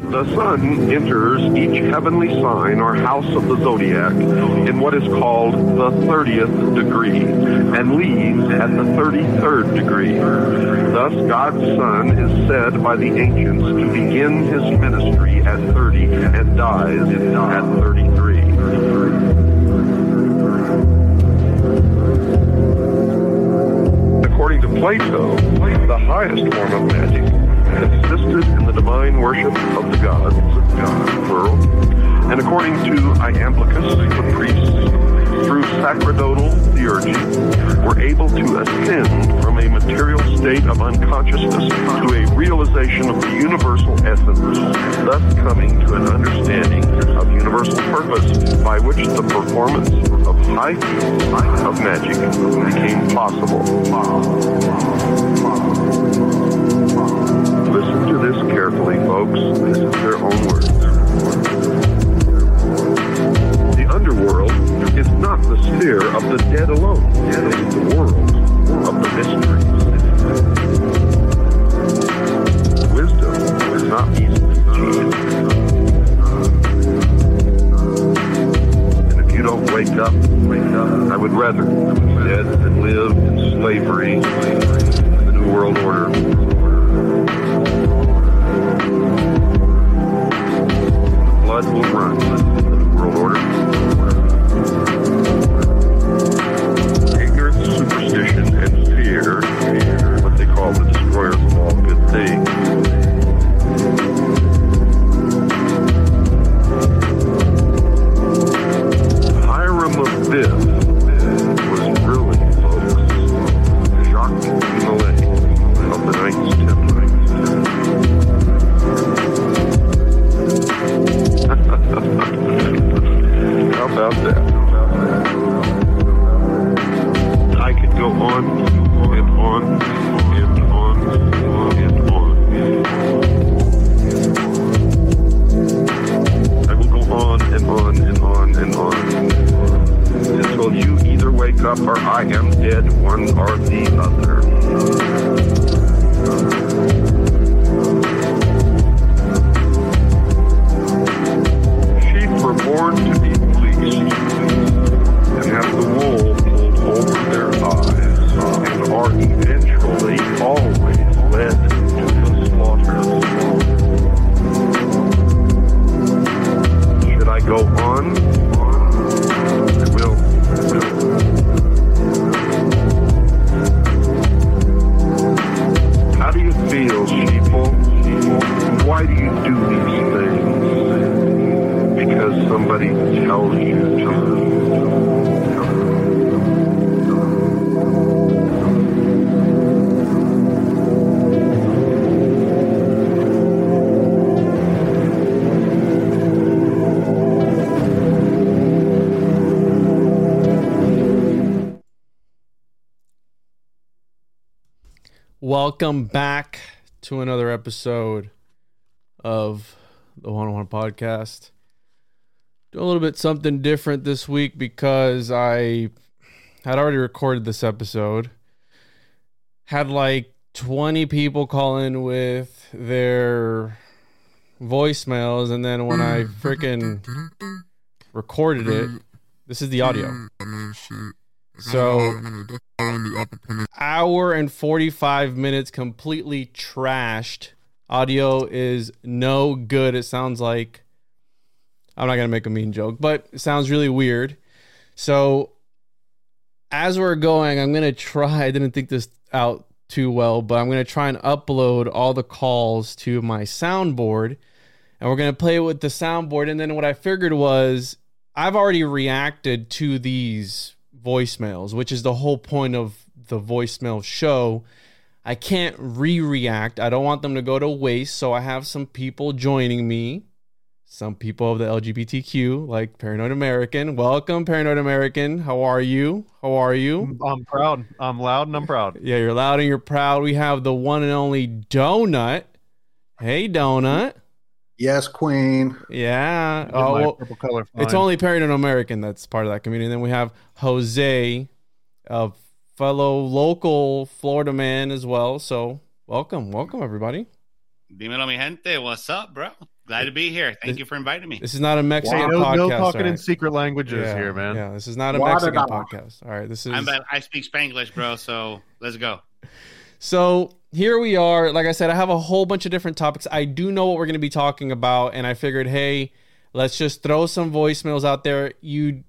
The sun enters each heavenly sign or house of the zodiac in what is called the 30th degree and leaves at the 33rd degree. Thus, God's Son is said by the ancients to begin his ministry at 30 and dies at 33. According to Plato, the highest form of magic consisted in the divine worship of the gods, plural, and according to Iamblichus, the priests, through sacerdotal theurgy, were able to ascend from a material state of unconsciousness to a realization of the universal essence, thus coming to an understanding of universal purpose by which the performance of high feats of magic became possible. Listen to this carefully, folks. This is their own words. The underworld is not the sphere of the dead alone. It is the world of the mysteries. Wisdom is not easily achieved. And if you don't wake up, wake up. I would rather be dead than live in slavery in the New World Order. Blood will run. Welcome back to another episode of the Juan on Juan Podcast. Do a little bit something different this week because I had already recorded this episode. Had like 20 people call in with their voicemails, and then when I freaking recorded it, this is the audio. So, hour and 45 minutes completely trashed Audio is no good. It sounds like I'm not gonna make a mean joke, but it sounds really weird. So as we're going, I'm gonna try. I didn't think this out too well, but I'm gonna try and upload all the calls to my soundboard, and we're gonna play it with the soundboard. And then what I figured was I've already reacted to these voicemails, which is the whole point of the voicemail show. I can't re react. I don't want them to go to waste. So I have some people joining me. Some people of the LGBTQ, like Paranoid American. Welcome, Paranoid American. How are you? How are you? I'm proud. I'm loud and I'm proud. Yeah, you're loud and you're proud. We have the one and only DoeNut. Hey, DoeNut. Yes, Queen. Yeah. Oh, well, purple color. it's fine. only Paranoid American that's part of that community. And then we have Jose, a fellow local Florida man as well. So welcome, welcome everybody. Dímelo, mi gente. What's up, bro? Glad to be here. Thank you for inviting me. This is not a Mexican Hey, no, podcast. no talking in secret languages yeah, here, man. Yeah, this is not a Water Mexican podcast. All right, this is I'm. I speak Spanglish, bro. So let's go. So here we are. Like I said, I have a whole bunch of different topics. I do know what we're going to be talking about, and I figured, hey, let's just throw some voicemails out there. You,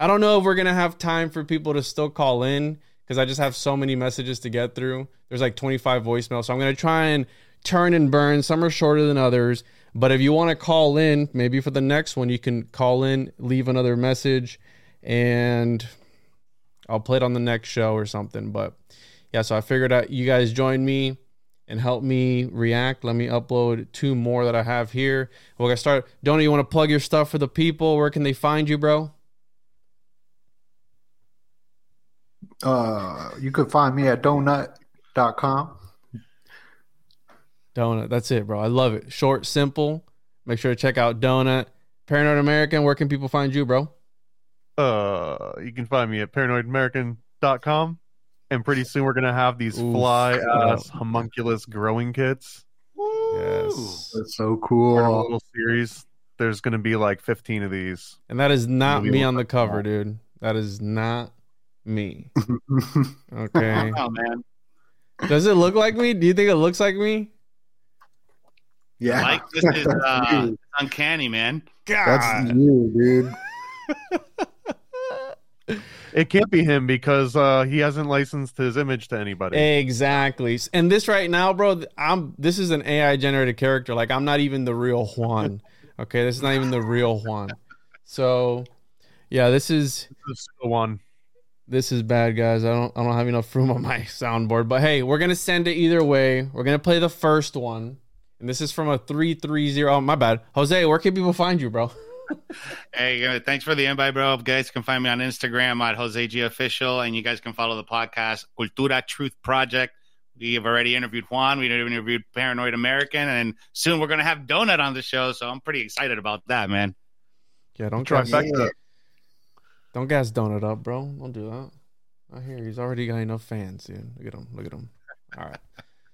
I don't know if we're going to have time for people to still call in because I just have so many messages to get through. There's like 25 voicemails, so I'm going to try and turn and burn. Some are shorter than others, but if you want to call in, maybe for the next one, you can call in, leave another message, and I'll play it on the next show or something. But yeah, so I figured out you guys join me and help me react. Let me upload two more that I have here. We're gonna start. Donnie, you want to plug your stuff for the people? Where can they find you, bro? Uh, you can find me at donut.com. DoeNut. That's it, bro. I love it. Short, simple. Make sure to check out DoeNut. Paranoid American. Where can people find you, bro? Uh, you can find me at paranoidamerican.com. And pretty soon we're gonna have these Oof. fly ass homunculus growing kits. Yes. That's so We're a cool. little series. There's gonna be like 15 of these. And that is not Maybe me we'll on the cover, about dude. That is not me. Okay. Oh man, Does it look like me? Do you think it looks like me? yeah. like this is uh, uncanny, man. God. That's you, dude. It can't be him because uh, he hasn't licensed his image to anybody. Exactly. And this right now, bro, I'm this is an AI generated character. Like I'm not even the real Juan. Okay, this is not even the real Juan. So, yeah, this is This is the one. this is bad, guys. I don't I don't have enough room on my soundboard. But hey, we're gonna send it either way. We're gonna play the first one, and this is from a three three zero. Oh, my bad, Jose. Where can people find you, bro? Hey, uh, thanks for the invite, bro. You guys can find me on Instagram at Jose G Official, and you guys can follow the podcast Cultura Truth Project. We have already interviewed Juan. We interviewed Paranoid American, and soon we're gonna have DoeNut on the show. So I'm pretty excited about that, man. Yeah, don't gas, Trifecta. don't gas DoeNut up, bro. Don't do that. I hear he's already got enough fans, dude. Look at him. Look at him. All right.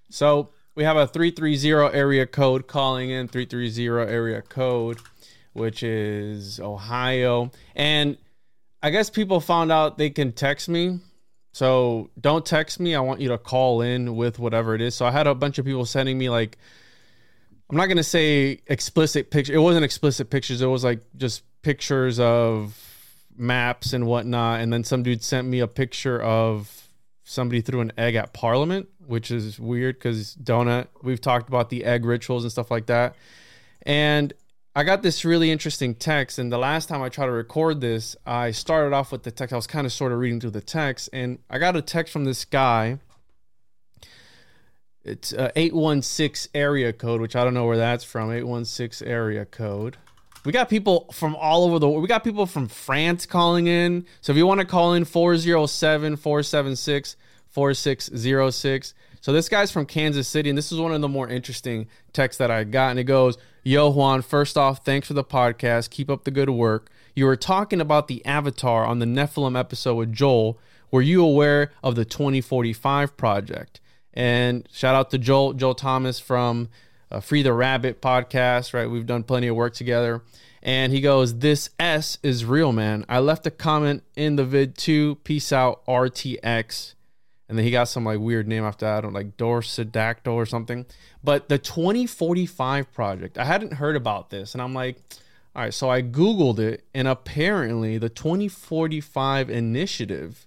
So we have a 330 area code calling in 330 area code, which is Ohio. And I guess people found out they can text me. So don't text me. I want you to call in with whatever it is. So I had a bunch of people sending me like I'm not gonna say explicit picture. It wasn't explicit pictures. It was like just pictures of maps and whatnot. And then some dude sent me a picture of somebody threw an egg at Parliament, which is weird because DoeNut. We've talked about the egg rituals and stuff like that. And I got this really interesting text. And the last time I tried to record this, I started off with the text. I was kind of sort of reading through the text, and I got a text from this guy. It's uh, 816 area code, which I don't know where that's from. 816 area code. We got people from all over the world. We got people from France calling in. So if you want to call in 407 476 4606. So this guy's from Kansas City, and this is one of the more interesting texts that I got. And it goes, Yo, Juan, first off, thanks for the podcast. Keep up the good work. You were talking about the Avatar on the Nephilim episode with Joel. Were you aware of the 2045 project? And shout out to Joel, Joel Thomas from uh, Free the Rabbit podcast, right? We've done plenty of work together. And he goes, This S is real, man. I left a comment in the vid too. Peace out, RTX. And then he got some like weird name after that, I don't like Dorsidactyl or something. But the 2045 project, I hadn't heard about this, and I'm like, all right, so I googled it, and apparently the 2045 initiative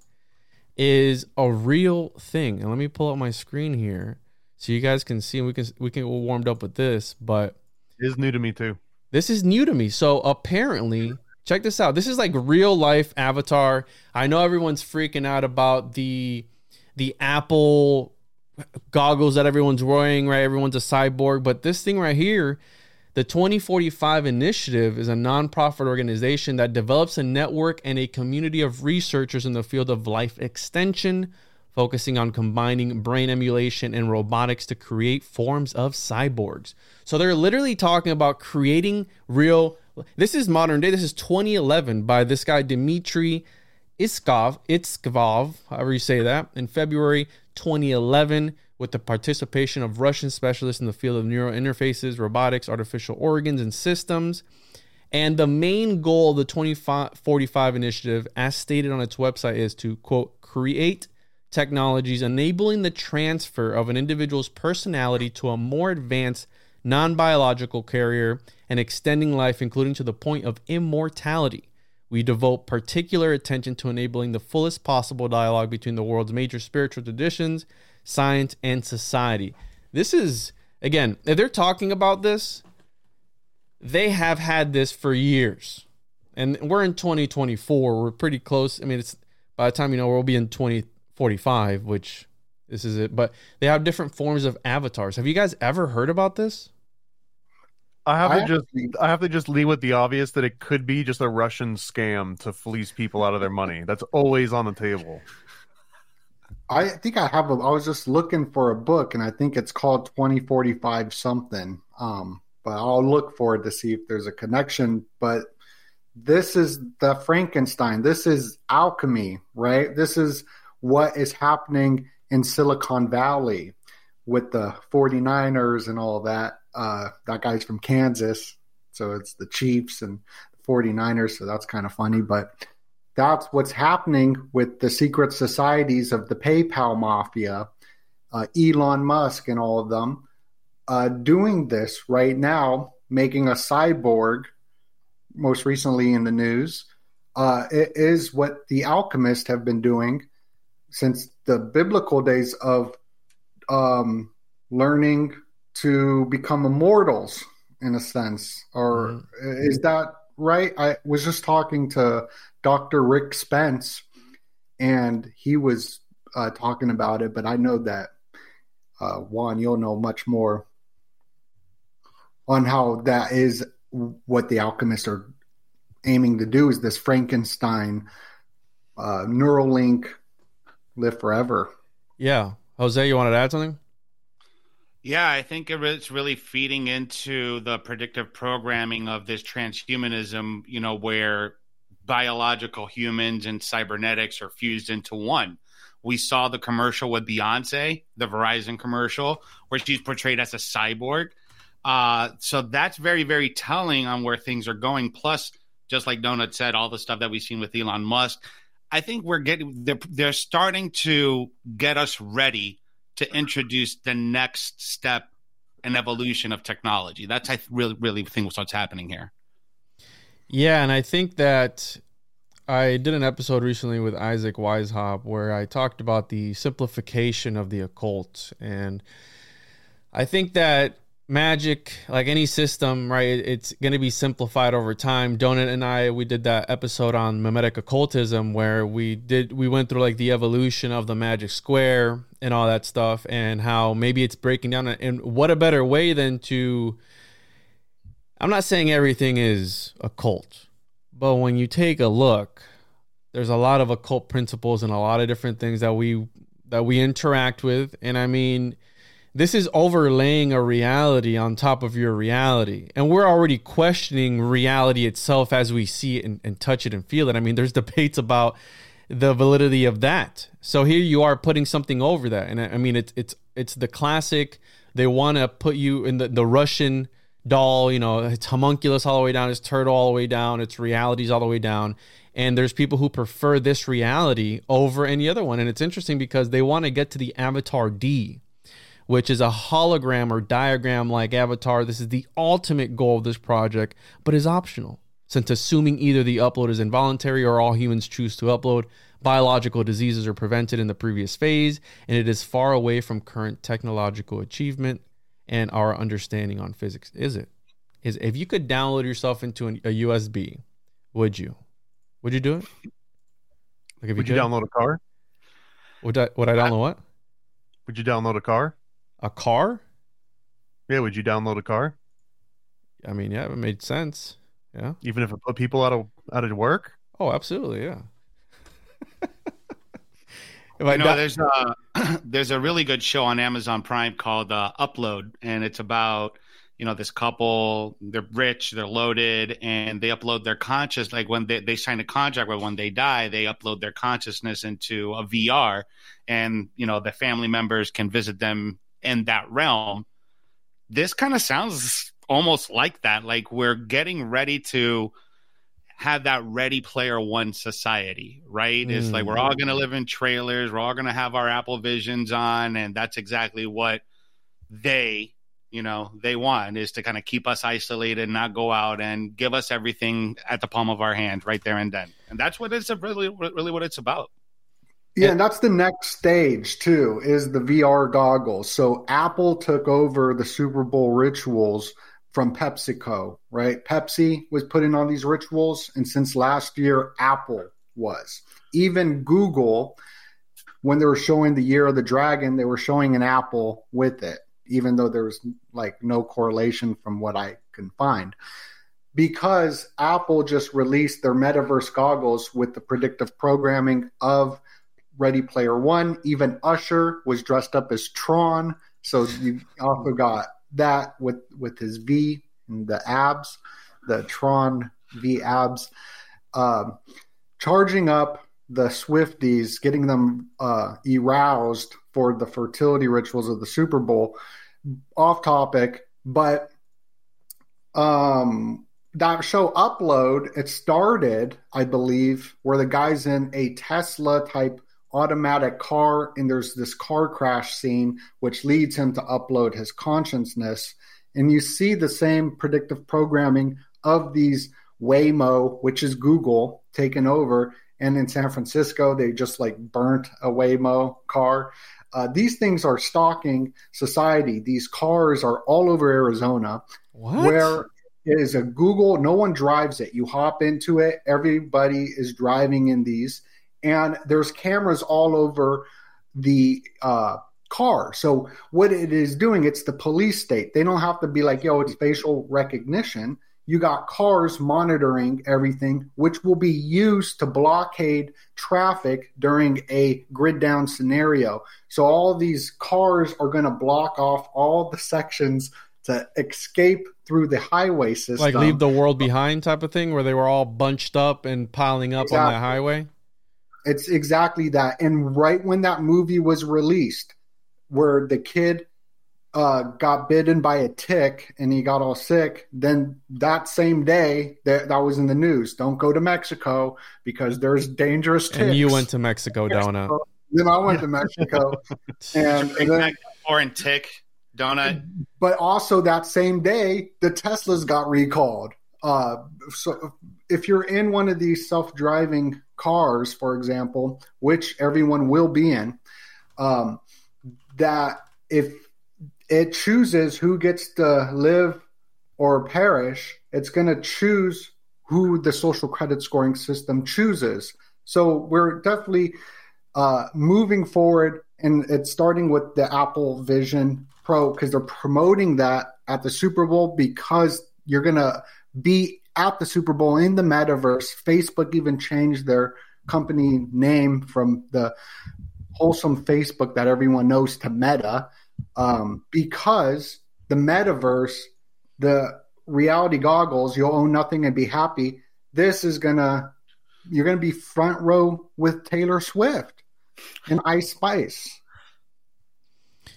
is a real thing. And let me pull up my screen here so you guys can see. We can we can get warmed up with this, but It is new to me too. this is new to me. So apparently, check this out. This is like real life Avatar. I know everyone's freaking out about the the Apple goggles that everyone's wearing, right? Everyone's a cyborg, but this thing right here, the 2045 Initiative is a nonprofit organization that develops a network and a community of researchers in the field of life extension, focusing on combining brain emulation and robotics to create forms of cyborgs. So they're literally talking about creating real. This is modern day. This is 2011 by this guy Dmitry Iskov, Iskvov, however you say that, in February 2011 with the participation of Russian specialists in the field of neural interfaces, robotics, artificial organs, and systems. And the main goal of the 2045 initiative, as stated on its website, is to quote, create technologies enabling the transfer of an individual's personality to a more advanced non biological carrier and extending life, including to the point of immortality. We devote particular attention to enabling the fullest possible dialogue between the world's major spiritual traditions, science, and society. This is, again, if they're talking about this, they have had this for years. And we're in 2024. We're pretty close. I mean, it's by the time you know, we'll be in 2045, which this is it. But they have different forms of avatars. Have you guys ever heard about this? I have I to just actually- I have to just leave with the obvious that it could be just a Russian scam to fleece people out of their money. That's always on the table. I think I have a. I was just looking for a book, and I think it's called Twenty Forty Five something. Um, but I'll look for it to see if there's a connection. But this is the Frankenstein. This is alchemy, right? This is what is happening in Silicon Valley with the 49ers and all that. Uh, that guy's from Kansas, so it's the Chiefs and 49ers. So that's kind of funny, but that's what's happening with the secret societies of the PayPal mafia, uh, Elon Musk, and all of them uh, doing this right now, making a cyborg. Most recently in the news, uh, it is what the alchemists have been doing since the biblical days of um, learning to become immortals, in a sense. Or is that right? I was just talking to Dr. Rick Spence, and he was uh, talking about it. But I know that uh, Juan, you'll know much more on how that is what the alchemists are aiming to do. Is this Frankenstein uh, Neuralink live forever? Yeah. Jose, you wanted to add something? Yeah, I think it's really feeding into the predictive programming of this transhumanism, you know, where biological humans and cybernetics are fused into one. We saw the commercial with Beyonce, the Verizon commercial, where she's portrayed as a cyborg. Uh, so that's very, very telling on where things are going. Plus, just like DoeNut said, all the stuff that we've seen with Elon Musk. I think we're getting they're, they're starting to get us ready to introduce the next step in evolution of technology. That's I really really think what's happening here. Yeah, and I think that I did an episode recently with Isaac Weishaupt where I talked about the simplification of the occult. And I think that magic, like any system, right, it's going to be simplified over time. DoeNut and I, we did that episode on mimetic occultism where we did, we went through like the evolution of the magic square and all that stuff and how maybe it's breaking down. And what a better way than to, I'm not saying everything is occult, but when you take a look, there's a lot of occult principles and a lot of different things that we that we interact with. And I mean, this is overlaying a reality on top of your reality. And we're already questioning reality itself as we see it and, and touch it and feel it. I mean, there's debates about the validity of that. So here you are putting something over that. And I, I mean, it's it's it's the classic. They want to put you in the, the Russian doll, you know, it's homunculus all the way down, it's turtle all the way down, it's realities all the way down. And there's people who prefer this reality over any other one. And it's interesting because they want to get to the Avatar D, which is a hologram or diagram like Avatar. This is the ultimate goal of this project, but is optional. Since assuming either the upload is involuntary or all humans choose to upload, biological diseases are prevented in the previous phase, and it is far away from current technological achievement and our understanding on physics. Is it? Is if you could download yourself into an, a USB, would you? Would you do it? Like if would you, you download a car? Would I? Would I download what? Would you download a car? A car? Yeah. Would you download a car? I mean, yeah, it made sense. Yeah. Even if it put people out of out of work. Oh, absolutely, yeah. you know, there's a there's a really good show on Amazon Prime called uh, Upload, and it's about you know this couple. They're rich, they're loaded, and they upload their conscious. Like when they they sign a contract, but when they die, they upload their consciousness into a VR, and you know the family members can visit them in that realm. This kind of sounds almost like that. Like we're getting ready to have that ready player one society, right? Mm. It's like we're all going to live in trailers, we're all going to have our Apple Visions on, and that's exactly what they, you know, they want is to kind of keep us isolated, not go out and give us everything at the palm of our hand right there and then. And that's what it's really, really what it's about. Yeah, and that's the next stage too, is the VR goggles. So Apple took over the Super Bowl rituals from PepsiCo, right? Pepsi was putting on these rituals, and since last year, Apple was. Even Google, when they were showing the year of the dragon, they were showing an apple with it, even though there was like no correlation from what I can find. Because Apple just released their metaverse goggles with the predictive programming of Ready Player One. Even Usher was dressed up as Tron. So you also got that with with his V and the abs, the Tron V abs, um, charging up the Swifties, getting them uh, aroused for the fertility rituals of the Super Bowl. Off topic, but um, that show Upload, it started, I believe, where the guy's in a Tesla type automatic car and there's this car crash scene which leads him to upload his consciousness. And you see the same predictive programming of these waymo which is google taken over. And in san francisco they just like burnt a waymo car. Uh, these things are stalking society. These cars are all over arizona what? where it is a google no one drives it. You hop into it everybody is driving in these and there's cameras all over the uh, car. So what it is doing, it's the police state. They don't have to be like, yo, it's facial recognition. You got cars monitoring everything, which will be used to blockade traffic during a grid down scenario. So all these cars are going to block off all the sections to escape through the highway system. Like leave the world behind type of thing where they were all bunched up and piling up exactly. on the highway? It's exactly that. And right when that movie was released, where the kid uh, got bitten by a tick and he got all sick, then that same day that, that was in the news. Don't go to Mexico because there's dangerous ticks. And you went to Mexico, DoeNut. Then I went to Mexico. and, and then, foreign tick DoeNut. But also that same day, the Teslas got recalled. Uh, so if you're in one of these self-driving cars, for example, which everyone will be in, um, that if it chooses who gets to live or perish, it's going to choose who the social credit scoring system chooses. So we're definitely uh, moving forward, and it's starting with the Apple Vision Pro because they're promoting that at the Super Bowl because you're going to be at the Super Bowl in the metaverse. Facebook even changed their company name from the wholesome Facebook that everyone knows to Meta um, because the metaverse, the reality goggles, you'll own nothing and be happy. This is gonna you're gonna be front row with Taylor Swift and Ice Spice.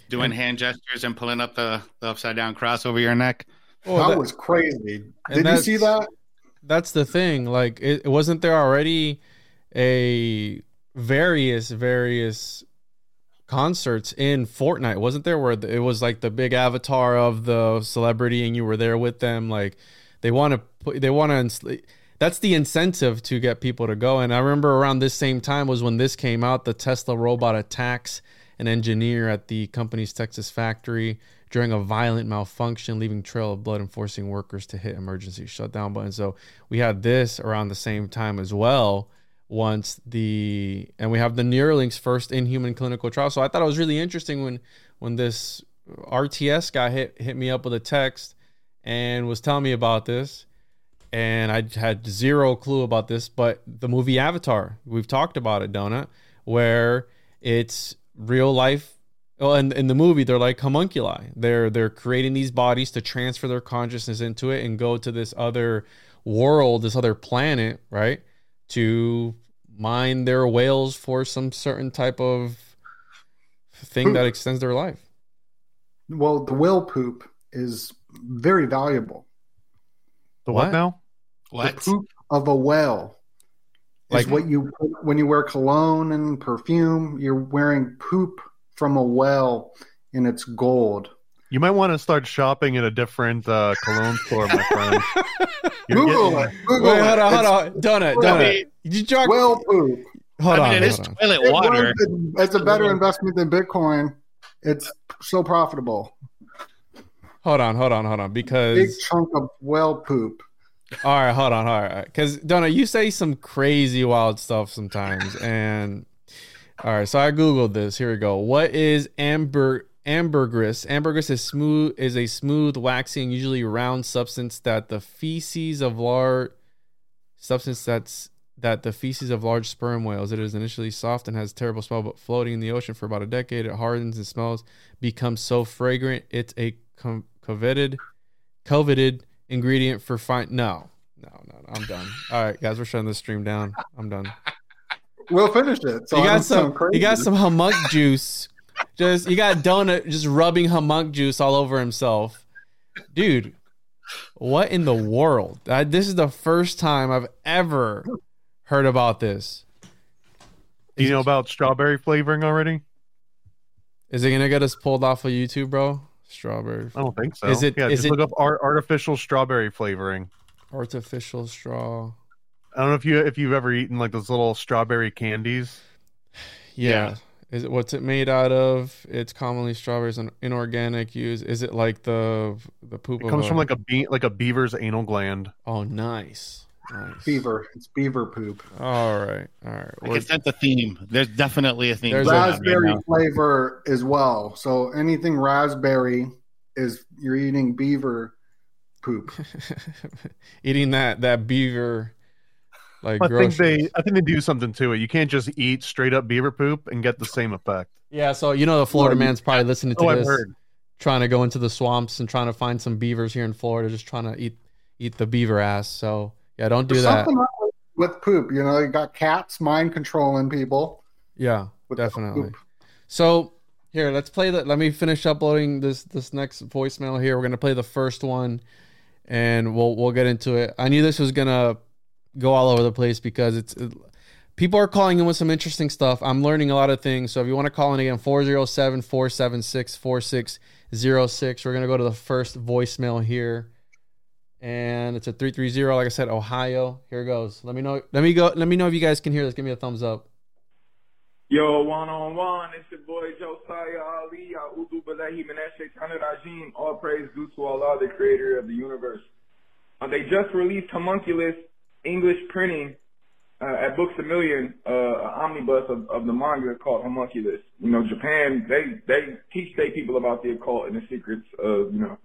Doing hand gestures and pulling up the, the upside down cross over your neck. Oh, that, that was crazy. Did you see that? that's the thing. Like, it, it wasn't there already a various various concerts in Fortnite, wasn't there? Where it was like the big avatar of the celebrity, and you were there with them. Like, they want to put, they want to. That's the incentive to get people to go. And I remember around this same time was when this came out. The Tesla robot attacks an engineer at the company's Texas factory during a violent malfunction, leaving trail of blood and forcing workers to hit emergency shutdown button. So we had this around the same time as well. Once the and we have the Neuralink's first in human clinical trial. So I thought it was really interesting when when this RTS guy hit hit me up with a text and was telling me about this. And I had zero clue about this, but the movie Avatar, we've talked about it, DoeNut, where it's real life well, in, in the movie, they're like homunculi. They're they're creating these bodies to transfer their consciousness into it and go to this other world, this other planet, right? To mine their whales for some certain type of thing that extends their life. Well, the whale poop is very valuable. The what, what now? What? The poop of a whale. Like what you when you wear cologne and perfume, you're wearing poop from a well and it's gold. You might want to start shopping at a different uh, cologne store, my friend. Google getting... it. Google Wait, hold on, hold on. Done it, done it. You talk... Well poop. Hold I mean, on, it is toilet it water. it's a better investment than Bitcoin. It's so profitable. Hold on, hold on, hold on. Because big chunk of well poop. All right, hold on, all right. Because Donna, you say some crazy wild stuff sometimes, and all right, so I googled this. Here we go. What is amber ambergris? Ambergris is smooth is a smooth, waxy, and usually round substance that the feces of large substance that's that the feces of large sperm whales. It is initially soft and has terrible smell, but floating in the ocean for about a decade, it hardens and smells, becomes so fragrant. It's a coveted, coveted ingredient for fine. No, no, no, no, I'm done. All right, guys, we're shutting this stream down. I'm done we'll finish it. So you got some. You got some hummock juice. Just you got DoeNut just rubbing hummock juice all over himself, dude. What in the world? I, this is the first time I've ever heard about this. Do you know about strawberry flavoring already? Is it gonna get us pulled off of YouTube, bro? Strawberry. I don't think so. Is it? Yeah, is just it look up art, artificial strawberry flavoring. Artificial straw. I don't know if you if you've ever eaten like those little strawberry candies. Yeah. yeah. Is it what's it made out of? It's commonly strawberries and inorganic use. Is it like the the poop? It comes a, from like a be- like a beaver's anal gland. Oh, nice. Nice. Beaver. It's beaver poop. All right. All right. I guess that's a theme. There's definitely a theme. There's raspberry right flavor as well. So anything raspberry is you're eating beaver poop. eating that that beaver like I think they, I think they do something to it. You can't just eat straight up beaver poop and get the same effect. Yeah, so you know the Florida man's probably listening to oh, this, heard. trying to go into the swamps and trying to find some beavers here in Florida, just trying to eat eat the beaver ass. So yeah, don't do There's that. with poop, you know, you got cats mind controlling people. Yeah, definitely. So here, let's play that. Let me finish uploading this this next voicemail here. We're gonna play the first one, and we'll we'll get into it. I knew this was gonna go all over the place because it's it, people are calling in with some interesting stuff. I'm learning a lot of things. So if you want to call in again, 407 476 4606. We're going to go to the first voicemail here. And it's a 330, like I said, Ohio. Here goes. Let me know. Let me go. Let me know if you guys can hear this. Give me a thumbs up. Yo, Juan on Juan, it's your boy Josiah Ali. Udu Balahi Rajim. All praise due to Allah, the creator of the universe. Uh, they just released Homunculus English printing uh, at Books a Million, uh, an omnibus of, of the manga called Homunculus. You know, Japan, they, they teach their people about the occult and the secrets of, you know,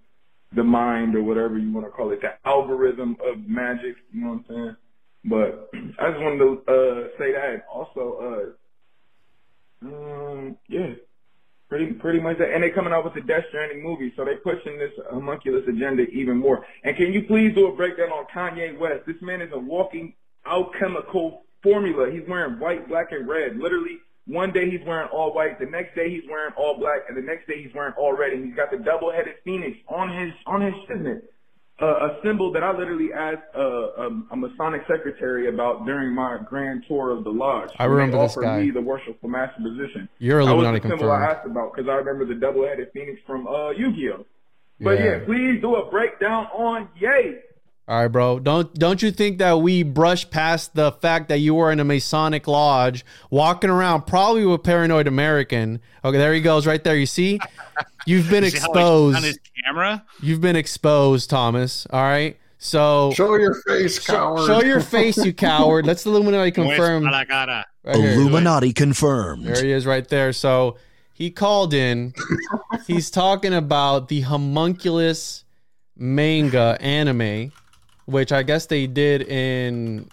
the mind or whatever you want to call it, the algorithm of magic, you know what I'm saying? But I just wanted to, uh, say that. Also, uh, um, yeah, Pretty, pretty much that. And they're coming out with the Death Stranding movie, so they're pushing this homunculus agenda even more. And can you please do a breakdown on Kanye West? This man is a walking alchemical formula. He's wearing white, black, and red. Literally, one day he's wearing all white, the next day he's wearing all black, and the next day he's wearing all red. And he's got the double-headed phoenix on his on his signet. A, a symbol that I literally asked uh, a, a Masonic secretary about during my grand tour of the lodge. I remember they this offered guy. me the worshipful master position. You're That was Illuminati the symbol I asked about because I remember the double-headed phoenix from uh, Yu-Gi-Oh. But Yeah. yeah. please do a breakdown on Ye. All right, bro. Don't don't you think that we brush past the fact that you were in a Masonic lodge, walking around probably with paranoid American? Okay, there he goes, right there. You see, you've been You see how he's exposed. on his camera. You've been exposed, Thomas. All right. So Show your face, show, coward. show your face, you coward. Let's Illuminati confirm. Muestra la cara. Right. Illuminati confirmed. There he is right there. So he called in. He's talking about the homunculus manga anime, which I guess they did in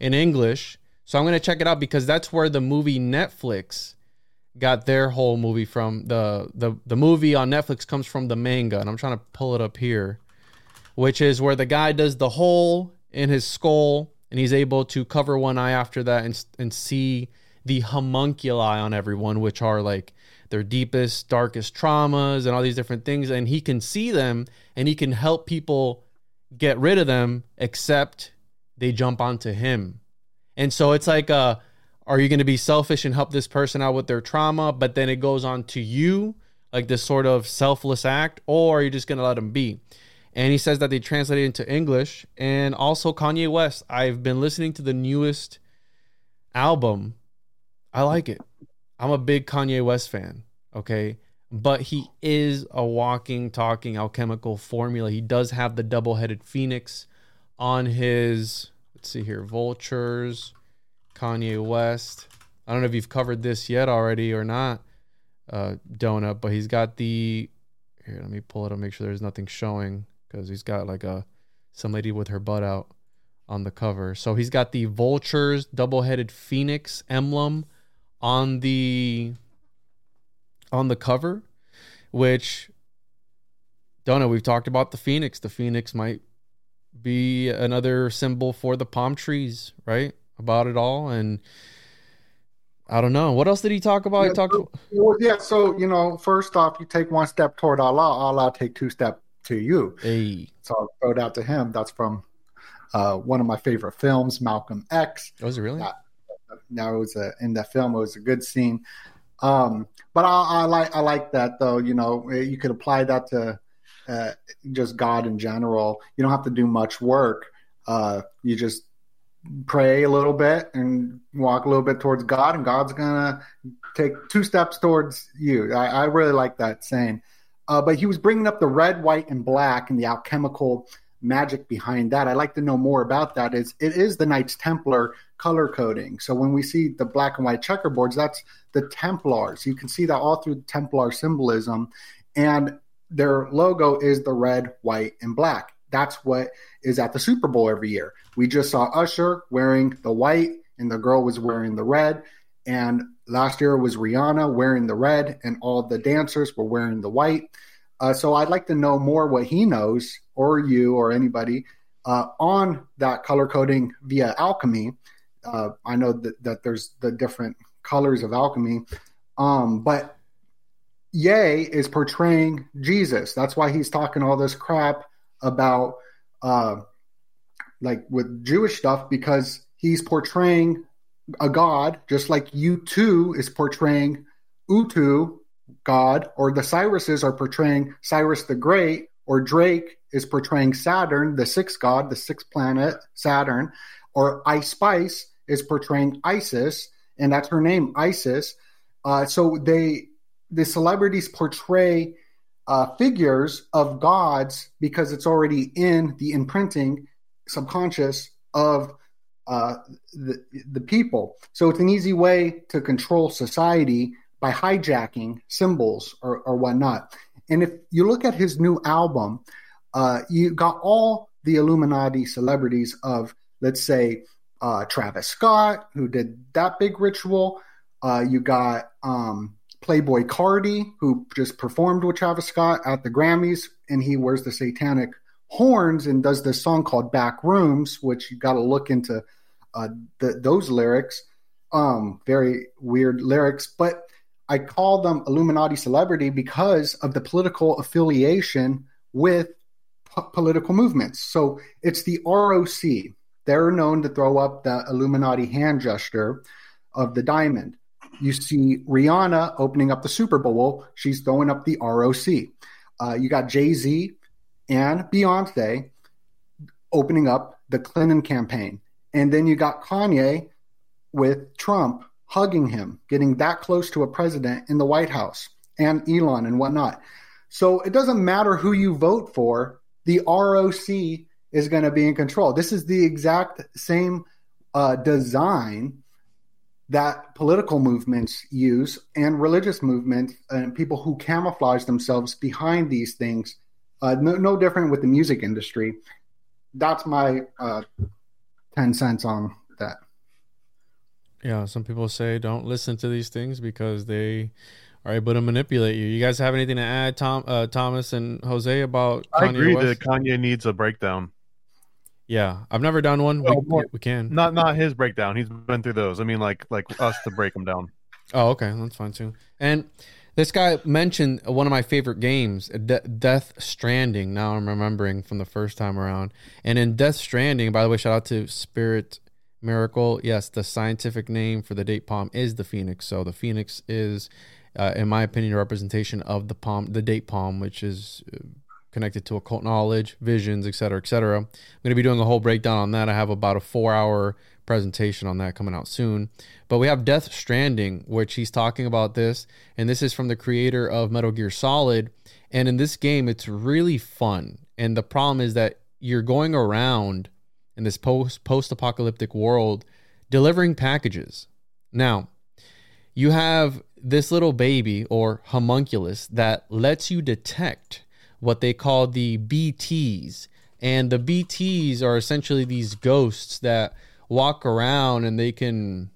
in English. So I'm gonna check it out because that's where the movie Netflix got their whole movie from. The the the movie on Netflix comes from the manga, and I'm trying to pull it up here, which is where the guy does the hole in his skull, and he's able to cover one eye after that and and see the homunculi on everyone, which are like their deepest, darkest traumas and all these different things, and he can see them and he can help people get rid of them, except they jump onto him. And so it's like, uh, are you going to be selfish and help this person out with their trauma, but then it goes on to you, like this sort of selfless act, or are you just going to let them be? And he says that they translated into English. And also Kanye West. I've been listening to the newest album. I like it. I'm a big Kanye West fan. Okay. But he is a walking, talking alchemical formula. He does have the double headed phoenix on his, let's see here, vultures, Kanye West. I don't know if you've covered this yet already or not, uh, DoeNut, but he's got the, here, let me pull it up, make sure there's nothing showing because he's got like a, some lady with her butt out on the cover. So he's got the vultures, double headed phoenix emblem on the on the cover, which don't know. We've talked about the phoenix. The phoenix might be another symbol for the palm trees, right? About it all, and I don't know what else did he talk about. he talked. well, yeah, so you know, first off, you take one step toward Allah, Allah take two step to you. Hey, So I wrote throw out to him. That's from uh, one of my favorite films, Malcolm X. was it really? Yeah. Now it was a in that film. It was a good scene. Um, but I, I like I like that though. You know, you could apply that to uh, just God in general. You don't have to do much work. Uh, you just pray a little bit and walk a little bit towards God, and God's gonna take two steps towards you. I, I really like that saying. Uh, but he was bringing up the red, white, and black and the alchemical magic behind that. I'd like to know more about that. Is it is the Knights Templar color coding? So when we see the black and white checkerboards, that's the Templars. You can see that all through Templar symbolism, and their logo is the red, white, and black. That's what is at the Super Bowl every year. We just saw Usher wearing the white, and the girl was wearing the red. And last year was Rihanna wearing the red, and all the dancers were wearing the white. Uh, so I'd like to know more what he knows, or you, or anybody, uh, on that color coding via alchemy. Uh, I know that, that there's the different colors of alchemy, um, but Ye is portraying Jesus. That's why he's talking all this crap about, uh, like with Jewish stuff, because he's portraying a god, just like U2 is portraying Utu, God, or the Cyruses are portraying Cyrus the Great, or Drake is portraying Saturn, the sixth god, the sixth planet, Saturn, or Ice Spice is portraying Isis, and that's her name, Isis. Uh, so they, the celebrities portray uh, figures of gods because it's already in the imprinting subconscious of uh, the, the people. So it's an easy way to control society by hijacking symbols or, or whatnot. And if you look at his new album, uh, you got all the Illuminati celebrities of, let's say, uh, Travis Scott, who did that big ritual. Uh, you got um, Playboi Carti, who just performed with Travis Scott at the Grammys, and he wears the satanic horns and does this song called Back Rooms, which you got to look into uh, the, those lyrics. Um, very weird lyrics, but I call them Illuminati celebrity because of the political affiliation with po- political movements. So it's the ROC. They're known to throw up the Illuminati hand gesture of the diamond. You see Rihanna opening up the Super Bowl. She's throwing up the ROC. Uh, you got Jay Z and Beyonce opening up the Clinton campaign. And then you got Kanye with Trump hugging him, getting that close to a president in the White House, and Elon and whatnot. So it doesn't matter who you vote for, the ROC is going to be in control. This is the exact same uh, design that political movements use and religious movements and people who camouflage themselves behind these things. Uh, no, no, different with the music industry. That's my uh, 10 cents on that. Yeah, some people say don't listen to these things because they are able to manipulate you. You guys have anything to add, Tom, uh, Thomas and Jose about? I Kanye agree West? that Kanye needs a breakdown. Yeah, I've never done one. Well, we, we can. Not not his breakdown. He's been through those. I mean, like like us to break them down. Oh, okay, that's fine too. And this guy mentioned one of my favorite games, De- Death Stranding. Now I'm remembering from the first time around. And in Death Stranding, by the way, shout out to Spirit Miracle. Yes, the scientific name for the date palm is the phoenix. So the phoenix is, uh, in my opinion, a representation of the palm, the date palm, which is uh, connected to occult knowledge, visions, etc., etc. I'm going to be doing a whole breakdown on that. I have about a four-hour presentation on that coming out soon. But we have Death Stranding, which he's talking about this, and this is from the creator of Metal Gear Solid. And in this game, it's really fun. And the problem is that you're going around in this post post apocalyptic world delivering packages. Now, you have this little baby or homunculus that lets you detect what they call the BTs. And the BTs are essentially these ghosts that walk around and they can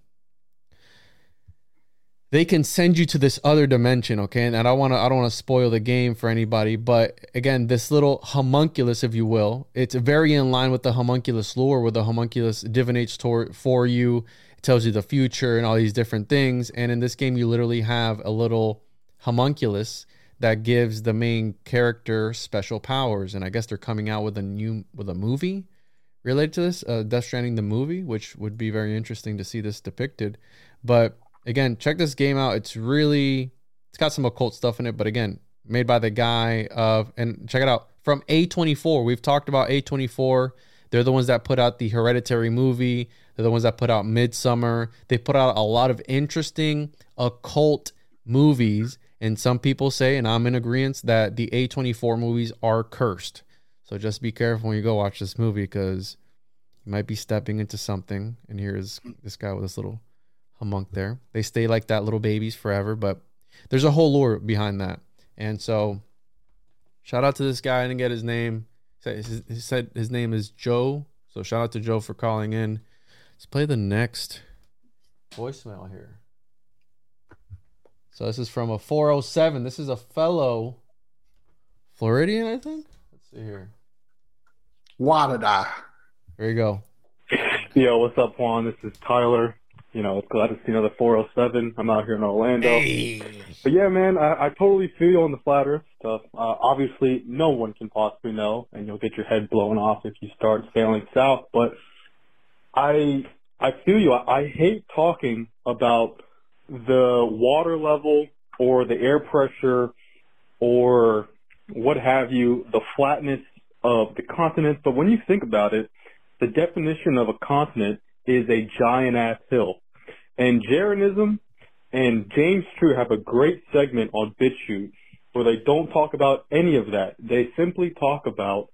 they can send you to this other dimension, okay? And I don't want to I don't want to spoil the game for anybody, but again, this little homunculus if you will, it's very in line with the homunculus lore where the homunculus divinates tor- for you, it tells you the future and all these different things, and in this game you literally have a little homunculus that gives the main character special powers and I guess they're coming out with a new with a movie related to this, uh, Death Stranding the movie, which would be very interesting to see this depicted. But again, check this game out. It's really it's got some occult stuff in it, but again, made by the guy of and check it out from A24. We've talked about A24. They're the ones that put out the Hereditary movie. They're the ones that put out Midsommar. They put out a lot of interesting occult movies. And some people say, and I'm in agreement, that the A24 movies are cursed. So just be careful when you go watch this movie because you might be stepping into something. And here's this guy with this little humunk there. They stay like that, little babies forever, but there's a whole lore behind that. And so, shout out to this guy. I didn't get his name. He said- He said his name is Joe. So shout out to Joe for calling in. Let's play the next voicemail here. So this is from a 407. This is a fellow Floridian, I think. Let's see here. Wadada. There you go. Yo, what's up, Juan? This is Tyler. You know, glad to see another 407. I'm out here in Orlando. But yeah, man, I, I totally feel you on the flat Earth stuff. Uh, obviously, no one can possibly know, and you'll get your head blown off if you start sailing south. But I, I feel you. I, I hate talking about the water level or the air pressure or what have you, the flatness of the continent. But when you think about it, the definition of a continent is a giant ass hill. And Jeranism and James True have a great segment on BitChute where they don't talk about any of that. They simply talk about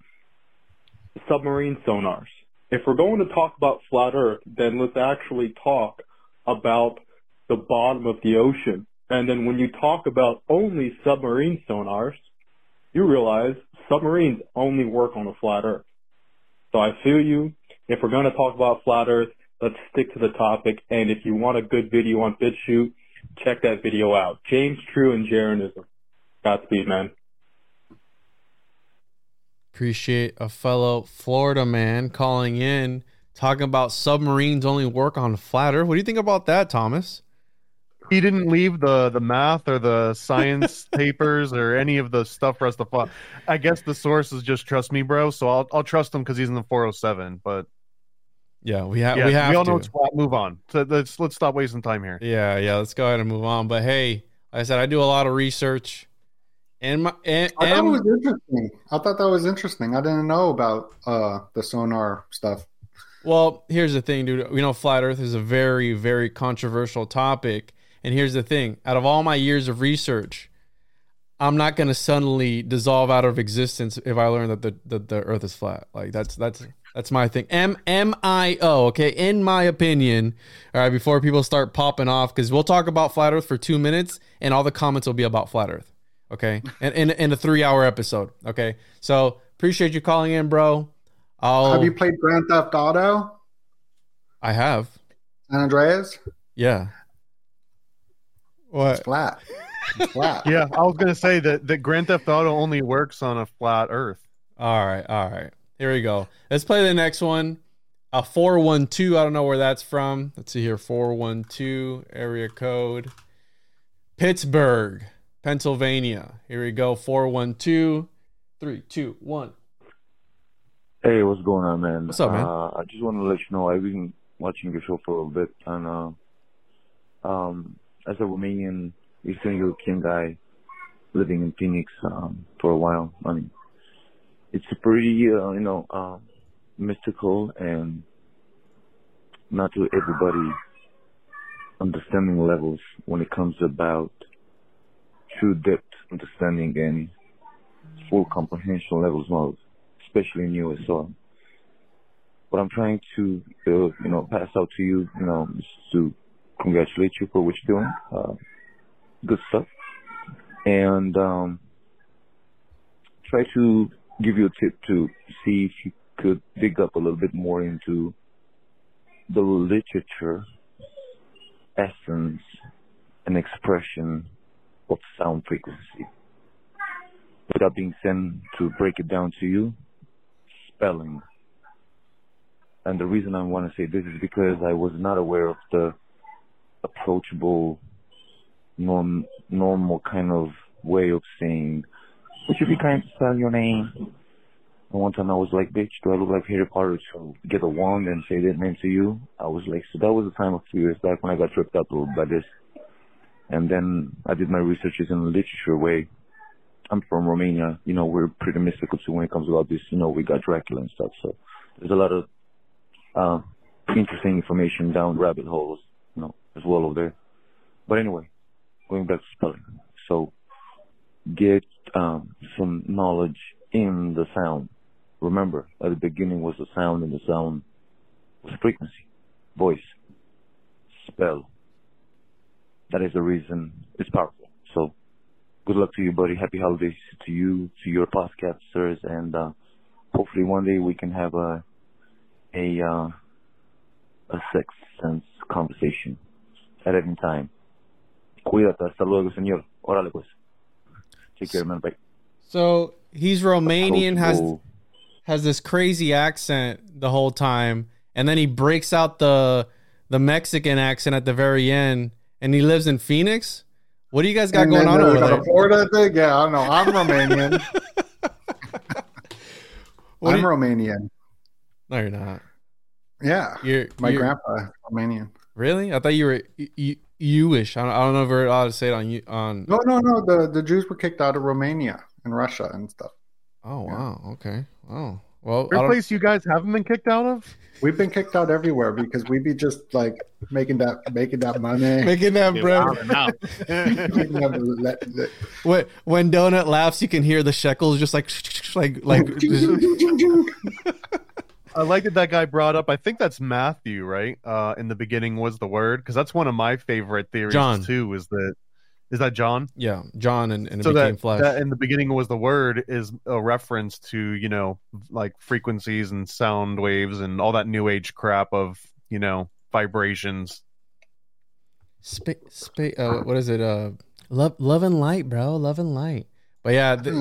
submarine sonars. If we're going to talk about flat Earth, then let's actually talk about the bottom of the ocean. And then when you talk about only submarine sonars, you realize submarines only work on a flat Earth. So I feel you. If we're going to talk about flat Earth, let's stick to the topic. And if you want a good video on BitChute, check that video out. James True and Jeranism. Godspeed, man. Appreciate a fellow Florida man calling in talking about submarines only work on flat Earth. What do you think about that, Thomas? He didn't leave the the math or the science papers or any of the stuff for us to follow. I guess the source is just trust me, bro. So I'll I'll trust him because he's in the 407. But Yeah, we have yeah, we have we all to. know it's flat. Move on. So let's let's stop wasting time here. Yeah, yeah. Let's go ahead and move on. But hey, like I said I do a lot of research, and my and, I thought it was interesting. I thought that was interesting. I didn't know about uh, the sonar stuff. Well, here's the thing, dude. You know, flat Earth is a very, very controversial topic. And here's the thing: out of all my years of research, I'm not going to suddenly dissolve out of existence if I learn that the, that the Earth is flat. Like that's that's that's my thing. M M I O. Okay, in my opinion. All right, before people start popping off, because we'll talk about flat Earth for two minutes, and all the comments will be about flat Earth. Okay, and in in a three hour episode. Okay, so appreciate you calling in, bro. I'll, Have you played Grand Theft Auto? I have. San Andreas? Yeah. It's What? flat. It's flat. Yeah, I was gonna say that that Grand Theft Auto only works on a flat Earth. All right, all right. Here we go. Let's play the next one. A 412. I don't know where that's from. Let's see here. 412 area code. Pittsburgh, Pennsylvania. Here we go. 412. Three, two, one. Hey, what's going on, man? What's up, man? Uh, I just want to let you know I've been watching your show for a little bit, and uh, um, as a Romanian Eastern European guy living in Phoenix um, for a while, I mean, it's pretty, uh, you know, uh, mystical and not to everybody understanding levels when it comes about true depth understanding and full comprehension levels, well, especially in US. So, what I'm trying to, uh, you know, pass out to you, you know, is to congratulate you for what you're doing. Uh, good stuff. And, um, try to give you a tip to see if you could dig up a little bit more into the literature, essence, and expression of sound frequency. With that being sent to break it down to you, spelling. And the reason I want to say this is because I was not aware of the approachable, norm, normal kind of way of saying, would you be kind to spell your name? And one time I was like, bitch, do I look like Harry Potter to get a wand and say that name to you? I was like, so that was the time a few years back when I got tripped up by this. And then I did my researches in a literature way. I'm from Romania. You know, we're pretty mystical too when it comes about this. You know, we got Dracula and stuff. So there's a lot of uh, interesting information down rabbit holes, you know, as well over there. But anyway, going back to spelling. So get um, some knowledge in the sound. Remember, at the beginning was the sound, and the sound was frequency, voice, spell. That is the reason it's powerful. So, good luck to you, buddy. Happy holidays to you, to your podcasters, and uh, hopefully one day we can have a a uh, a sex sense conversation at any time. Cuídate, hasta luego, señor. Órale pues. Take care, man. Bye. So he's Romanian, has has this crazy accent the whole time, and then he breaks out the the Mexican accent at the very end, and he lives in Phoenix. What do you guys got And going on there's over got there? a Florida thing. Yeah, I know. I'm Romanian. I'm you- Romanian. No, you're not. Yeah. You're My you're- grandpa Romanian. Really? I thought you were you, Jewish. I don't, I don't know if we're allowed to say it on you on. No, no, no. The the Jews were kicked out of Romania and Russia and stuff. Oh wow. Okay. Oh well. I place you guys haven't been kicked out of? We've been kicked out everywhere because we'd be just like making that making that money. making that Dude, bread. When when DoeNut laughs, you can hear the shekels just like like like. I like that that guy brought up. I think that's Matthew, right? Uh, in the beginning was the word because that's one of my favorite theories John. too. Is that is that John? yeah, John and, and it so became that, flesh. that in the beginning was the word is a reference to you know like frequencies and sound waves and all that new age crap of you know vibrations. Spa- spa- uh, what is it? Uh, love, love and light, bro. Love and light. But yeah, th-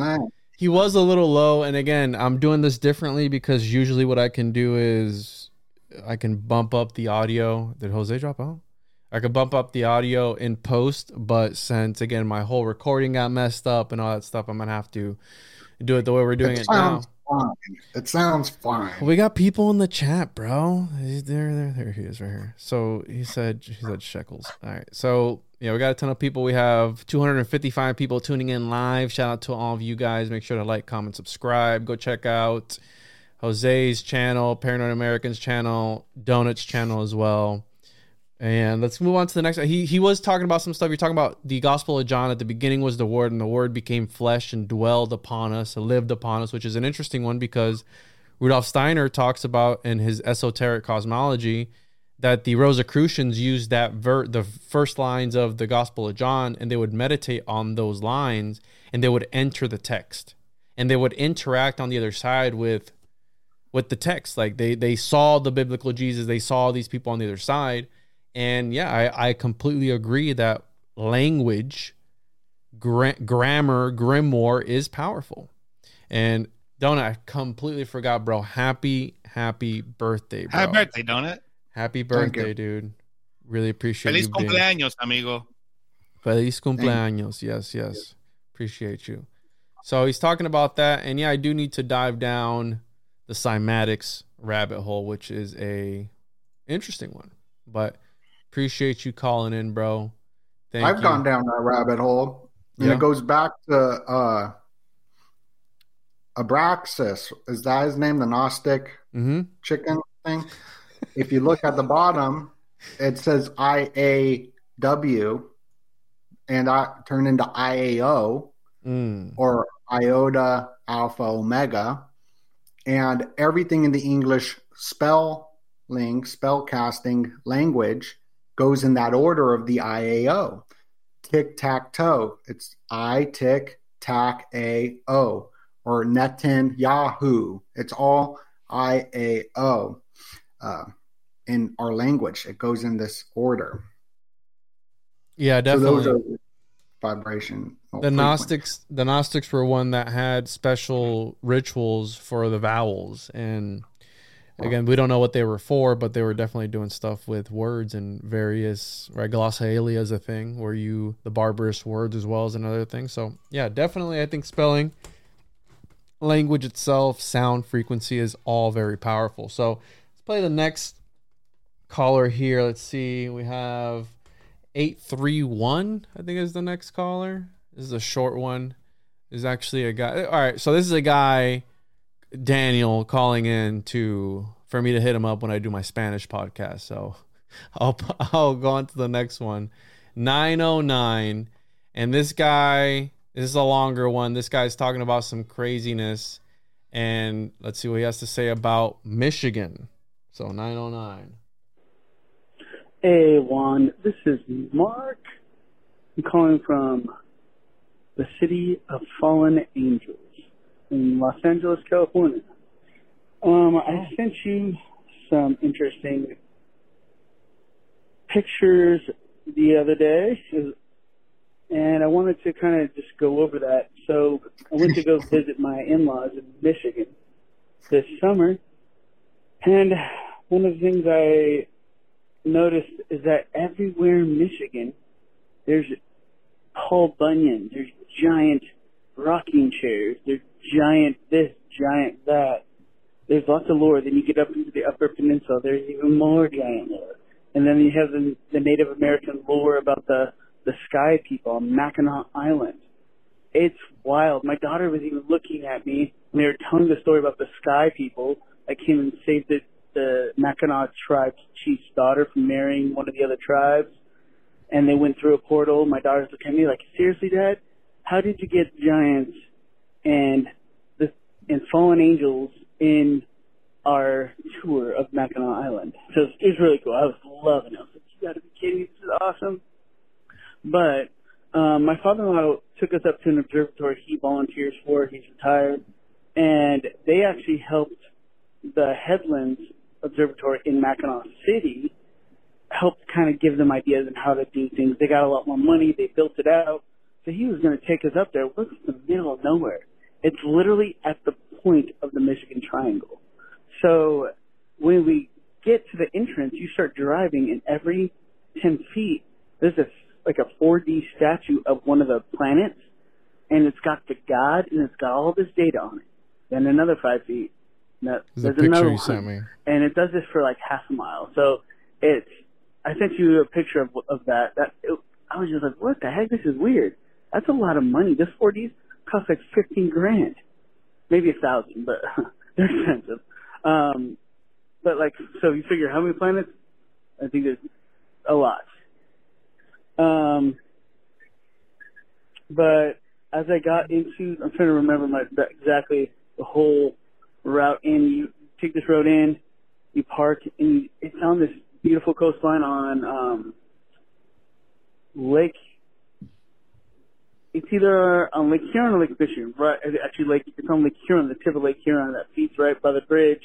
he was a little low. And again, I'm doing this differently because usually what I can do is I can bump up the audio. Did Jose drop out? I could bump up the audio in post, but since again my whole recording got messed up and all that stuff, I'm gonna have to do it the way we're doing it, it now. sounds fine. It sounds fine. We got people in the chat, bro. There, there, there he is, right here. So he said, he said shekels. All right. So yeah, we got a ton of people. We have 255 people tuning in live. Shout out to all of you guys. Make sure to like, comment, subscribe. Go check out Jose's channel, Paranoid Americans channel, DoeNut's channel as well. And let's move on to the next. He he was talking about some stuff. You're talking about the Gospel of John. At the beginning was the Word, and the Word became flesh and dwelled upon us, lived upon us, which is an interesting one because Rudolf Steiner talks about in his esoteric cosmology that the Rosicrucians used that ver- the first lines of the Gospel of John, and they would meditate on those lines, and they would enter the text, and they would interact on the other side with with the text. Like they they saw the biblical Jesus, they saw these people on the other side and yeah, I, I completely agree that language, gra- grammar, grimoire is powerful. And don't I completely forgot, bro. Happy, happy birthday, bro. Happy birthday, don't it? Happy birthday, dude. Really appreciate Feliz you. being- cumpleaños, amigo. Feliz cumpleaños. Yes, yes. Appreciate you. So he's talking about that. And yeah, I do need to dive down the cymatics rabbit hole, which is a interesting one. But appreciate you calling in, bro. Thank I've you. gone down that rabbit hole, and Yeah. it goes back to uh, Abraxas. Is that his name? The Gnostic Mm-hmm. chicken thing. If you look at the bottom, it says IAW, and I turn into IAO Mm. or iota alpha omega. And everything in the english spelling spell casting language goes in that order of the iao tic tac toe it's i tick tac a o or Netanyahu it's all iao uh, in our language it goes in this order Yeah, so definitely. those are vibration the Gnostics, the Gnostics were one that had special rituals for the vowels, and again, we don't know what they were for, but they were definitely doing stuff with words and various. Right, glossolalia is a thing where you the barbarous words as well as another thing. So yeah, definitely, I think spelling, language itself, sound frequency is all very powerful. So let's play the next caller here. Let's see, we have. 831 i think is the next caller. This is a short one. This is actually a guy. All right so this is a guy daniel calling in to for me to hit him up when i do my spanish podcast. So i'll i'll go on to the next one. 909 and this guy this is a longer one. This guy's talking about some craziness and let's see what he has to say about michigan. So 909 Hey, Juan. This is Mark. I'm calling from the city of Fallen Angels in Los Angeles, California. Um, I sent you some interesting pictures the other day, and I wanted to kind of just go over that. So I went to go visit my in-laws in Michigan this summer, and one of the things I noticed is that everywhere in Michigan, there's Paul Bunyan, there's giant rocking chairs, there's giant this, giant that. There's lots of lore. Then you get up into the Upper Peninsula, there's even more giant lore. And then you have the, the Native American lore about the the Sky People on Mackinac Island. It's wild. My daughter was even looking at me when they were telling the story about the Sky People that came and saved the the Mackinac tribe's chief's daughter from marrying one of the other tribes, and they went through a portal. My daughter's looking at me like, "Seriously, Dad? How did you get giants and the and fallen angels in our tour of Mackinac Island?" So it was really cool. I was loving it. I was like, "You got to be kidding me! This is awesome!" But um, my father-in-law took us up to an observatory he volunteers for. He's retired, and they actually helped the Headlands Observatory in Mackinaw City helped kind of give them ideas on how to do things. They got a lot more money. They built it out. So he was going to take us up there. We're in the middle of nowhere. It's literally at the point of the Michigan Triangle. So when we get to the entrance, you start driving, and every ten feet, there's a like a 4D statue of one of the planets, and it's got the god and it's got all this data on it. Then another five feet. No, There's another you one, sent me. and it does this for like half a mile. So it's I sent you a picture of of that. That it, I was just like, what the heck? This is weird. That's a lot of money. This 4Ds cost like 15 grand, maybe a thousand, but they're expensive. Um, but like, so you figure how many planets? I think there's a lot. Um, but as I got into, I'm trying to remember my exactly the whole route in. You take this road in, you park, and you, it's on this beautiful coastline on um, Lake. It's either on Lake Huron or Lake Michigan. Right, actually, Lake it's on Lake Huron, the tip of Lake Huron that feeds right by the bridge.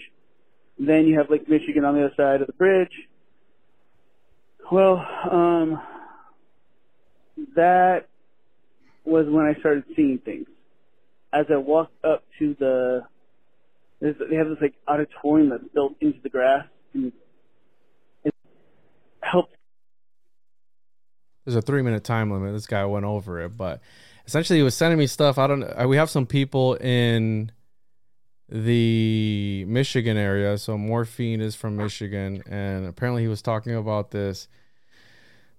Then you have Lake Michigan on the other side of the bridge. Well, um, that was when I started seeing things. As I walked up to the, there's, they have this like auditorium that's built into the grass, and it helps. There's a three minute time limit. This guy went over it, but essentially he was sending me stuff. I don't. We have some people in the Michigan area. So morphine is from Michigan, and apparently he was talking about this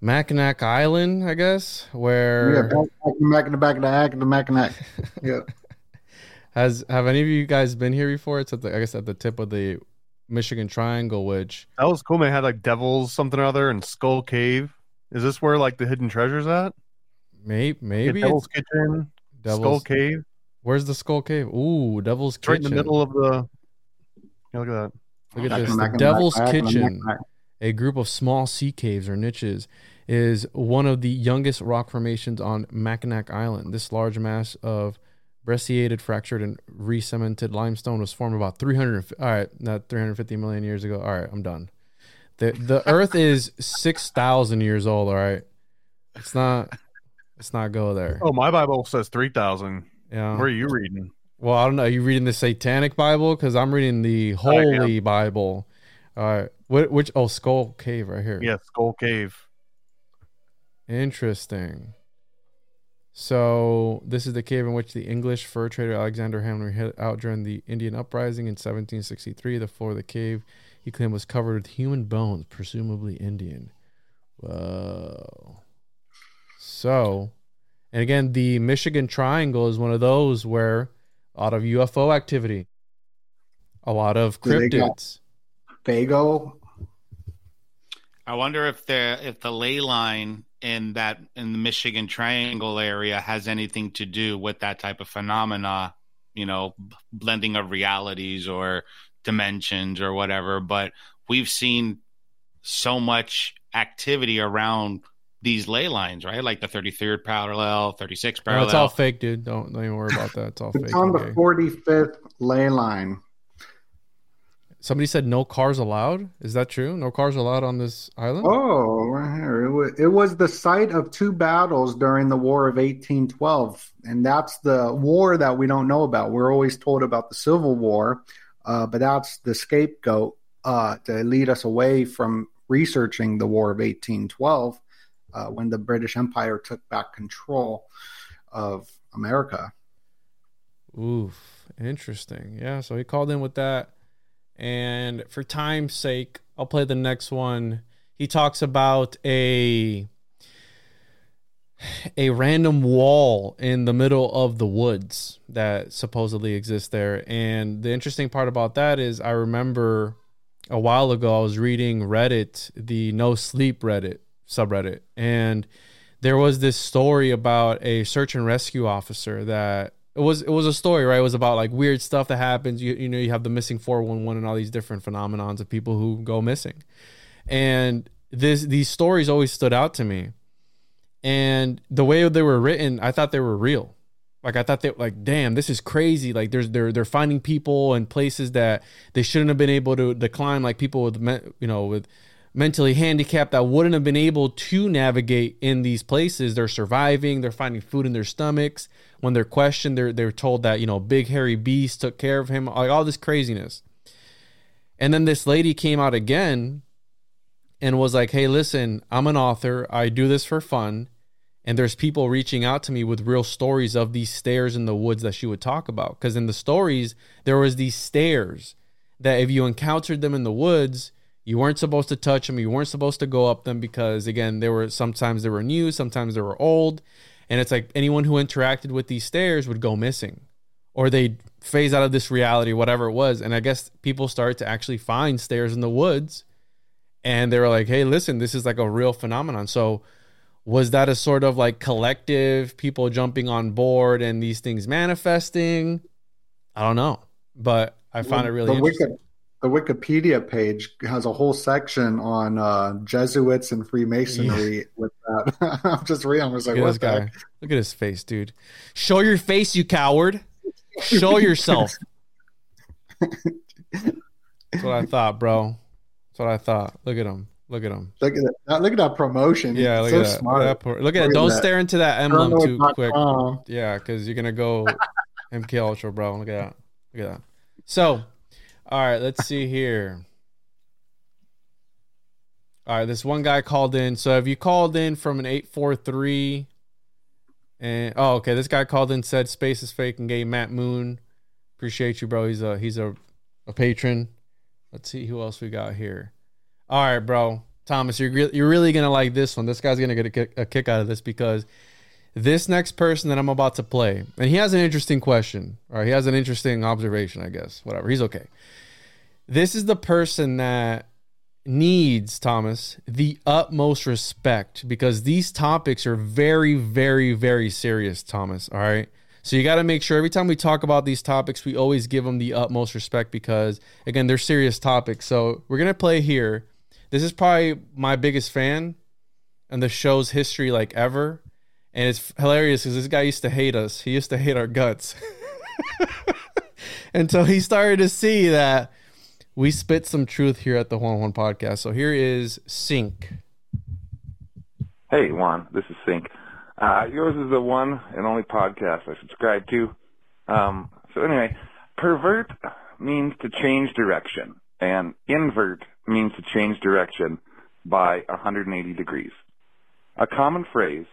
Mackinac Island, I guess, Yeah, where back, back in the back of the hack, the back. Yeah. Has have any of you guys been here before? It's at the I guess at the tip of the Michigan Triangle, which That was cool, man. It had like devils something or other and Skull Cave. Is this where like the hidden treasures at? Maybe maybe Yeah, Devil's it's Kitchen, Skull Cave. Where's the Skull Cave? Ooh, Devil's It's right in the middle of the. Yeah, look at that. Look at this. the The back in the Devil's back, back in the Kitchen, back, back. a group of small sea caves or niches, is one of the youngest rock formations on Mackinac Island. This large mass of brecciated, fractured, and re-cemented limestone was formed about 300. All right, not 350 million years ago. All right, I'm done. the The Earth is 6,000 years old. All right, it's not. Let's not go there. Oh, my Bible says three thousand. Yeah. Where are you reading? Well, I don't know. Are you reading the Satanic Bible? Because I'm reading the Holy Bible. All right. What, which? Oh, Skull Cave right here. Yeah, Skull Cave. Interesting. So this is the cave in which the English fur trader Alexander Hamlin hid out during the Indian uprising in 1763. The floor of the cave he claimed was covered with human bones, presumably Indian. Whoa. So, and again, the Michigan Triangle is one of those where a lot of UFO activity, a lot of Do they got- cryptids. Fago. I wonder if the if the ley line in that in the Michigan Triangle area has anything to do with that type of phenomena, you know, blending of realities or dimensions or whatever. But we've seen so much activity around these ley lines, right? Like the 33rd parallel, 36th Oh, parallel. it's all fake, dude. Don't don't even worry about that. It's all fake. On the 45th ley line. Somebody said no cars allowed. Is that true? No cars allowed on this island? Oh, right here. It was, it was the site of two battles during the War of 1812. And that's the war that we don't know about. We're always told about the Civil War, uh, but that's the scapegoat uh, to lead us away from researching the War of 1812 uh, when the British Empire took back control of America. Oof, interesting. Yeah, so he called in with that. And for time's sake, I'll play the next one. He talks about a a random wall in the middle of the woods that supposedly exists there. And the interesting part about that is I remember a while ago I was reading Reddit, the no sleep Reddit subreddit, and there was this story about a search and rescue officer that it was it was a story, right? It was about like weird stuff that happens. You you know, you have the missing 411 and all these different phenomenons of people who go missing. And this these stories always stood out to me. And the way they were written, I thought they were real. Like I thought they like, damn, this is crazy. Like there's they're they're finding people and places that they shouldn't have been able to, to climb, like people with you know with mentally handicapped that wouldn't have been able to navigate in these places. They're surviving. They're finding food in their stomachs. When they're questioned, they're they're told that you know big hairy beast took care of him. Like all this craziness. And then this lady came out again and was like, "Hey, listen, I'm an author. I do this for fun." And there's people reaching out to me with real stories of these stairs in the woods that she would talk about. Because in the stories, there was these stairs that if you encountered them in the woods, you weren't supposed to touch them. You weren't supposed to go up them because again, they were sometimes they were new, sometimes they were old, and it's like anyone who interacted with these stairs would go missing, or they'd phase out of this reality, whatever it was. And I guess people started to actually find stairs in the woods, and they were like, "Hey, listen, this is like a real phenomenon." So was that a sort of like collective people jumping on board and these things manifesting? I don't know, but I found it really the, interesting. The Wikipedia page has a whole section on uh, Jesuits and Freemasonry yeah. with that. I'm just reading. I was like, what this guy. Look at his face, dude. Show your face, you coward. Show yourself. That's what I thought, bro. That's what I thought. Look at him. Look at him. Look at that. Look at that promotion. Yeah, look so at that. smart. Look at that. Look at it. Don't stare into that emblem too quick. Yeah, because you're gonna go MK Ultra, bro. Look at that. Look at that. So, all right, let's see here. All right, this one guy called in. So, have you called in from an eight four three? And oh, okay, this guy called in said space is fake and gay. Matt Moon, appreciate you, bro. He's a he's a a patron. Let's see who else we got here. All right, bro. Thomas, you're re- you're really gonna like this one. This guy's gonna get a kick, a kick out of this because this next person that I'm about to play, and he has an interesting question, or he has an interesting observation, I guess. Whatever, he's okay. This is the person that needs Thomas the utmost respect because these topics are very, very, very serious, Thomas. All right. So you got to make sure every time we talk about these topics, we always give them the utmost respect because, again, they're serious topics. So we're gonna play here this is probably my biggest fan and the show's history like ever. And it's hilarious because this guy used to hate us. He used to hate our guts. Until he started to see that we spit some truth here at the One One podcast. So here is Sync. Hey Juan, this is Sync. Uh, yours is the one and only podcast I subscribe to. Um, so anyway, pervert means to change direction, and invert means to change direction by 180 degrees. A common phrase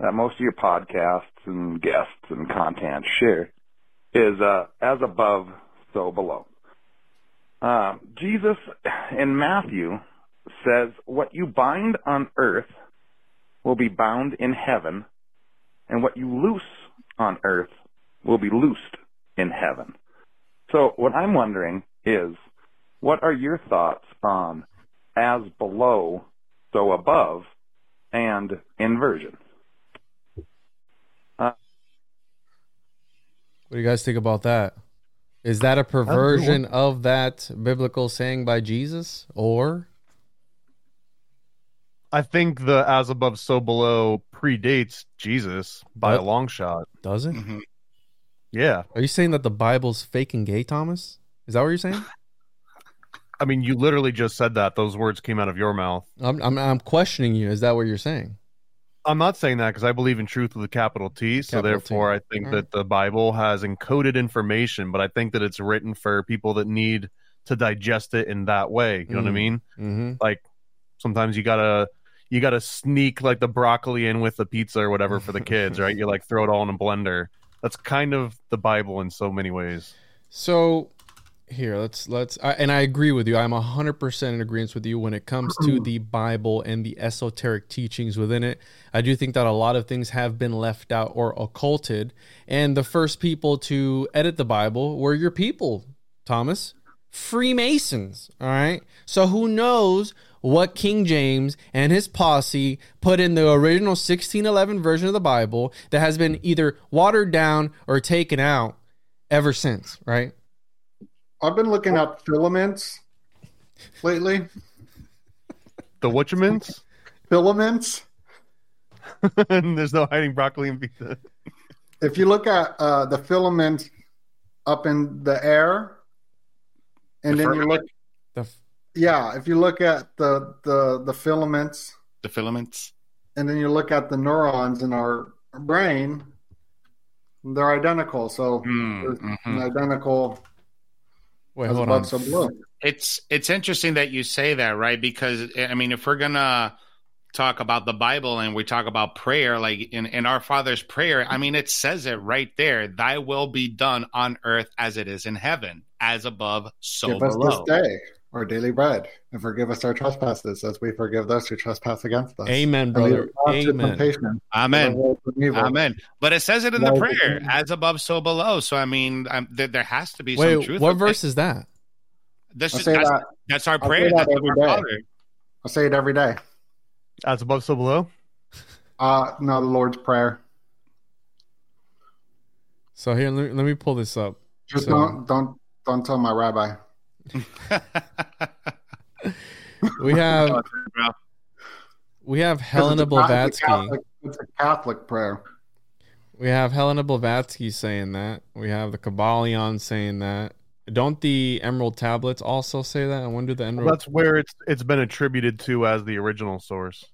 that most of your podcasts and guests and content share is uh, as above, so below. Uh, Jesus in Matthew says, What you bind on earth will be bound in heaven, and what you loose on earth will be loosed in heaven. So, what I'm wondering is, what are your thoughts on as below, so above, and inversion? What do you guys think about that? Is that a perversion of that biblical saying by Jesus, or? I think the as above, so below predates Jesus by What? a long shot. Does it? Mm-hmm. Yeah. Are you saying that the Bible's fake and gay, Thomas? Is that what you're saying? I mean, you literally just said that. Those words came out of your mouth. I'm, I'm, I'm questioning you. Is that what you're saying? I'm not saying that because I believe in truth with a capital T. So Capital therefore, T. I think All that the Bible has encoded information, but I think that it's written for people that need to digest it in that way. You know what I Mm. mean? Mm-hmm. Like sometimes you gotta you gotta sneak like the broccoli in with the pizza or whatever for the kids, right? You like throw it all in a blender. That's kind of the Bible in so many ways. So here, let's let's I, and I agree with you. I'm 100% in agreement with you when it comes to mm-hmm. the Bible and the esoteric teachings within it. I do think that a lot of things have been left out or occulted, and the first people to edit the Bible were your people, Thomas. Freemasons, all right? So who knows what King James and his posse put in the original 1611 version of the Bible that has been either watered down or taken out ever since, right? I've been looking up filaments lately. The Witchaments? Filaments. and there's no hiding broccoli and pizza. If you look at uh, the filament up in the air, and The then you look, firmament? yeah, if you look at the the the filaments, The filaments. and then you look at the neurons in our brain, they're identical. So Mm, there's mhm. an identical Wait, hold on. It's it's interesting that you say that, right? Because I mean, if we're gonna talk about the Bible and we talk about prayer, like in, in our Father's prayer, I mean, it says it right there: "Thy will be done on earth as it is in heaven, as above, so Give us below." this day our daily bread, and forgive us our trespasses, as we forgive those who trespass against us. Amen, brother. us not into Amen. Amen. but deliver us from evil. Amen. But it says it in the Lord, prayer, as above, so below. So I mean, um, there, there has to be some truth. what verse is that? This I is that's, that. that's our prayer. that That's every our day. Father. I say it every day. As above, so below. Uh, no, the Lord's prayer. So here, let, let me pull this up. Just So- don't, don't, don't tell my rabbi. We have we have 'Cause Helena it's a- it's a Blavatsky. Catholic- It's a Catholic prayer. We have Helena Blavatsky saying that. We have the Kybalion saying that. Don't the Emerald Tablets also say that? I wonder the Emerald. That's where it's it's been attributed to as the original source.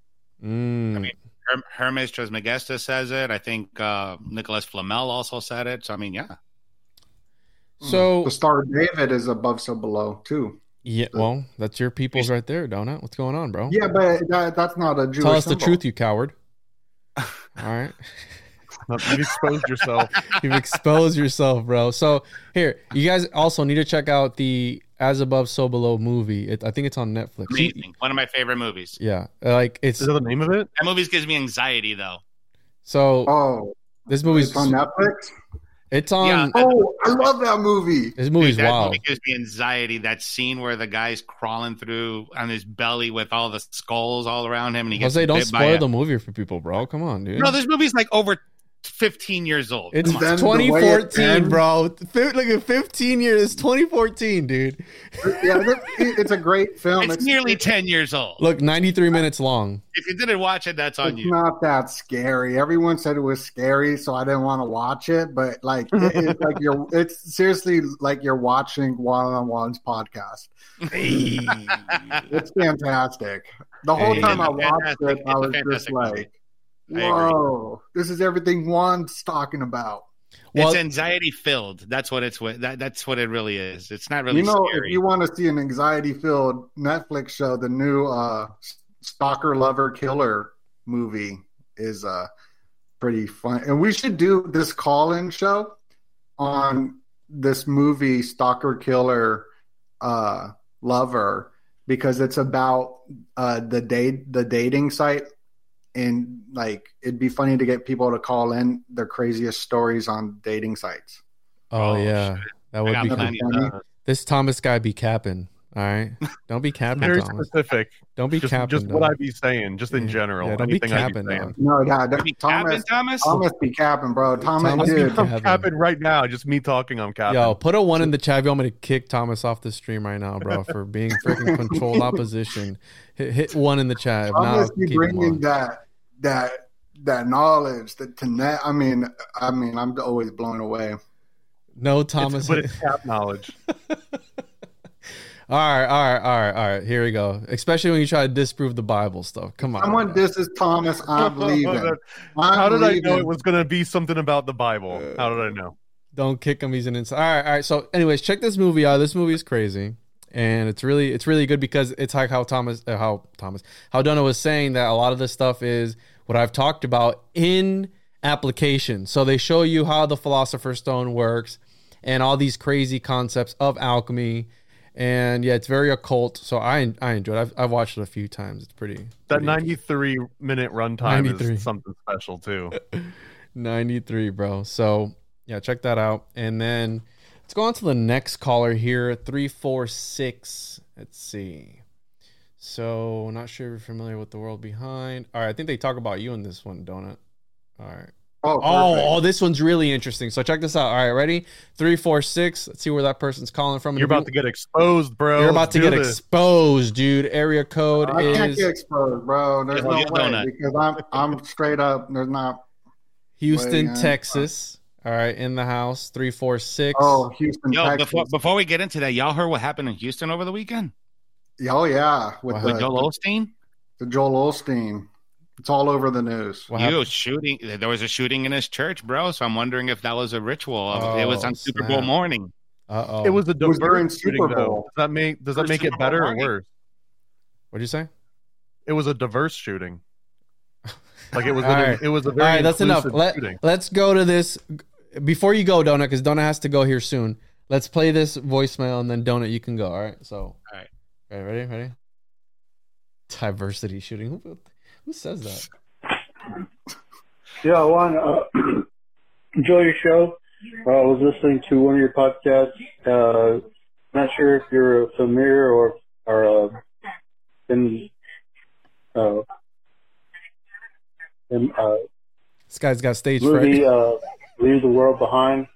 Mm. I mean, Herm- Hermes Trismegistus says it. I think uh, Nicholas Flamel also said it. So I mean, yeah. Mm-hmm. so The Star David is above, so below too. yeah, well, that's your people's right there, DoeNut. What's going on, bro? Yeah, but that, that's not a Jewish. Tell us the truth, you coward. All right. You've exposed yourself. You've exposed yourself, bro. So here, you guys also need to check out the As Above, So Below movie. It, I think it's on Netflix. Amazing. One of my favorite movies. yeah, like it's Is that the name of it? That movie gives me anxiety though. so. Oh, this movie's it's on Netflix. It's on. Yeah. Oh, I love that movie. This movie's Dude, that wild. movie gives me anxiety. That scene where the guy's crawling through on his belly with all the skulls all around him, and he gets Jose, don't spoil the movie for people, bro. Come on, dude. No, this movie's like over 15 years old. It's Come on. Then the way it 2014, bro. Fi- Look at 15 years. 2014, dude. Yeah, it's a great film. It's, nearly 10 years old. Look, 93 minutes long. If you didn't watch it, that's on It's you. not that scary. Everyone said it was scary, so I didn't want to watch it. But like, it- it's like you're. It's seriously like you're watching Juan on Juan's podcast. It's fantastic. The whole Hey. time I watched it, I was just fantastic movie. like, I agree. "Whoa, this is everything Juan's talking about." Well, it's anxiety filled. That's what it's with. That, that's what it really is. It's not really you know, scary. if you want to see an anxiety-filled Netflix show, the new uh, Stalker Lover Killer movie is uh, pretty fun. And we should do this call-in show on this movie, Stalker Killer uh, Lover, because it's about uh, the date, the dating site, and like it'd be funny to get people to call in their craziest stories on dating sites. oh, Oh, yeah. shit. That would be plenty funny. This Thomas guy be capping. All right. Don't be capping, Very Thomas. specific. Don't be Just, capping. just what dog. I be saying, just in Yeah. general. Yeah, don't be anything I capping, be saying. dog. No, yeah, You be Thomas, capping, Thomas? Thomas be capping, bro. Thomas, Thomas be dude. I'm capping right now. Just me talking. I'm capping. Yo, put a one in the chat. If you want me to kick Thomas off the stream right now, bro, for being freaking controlled opposition. Hit, hit one in the chat. If not, Thomas I'll be keep bringing that that that knowledge, that to net. I mean, I mean, I'm always blown away. No, Thomas, It's- Thomas. but it's cap knowledge. All right, all right, all right, all right. Here we go. Especially when you try to disprove the Bible stuff. Come on. Someone bro. disses Thomas, I'm leaving. I'm How did I know it was going to be something about the Bible? How did I know? Don't kick him. He's an inside. All right, all right. So, anyways, check this movie out. This movie is crazy, and it's really, it's really good because it's like how Thomas, uh, how Thomas, how Donna was saying that a lot of this stuff is what I've talked about in application. So they show you how the Philosopher's Stone works, and all these crazy concepts of alchemy. And yeah, it's very occult. So I I enjoy it. I've, I've watched it a few times. It's pretty. That pretty 93 minute runtime 93. is something special too. 93, bro. So yeah, check that out. And then let's go on to the next caller here. 346. Let's see. So not sure if you're familiar with the world behind. All right, I think they talk about you in this one, don't it? All right. Oh, Oh, oh, this one's really interesting. So check this out. All right, ready? Three, four, six. Let's see where that person's calling from. You're about to get exposed, bro. You're about to get this. exposed, dude. Area code I can't is get exposed, bro. There's no way DoeNut. because I'm I'm straight up. There's not. Houston, Way, Texas. All right, in the house. Three, four, six. Oh, Houston, Yo, Texas. before, before we get into that, y'all heard what happened in Houston over the weekend oh yeah, with Wow. the, with Joel Osteen? the Joel Osteen. It's all over the news. What You happened? shooting. There was a shooting in his church, bro. So I'm wondering if that was a ritual. Of, it was Oh, on Super Bowl morning. Uh oh. It was a It during diverse shooting, Super though. Bowl. Does that make does that First make Super it better or worse? What'd you say? It was a diverse shooting. Like it was. All an- right. It was a All very. right, that's enough. Let, shooting. let's go to this before you go, DoeNut, because DoeNut has to go here soon. Let's play this voicemail and then DoeNut, you can go. All right. So, All right. okay, ready? Ready? Diversity shooting. Who, says that? Yeah, I want to uh, enjoy your show. Uh, I was listening to one of your podcasts. Uh, not sure if you're familiar or or uh, been uh, in, uh, This guy's got stage movie fright. uh, Leave the World Behind.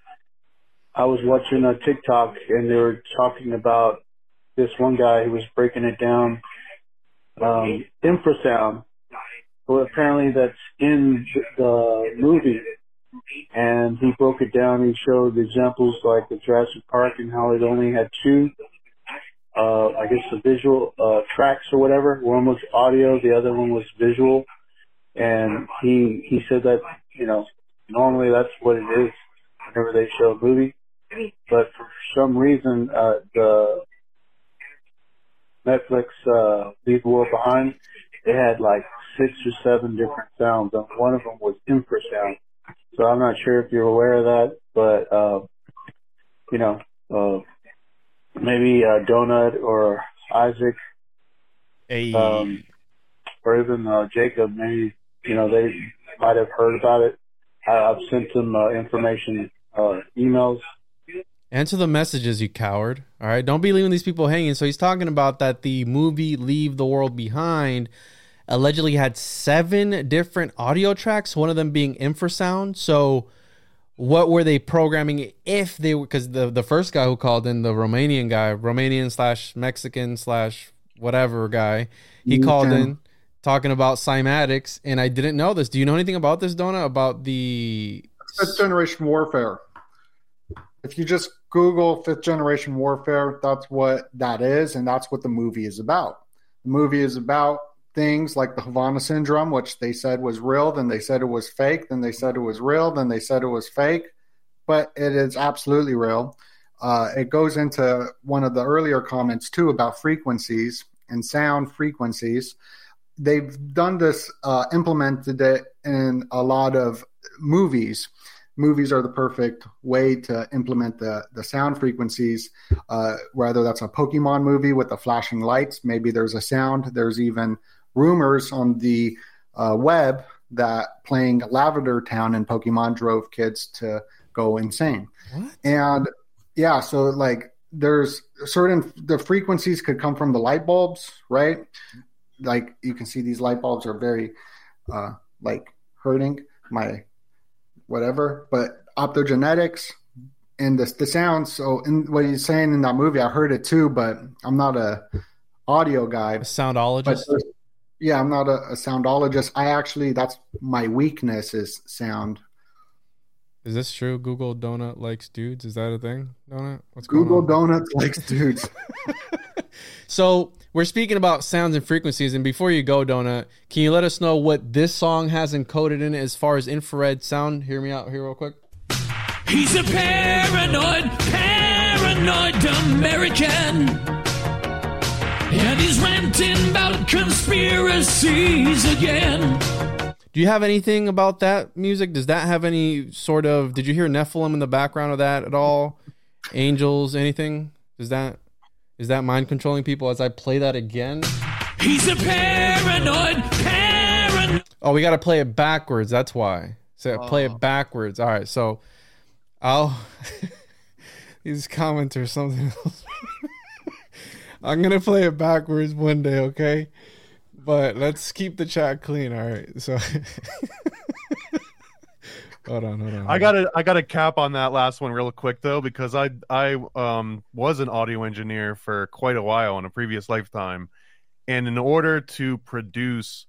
I was watching a TikTok and they were talking about this one guy who was breaking it down. Um, infrasound. Well, apparently that's in the movie. And he broke it down. He showed examples like the Jurassic Park and how it only had two, uh, I guess the visual, uh, tracks or whatever. One was audio, the other one was visual. And he, he said that, you know, normally that's what it is whenever they show a movie. But for some reason, uh, the Netflix, uh, Leave the World Behind, it had like six or seven different sounds and one of them was infrasound. So I'm not sure if you're aware of that, but, uh, you know, uh, maybe, uh, DoeNut or Isaac, Hey. um, or even, uh, Jacob, maybe, you know, they might have heard about it. I, I've sent them, uh, information, uh, emails. Answer the messages, you coward. All right. Don't be leaving these people hanging. So he's talking about that the movie Leave the World Behind allegedly had seven different audio tracks, one of them being infrasound. So what were they programming if they were because the the first guy who called in, the Romanian guy, Romanian slash Mexican slash whatever guy, he called in talking about cymatics, and I didn't know this. Do you know anything about this, Donna? About the Fifth generation warfare. If you just Google fifth generation warfare, that's what that is, and that's what the movie is about. The movie is about things like the Havana syndrome, which they said was real, then they said it was fake, then they said it was real, then they said it was fake, but it is absolutely real. Uh, it goes into one of the earlier comments too about frequencies and sound frequencies. They've done this, uh, implemented it in a lot of movies. Movies are the perfect way to implement the, the sound frequencies. Uh, whether that's a Pokemon movie with the flashing lights, maybe there's a sound. There's even rumors on the uh, web that playing Lavender Town in Pokemon drove kids to go insane. What? And yeah, so like there's certain the frequencies could come from the light bulbs, right? Like you can see these light bulbs are very uh like hurting my whatever, but optogenetics and the the sounds. So in what he's saying in that movie, I heard it too, but I'm not a audio guy. a soundologist? But yeah, I'm not a, a soundologist. I actually that's my weakness is sound. Is this true? Google DoeNut likes dudes. Is that a thing? DoeNut? What's going Google on? Donuts likes dudes. So we're speaking about sounds and frequencies, and before you go, DoeNut, can you let us know what this song has encoded in it as far as infrared sound? Hear me out here real quick. He's a paranoid, paranoid American. And he's ranting about conspiracies again. Do you have anything about that music? Does that have any sort of? Did you hear Nephilim in the background of that at all? Angels, anything? Is that is that mind controlling people as I play that again? He's a paranoid, paranoid. Oh, we got to play it backwards. That's why. So oh. play it backwards. All right. So I'll these comments or something else. I'm gonna play it backwards one day, okay? But let's keep the chat clean. All right. So hold on, hold on. I got to I got to cap on that last one real quick though because I I um was an audio engineer for quite a while in a previous lifetime, and in order to produce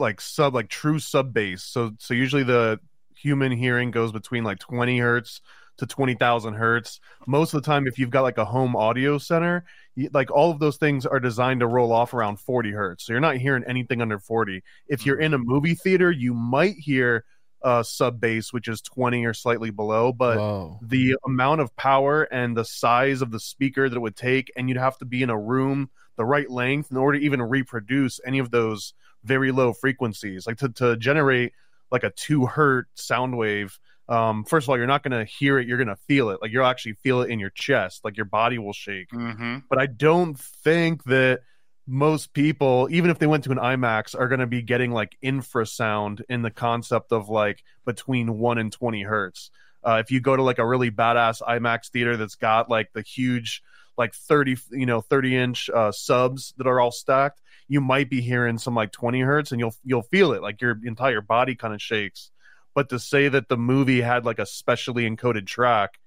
like sub like true sub bass, so so usually the human hearing goes between like twenty hertz to twenty thousand hertz. Most of the time, if you've got like a home audio center, like all of those things are designed to roll off around forty hertz, so you're not hearing anything under forty. If you're in a movie theater, you might hear uh, sub bass, which is 20 or slightly below. But Whoa. the amount of power and the size of the speaker that it would take, and you'd have to be in a room the right length in order to even reproduce any of those very low frequencies. Like to, to generate like a two hertz sound wave. Um, first of all, you're not going to hear it. You're going to feel it. Like you'll actually feel it in your chest. Like your body will shake. Mm-hmm. But I don't think that most people, even if they went to an IMAX, are going to be getting like infrasound in the concept of like between one and 20 hertz. Uh, if you go to like a really badass IMAX theater that's got like the huge, like 30, you know, 30 inch uh, subs that are all stacked, you might be hearing some like 20 hertz and you'll, you'll feel it like your entire body kind of shakes. But to say that the movie had like a specially encoded track,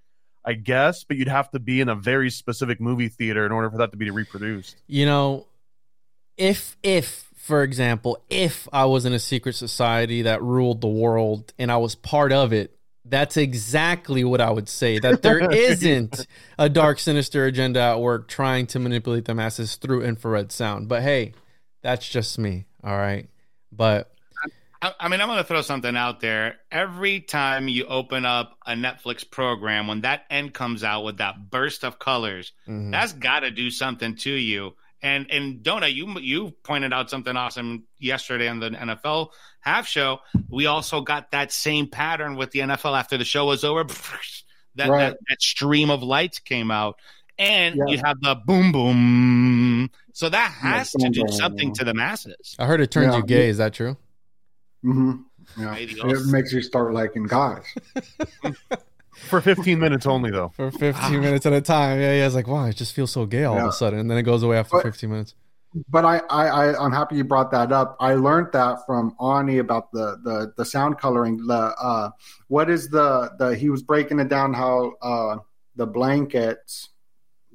I guess, but you'd have to be in a very specific movie theater in order for that to be reproduced. You know, if if for example, if I was in a secret society that ruled the world and I was part of it, that's exactly what I would say. That there isn't a dark, sinister agenda at work trying to manipulate the masses through infrared sound. But hey, that's just me. All right. But I, I mean, I'm going to throw something out there. Every time you open up a Netflix program, when that end comes out with that burst of colors, Mhm. that's got to do something to you. And and Dona, you you pointed out something awesome yesterday on the NFL half show. We also got that same pattern with the NFL after the show was over. That Right. that, that stream of lights came out, and Yeah. you have the boom boom. So that has to do boom. something to the masses. I heard it turns Yeah. you gay. Is that true? Hmm Yeah. It makes you start liking guys. For 15 minutes only, though. For 15 minutes at a time. Yeah, yeah. It's like, wow, it just feels so gay all of a sudden. And then it goes away after But- 15 minutes. But I, I, I, I'm happy you brought that up. I learned that from Ani about the, the, the sound coloring. The uh, what is the the he was breaking it down how uh, the blankets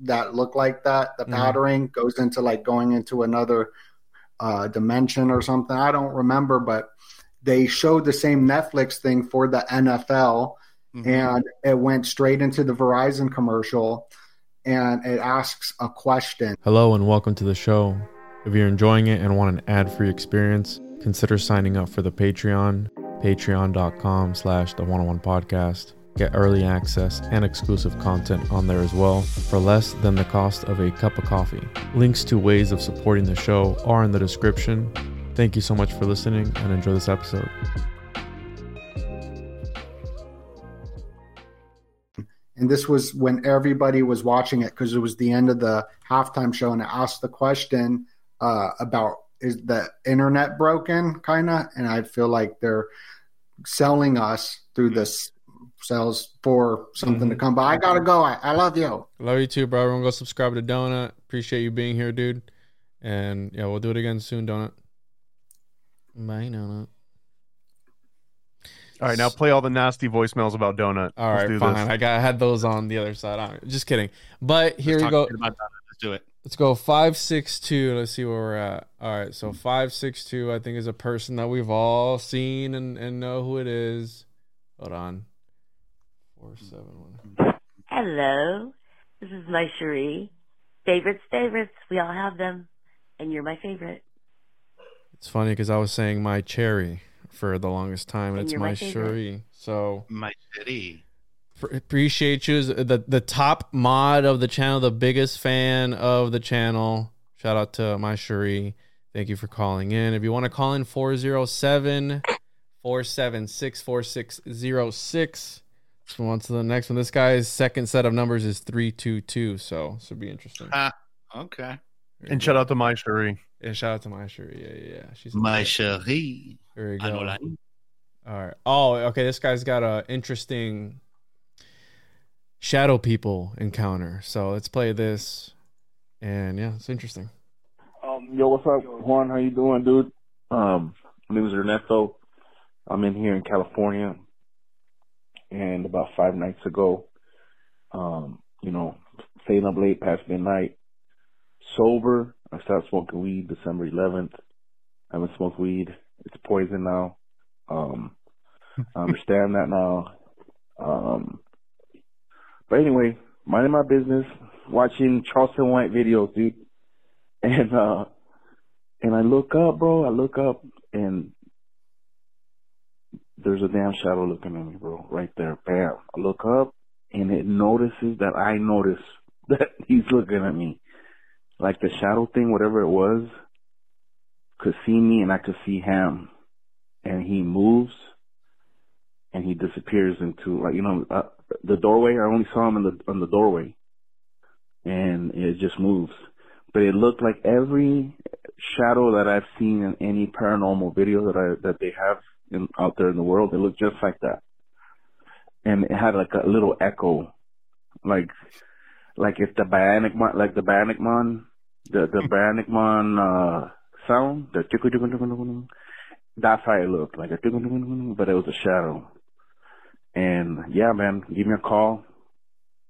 that look like that the Mhm. patterning goes into like going into another uh, dimension or something. I don't remember, but they showed the same Netflix thing for the NFL, Mhm. and it went straight into the Verizon commercial, and it asks a question. Hello and welcome to the show. If you're enjoying it and want an ad-free experience, consider signing up for the Patreon, patreon.com slash the Juan on Juan podcast. Get early access and exclusive content on there as well for less than the cost of a cup of coffee. Links to ways of supporting the show are in the description. Thank you so much for listening and enjoy this episode. and this was when everybody was watching it because it was the end of the halftime show and I asked the question uh, about is the internet broken kind of and i feel like they're selling us through this sales for something to come but i gotta go i, I love you Love you too, bro. Everyone go subscribe to DoeNut. Appreciate you being here, dude. And yeah, we'll do it again soon, DoeNut. Bye, DoeNut. All right, now play all the nasty voicemails about DoeNut. All Let's right, do fine. this. I got I had those on the other side. All right, just kidding. But here Let's we go. about that. Let's do it. Let's go five six two. Let's see where we're at. All right, so five six two. I think is a person that we've all seen and, and know who it is. Hold on. Four seven one. Hello, this is my Cherie. Favorites, favorites. We all have them, and you're my favorite. It's funny because I was saying my cherry for the longest time, and And it's my, my favorite. Cherie. So My city. pr- appreciate you, the the top mod of the channel, the biggest fan of the channel. Shout out to my Cherie. Thank you for calling in. If you want to call in 407 476 4606. Let's move on to the next one. This guy's second set of numbers is 322. So this would be interesting. Ah, okay. And shout out to my Cherie. Yeah, shout out to my Cherie. Yeah, yeah, yeah. She's My chérie. There you go. that. All right. Oh, okay. This guy's got a interesting shadow people encounter. So let's play this. And yeah, it's interesting. Um, yo, what's up, Juan? How you doing, dude? Um, my name is Ernesto. I'm in here in California, and about five nights ago, um, you know, staying up late past midnight, sober. I stopped smoking weed December 11th. I haven't smoked weed. It's poison now. Um, I understand that now. Um, but anyway, minding my business, watching Charleston White videos, dude. And uh and I look up, bro, I look up and there's a damn shadow looking at me, bro. Right there. Bam. I look up and it notices that I notice that he's looking at me. Like the shadow thing, whatever it was, could see me and I could see him. And he moves and he disappears into like, you know, uh, the doorway. I only saw him in the, on the doorway and it just moves. But it looked like every shadow that I've seen in any paranormal video that I, that they have in, out there in the world. It looked just like that. And it had like a little echo, like, like if the Bionic Mon, like the Bionic Mon, the, the Bionic Mon, uh, sound, the tickle, tickle, tickle, tickle, that's how it looked, like a tickle, tickle, but it was a shadow. And yeah, man, give me a call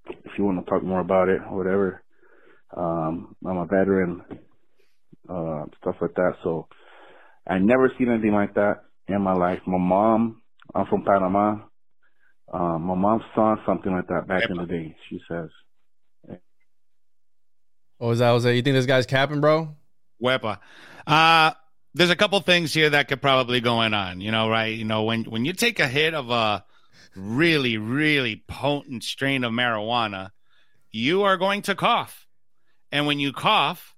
if you want to talk more about it or whatever. Um, I'm a veteran, uh, stuff like that. So I never seen anything like that in my life. My mom, I'm from Panama. Um, my mom saw something like that back in the day. She says, Oh, is that was that? You think this guy's capping, bro? Wepa. Uh, there's a couple things here that could probably going on. You know, right? You know, when when you take a hit of a really, really potent strain of marijuana, you are going to cough, and when you cough,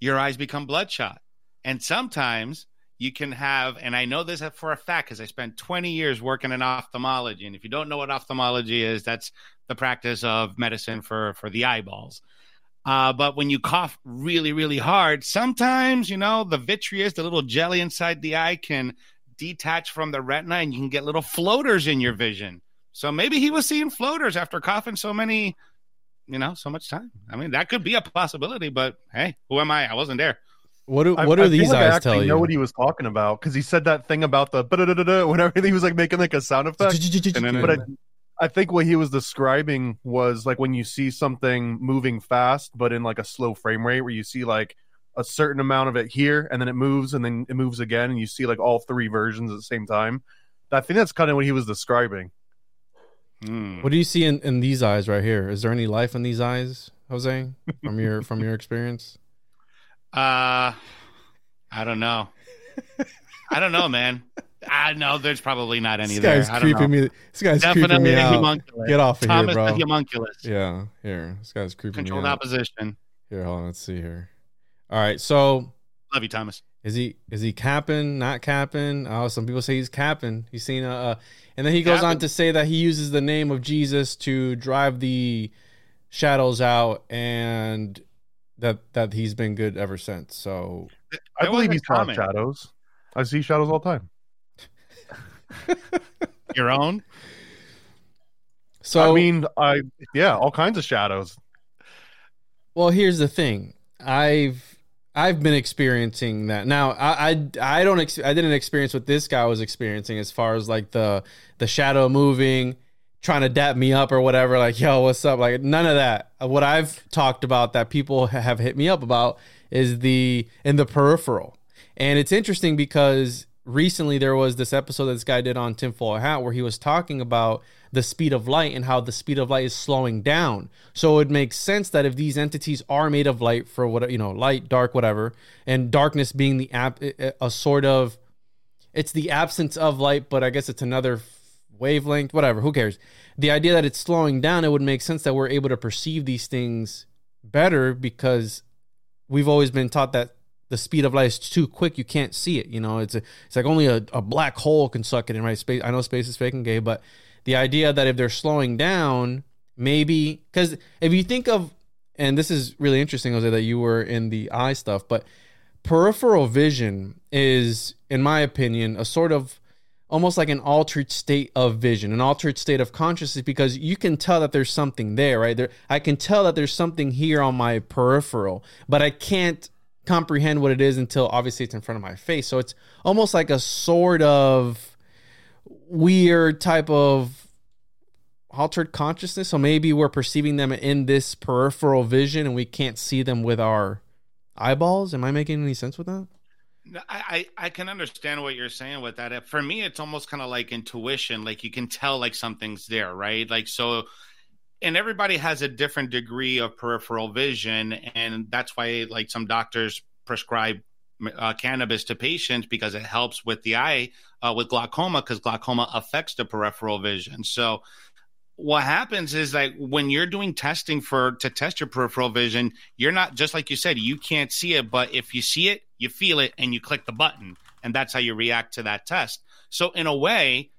your eyes become bloodshot, and sometimes you can have, and I know this for a fact because I spent 20 years working in ophthalmology. And if you don't know what ophthalmology is, that's the practice of medicine for for the eyeballs. Uh, but when you cough really, really hard, sometimes, you know, the vitreous, the little jelly inside the eye can detach from the retina and you can get little floaters in your vision. So maybe he was seeing floaters after coughing so many, you know, so much time. I mean, that could be a possibility, but hey, who am I? I wasn't there. What do I- what do I feel these like I eyes actually tell you? know what he was talking about because he said that thing about the whatever. He was like making like a sound effect. but I, I think what he was describing was like when you see something moving fast, but in like a slow frame rate, where you see like a certain amount of it here, and then it moves, and then it moves again, and you see like all three versions at the same time. I think that's kind of what he was describing. What do you see in, in these eyes right here? Is there any life in these eyes, Jose? From your from your experience? Uh, I don't know. I don't know, man. I know there's probably not any This there. guy's I don't creeping know. me. This guy's Definitely creeping me a out. homunculus. Get off of Thomas here, bro. the homunculus. Yeah, here. This guy's creeping Controlled me out. opposition. Here, hold on. Let's see here. All right, so Love you, Thomas. is he is he capping? Not capping? Oh, some people say he's capping. He's seen a, uh, and then he goes on to say that he uses the name of Jesus to drive the shadows out, and that that he's been good ever since. So I That believe wasn't he saw common. shadows. I see shadows all the time. Your own? So I mean, I yeah, all kinds of shadows. Well, here's the thing. I've I've been experiencing that. Now, I I, I don't ex- I didn't experience what this guy was experiencing as far as like the the shadow moving, trying to dap me up or whatever. Like, yo, what's up? Like, none of that. What I've talked about that people have hit me up about is the in the peripheral, and it's interesting because recently there was this episode that this guy did on Tinfoil Hat where he was talking about the speed of light and how the speed of light is slowing down. So it makes sense that if these entities are made of light for what you know, light, dark, whatever, and darkness being the app a sort of it's the absence of light, but I guess it's another wavelength, whatever, who cares? The idea that it's slowing down, it would make sense that we're able to perceive these things better because we've always been taught that the speed of light is too quick. You can't see it. You know, it's a, it's like only a, a black hole can suck it in, right? Space. I know space is fake and gay, but the idea that if they're slowing down, maybe because if you think of, and this is really interesting, Jose, that you were in the eye stuff, but peripheral vision is, in my opinion, a sort of almost like an altered state of vision, an altered state of consciousness, because you can tell that there's something there, right? There, I can tell that there's something here on my peripheral, but I can't comprehend what it is until obviously it's in front of my face. So it's almost like a sort of weird type of altered consciousness. So maybe we're perceiving them in this peripheral vision and we can't see them with our eyeballs. Am I making any sense with that? I, I can understand what you're saying with that. For me, it's almost kind of like intuition. Like you can tell like something's there, right? Like so, and everybody has a different degree of peripheral vision, and that's why like some doctors prescribe uh, cannabis to patients because it helps with the eye uh, with glaucoma because glaucoma affects the peripheral vision. So what happens is like when you're doing testing for to test your peripheral vision, you're not just like you said, you can't see it, but if you see it, you feel it and you click the button and that's how you react to that test. So in a way,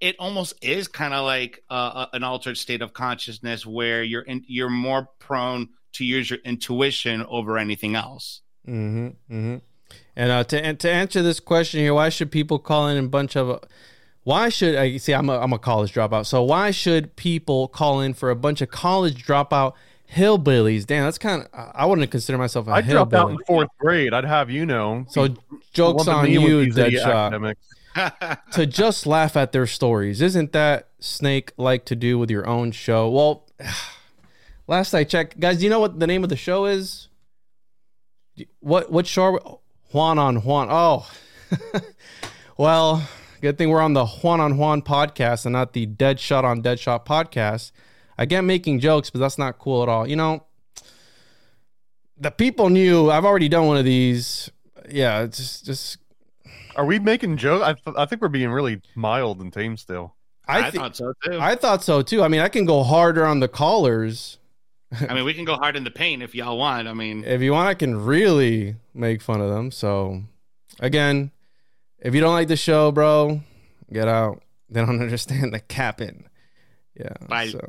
it almost is kind of like uh, an altered state of consciousness where you're in, you're more prone to use your intuition over anything else. Mm-hmm. Mm-hmm. And uh, to to answer this question here, why should people call in a bunch of? why should I see? I'm a, I'm a college dropout, so why should people call in for a bunch of college dropout hillbillies? Damn, that's kind of. I wouldn't consider myself a I dropped out in fourth grade. I'd have you know. So jokes on you, Deadshot. to just laugh at their stories. Isn't that Snake like to do with your own show? Well, last I checked, guys, do you know what the name of the show is? What what show? Are we? Juan on Juan. Oh, well, good thing we're on the Juan on Juan podcast and not the Dead Shot on Dead Shot podcast. I get making jokes, but that's not cool at all. You know, the people knew I've already done one of these. Yeah, it's just just Are we making jokes? I, th- I think we're being really mild and tame still. I, thi- thought so too. I thought so too. I mean, I can go harder on the callers. I mean, we can go hard in the paint if y'all want. I mean, If you want, I can really make fun of them. So, again, if you don't like the show, bro, get out. They don't understand the capping. Yeah. so-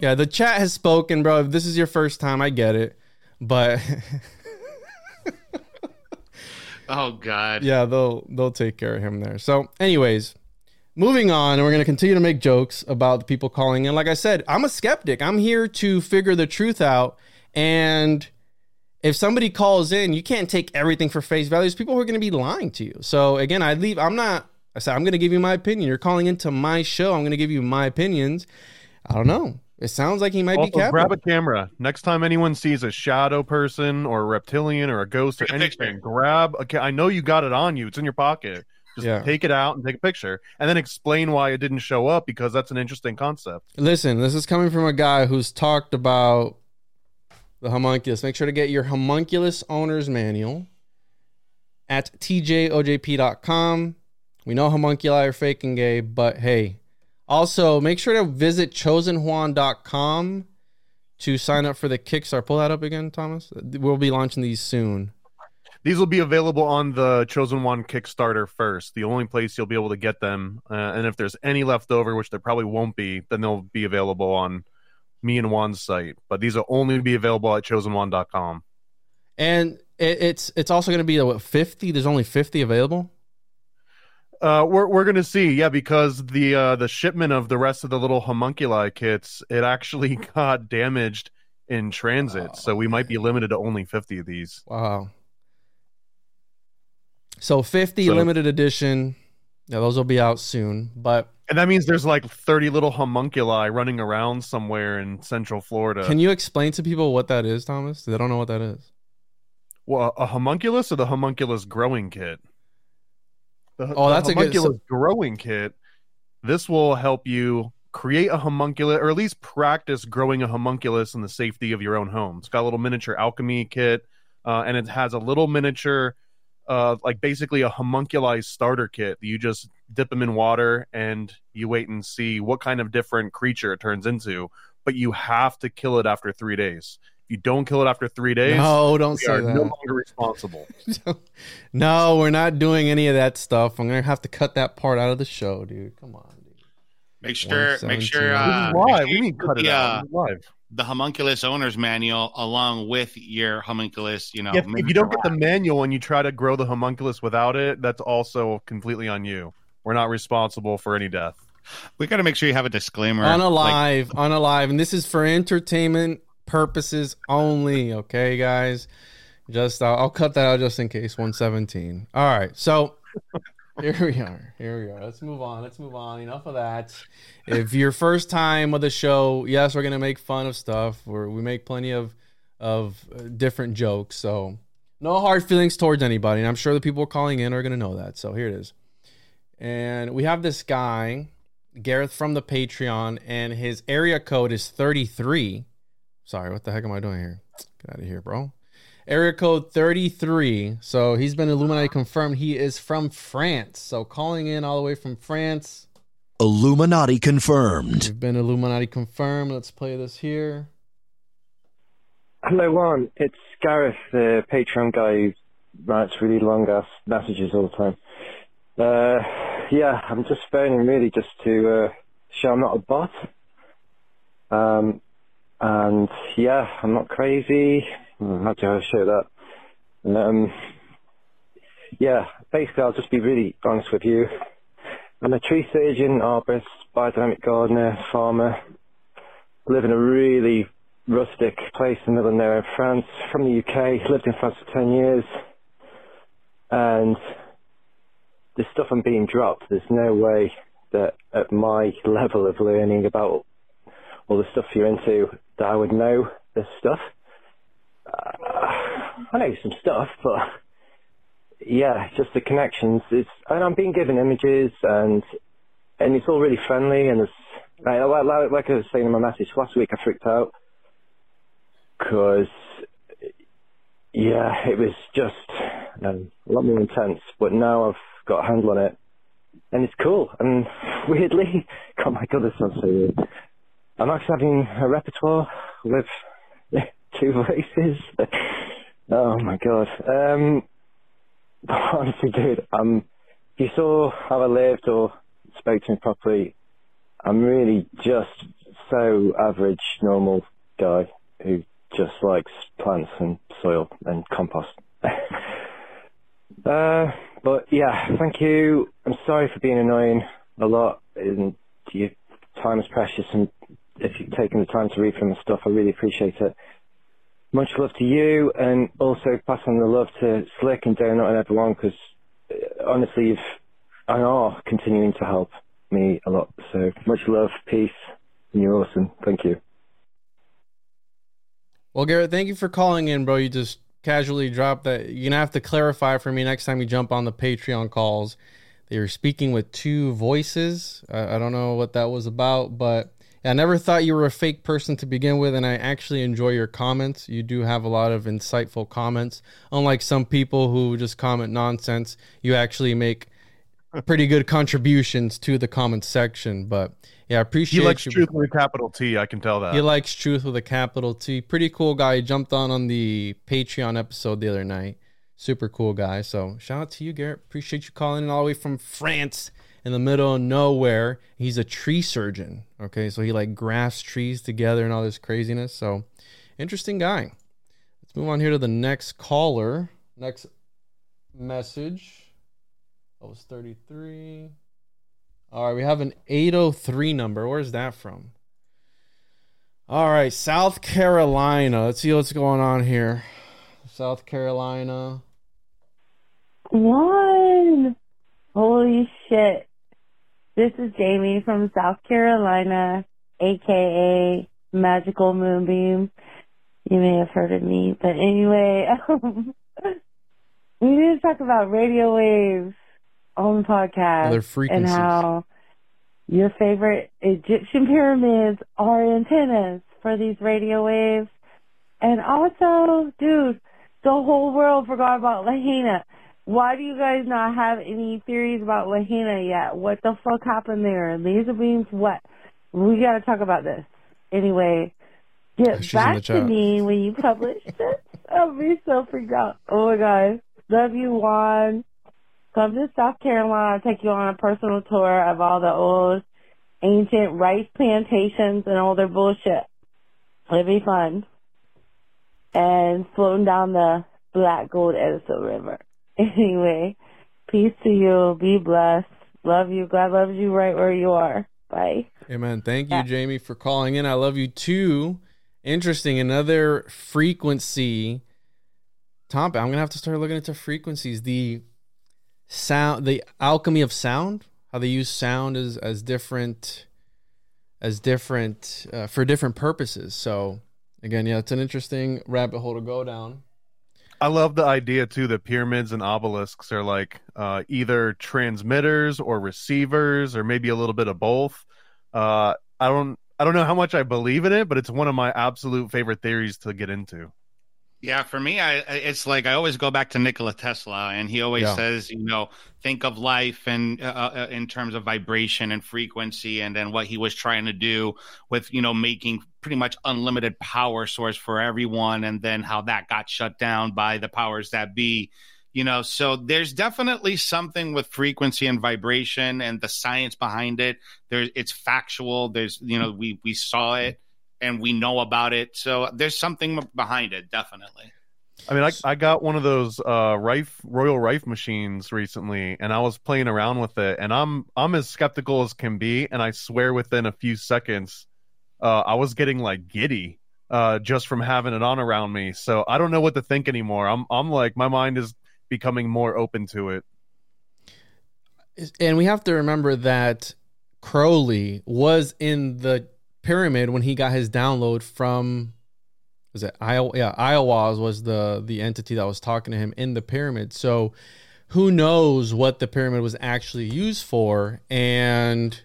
yeah, the chat has spoken, bro. If this is your first time, I get it. But Oh God. yeah, they'll they'll take care of him there. So, anyways, moving on, and we're gonna continue to make jokes about the people calling in. Like I said, I'm a skeptic. I'm here to figure the truth out. And if somebody calls in, you can't take everything for face value. There's people who are gonna be lying to you. So again, I leave. I'm not. I said I'm gonna give you my opinion. You're calling into my show. I'm gonna give you my opinions. I don't know. It sounds like he might Also, be capping. grab a camera. Next time anyone sees a shadow person or a reptilian or a ghost or Take a anything, picture. grab a ca- I know you got it on you. It's in your pocket. Just Yeah. take it out and take a picture, and then explain why it didn't show up because that's an interesting concept. Listen, this is coming from a guy who's talked about the homunculus. Make sure to get your homunculus owner's manual at tjojp.com. We know homunculi are fake and gay, but hey, also make sure to visit chosenjuan.com to sign up for the Kickstarter. Pull that up again, Thomas. We'll be launching these soon. These will be available on the Chosen Juan Kickstarter first, the only place you'll be able to get them. Uh, and if there's any left over, which there probably won't be, then they'll be available on me and Juan's site. But these will only be available at chosenjuan.com. And it, it's it's also going to be what 50. There's only 50 available. Uh, we're we're gonna see, yeah, because the uh, the shipment of the rest of the little homunculi kits, it actually got damaged in transit, so we might be limited to only fifty of these. Wow. So 50 So- limited edition. Yeah, those will be out soon. But And that means there's like thirty little homunculi running around somewhere in Central Florida. can you explain to people what that is, Thomas? They don't know what that is. well, a homunculus or the homunculus growing kit? The, Oh, the that's a good- so- growing kit. This will help you create a homunculus, or at least practice growing a homunculus in the safety of your own home. It's got a little miniature alchemy kit, uh, and it has a little miniature, uh, like basically a homunculized starter kit. You just dip them in water, and you wait and see what kind of different creature it turns into. But you have to kill it after three days. If you don't kill it after three days, No, don't we say are that. no longer responsible. No, we're not doing any of that stuff. I'm going to have to cut that part out of the show, dude. Come on. Dude. Make sure, make sure. Uh, live. make sure We need to put cut it the, out. uh, live. the homunculus owner's manual along with your homunculus. You know, if, if you don't get the manual and you try to grow the homunculus without it, that's also completely on you. We're not responsible for any death. we got to make sure you have a disclaimer. On a like- live, on a live. And this is for entertainment purposes only. Okay, guys? Just, I'll, I'll cut that out just in case. 117. All right. So here we are. Here we are. Let's move on. Let's move on. Enough of that. If your first time with the show, yes, we're gonna make fun of stuff. We're, we make plenty of of uh, different jokes. So no hard feelings towards anybody. And I'm sure the people calling in are gonna know that. So here it is. And we have this guy, Gareth from the Patreon, and his area code is 33. Sorry, what the heck am I doing here? Get out of here, bro. area code 33. So he's been Illuminati confirmed. He is from France. So calling in all the way from France. Illuminati confirmed. You've been Illuminati confirmed. Let's play this here. Hello, Juan. It's Gareth, the Patreon guy who writes really long ass messages all the time. Uh, yeah, I'm just phoning really just to uh, show I'm not a bot. Um, and yeah, I'm not crazy. Hmm, How do I show that? Um, yeah, basically, I'll just be really honest with you. I'm a tree surgeon, arborist, biodynamic gardener, farmer. Live in a really rustic place in the middle of nowhere in France. From the UK, lived in France for 10 years. And the stuff I'm being dropped, there's no way that at my level of learning about all the stuff you're into that I would know this stuff. Uh, I know some stuff, but yeah, just the connections. It's and I'm being given images and and it's all really friendly and it's like, like, like I was saying in my message last week. I freaked out because yeah, it was just um, a lot more intense. But now I've got a handle on it, and it's cool. And weirdly, oh my god, this sounds so weird. I'm actually having a repertoire with two voices. oh my god. Um, honestly, dude, um, if you saw how I lived or spoke to me properly, I'm really just so average, normal guy who just likes plants and soil and compost. uh, but yeah, thank you. I'm sorry for being annoying a lot. And your time is precious, and if you've taken the time to read from the stuff, I really appreciate it. Much love to you, and also pass on the love to Slick and DoeNut and everyone, because uh, honestly, you've and are continuing to help me a lot. So much love, peace, and you're awesome. Thank you. Well, Garrett, thank you for calling in, bro. You just casually dropped that. You're gonna have to clarify for me next time you jump on the Patreon calls. That you're speaking with two voices. I, I don't know what that was about, but I never thought you were a fake person to begin with, and I actually enjoy your comments. You do have a lot of insightful comments. Unlike some people who just comment nonsense, you actually make pretty good contributions to the comment section. But yeah, I appreciate He likes you. truth with a capital T. I can tell that. He likes truth with a capital T. Pretty cool guy. He jumped on on the Patreon episode the other night. Super cool guy. So shout out to you, Garrett. Appreciate you calling in all the way from France in the middle of nowhere. He's a tree surgeon. Okay, so he like grafts trees together and all this craziness. So interesting guy. Let's move on here to the next caller. Next message. Oh, that was 33. All right, we have an 803 number. Where's that from? All right, South Carolina. Let's see what's going on here. South Carolina. One. Holy shit. This is Jamie from South Carolina, aka Magical Moonbeam. You may have heard of me, but anyway, um, we need to talk about radio waves on the podcast and how your favorite Egyptian pyramids are antennas for these radio waves. And also, dude, the whole world forgot about Lahaina. Why do you guys not have any theories about Lahaina yet? What the fuck happened there? Laser beams? What? We gotta talk about this. Anyway, get She's back to me when you publish this. I'll be so freaked out. Oh my god. Love you, Juan. Come to South Carolina. I'll take you on a personal tour of all the old ancient rice plantations and all their bullshit. It'll be fun. And floating down the black gold Edisto River. Anyway, peace to you. Be blessed. Love you. God loves you right where you are. Bye. Amen. Thank you, Jamie, for calling in. I love you too. Interesting. Another frequency topic. I'm gonna have to start looking into frequencies. The sound, the alchemy of sound. How they use sound as as different, as different uh, for different purposes. So again, yeah, it's an interesting rabbit hole to go down. I love the idea too that pyramids and obelisks are like uh, either transmitters or receivers or maybe a little bit of both. Uh, I don't I don't know how much I believe in it, but it's one of my absolute favorite theories to get into. Yeah, for me, I it's like I always go back to Nikola Tesla, and he always Yeah. says, you know, think of life and uh, uh, in terms of vibration and frequency, and then what he was trying to do with you know making pretty much unlimited power source for everyone, and then how that got shut down by the powers that be. You know, so there's definitely something with frequency and vibration and the science behind it. There's it's factual. There's you know we we saw it and we know about it. So there's something behind it, definitely. I mean, I, I got one of those uh, Rife Royal Rife machines recently, and I was playing around with it, and I'm I'm as skeptical as can be, and I swear within a few seconds, uh, I was getting like giddy uh, just from having it on around me. So I don't know what to think anymore. I'm I'm like my mind is becoming more open to it. and we have to remember that Crowley was in the pyramid when he got his download from was it Aiwass? Yeah, Aiwass was the the entity that was talking to him in the pyramid. So who knows what the pyramid was actually used for? And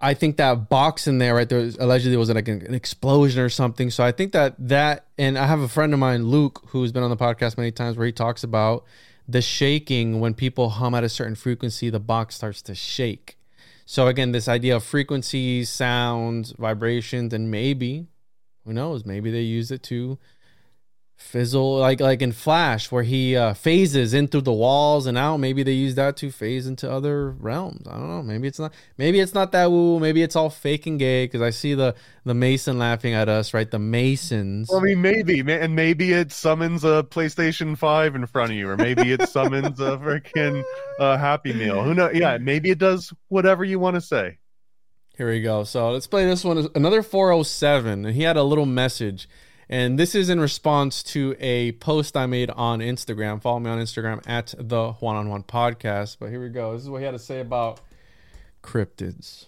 I think that box in there, right there, allegedly was like an explosion or something. So I think that that, and I have a friend of mine, Luke, who's been on the podcast many times, where he talks about the shaking when people hum at a certain frequency, the box starts to shake. So again, this idea of frequencies, sounds, vibrations, and maybe, who knows, maybe they use it to fizzle like like in flash where he uh, phases in through the walls and out maybe they use that to phase into other realms i don't know maybe it's not maybe it's not that woo maybe it's all fake and gay because i see the the mason laughing at us right the masons Well, I mean, maybe, and maybe it summons a PlayStation Five in front of you, or maybe it summons a freaking uh, Happy Meal. Who knows? Yeah, maybe it does whatever you want to say. Here we go. So let's play this one. Another 407. And he had a little message. And this is in response to a post I made on Instagram. Follow me on Instagram at the Juan on Juan podcast. But here we go. This is what he had to say about cryptids.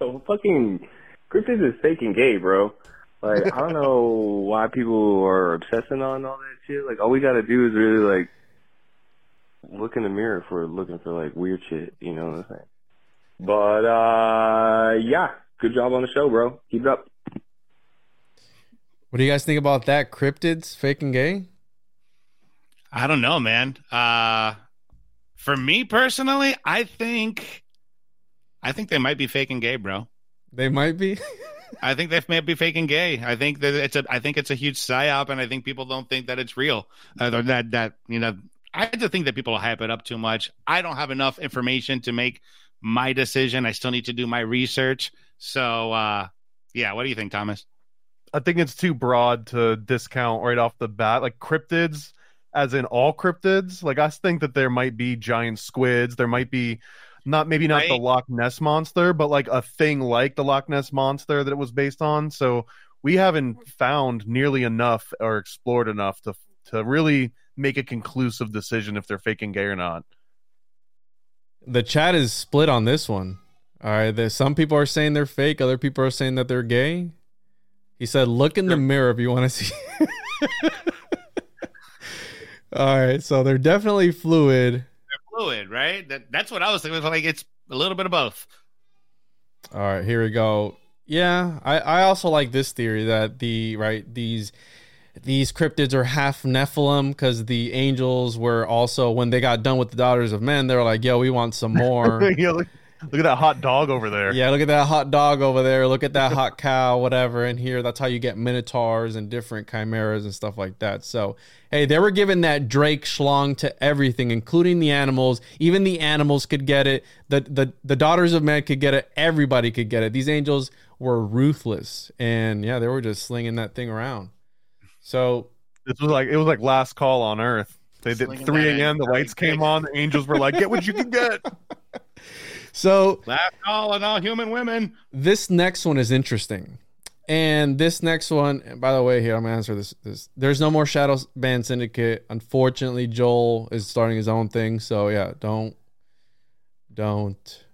Yo, fucking cryptids is fake and gay, bro. Like, I don't know why people are obsessing on all that shit. Like, all we gotta do is really like look in the mirror for looking for like weird shit. You know what I'm saying? But uh, yeah, good job on the show, bro. Keep it up. What do you guys think about that? Cryptids, fake and gay? I don't know, man. Uh, for me personally, I think, I think they might be faking gay, bro. They might be. I think they might be faking gay. I think that it's a, I think it's a huge psyop, and I think people don't think that it's real. Uh, that that you know, I just think that people hype it up too much. I don't have enough information to make my decision. I still need to do my research. So, uh, yeah, what do you think, Thomas? I think it's too broad to discount right off the bat. Like cryptids, as in all cryptids. Like I think that there might be giant squids. There might be not maybe not the Loch Ness monster, but like a thing like the Loch Ness monster that it was based on. So we haven't found nearly enough or explored enough to to really make a conclusive decision if they're faking gay or not. The chat is split on this one. All right. There's some people are saying they're fake, other people are saying that they're gay. He said, look in the mirror if you want to see. All right. So they're definitely fluid. They're fluid, right? That, that's what I was thinking. Like it's a little bit of both. All right, here we go. Yeah, I, I also like this theory that the right these these cryptids are half Nephilim because the angels were also when they got done with the daughters of men, they were like, "Yo, we want some more." Yeah, look, look at that hot dog over there. yeah, look at that hot dog over there. Look at that hot cow, whatever. in here, that's how you get minotaurs and different chimeras and stuff like that. So, hey, they were giving that Drake schlong to everything, including the animals. Even the animals could get it. The the the daughters of men could get it. Everybody could get it. These angels were ruthless, and yeah, they were just slinging that thing around. So This was like it was like last call on Earth. They did 3 a.m. The lights came on. The angels were like, "Get what you can get." so Last call on all human women. this next one is interesting. And this next one, by the way, here I'm gonna answer this. This there's no more Shadow Band Syndicate. Unfortunately, Joel is starting his own thing. So yeah, don't don't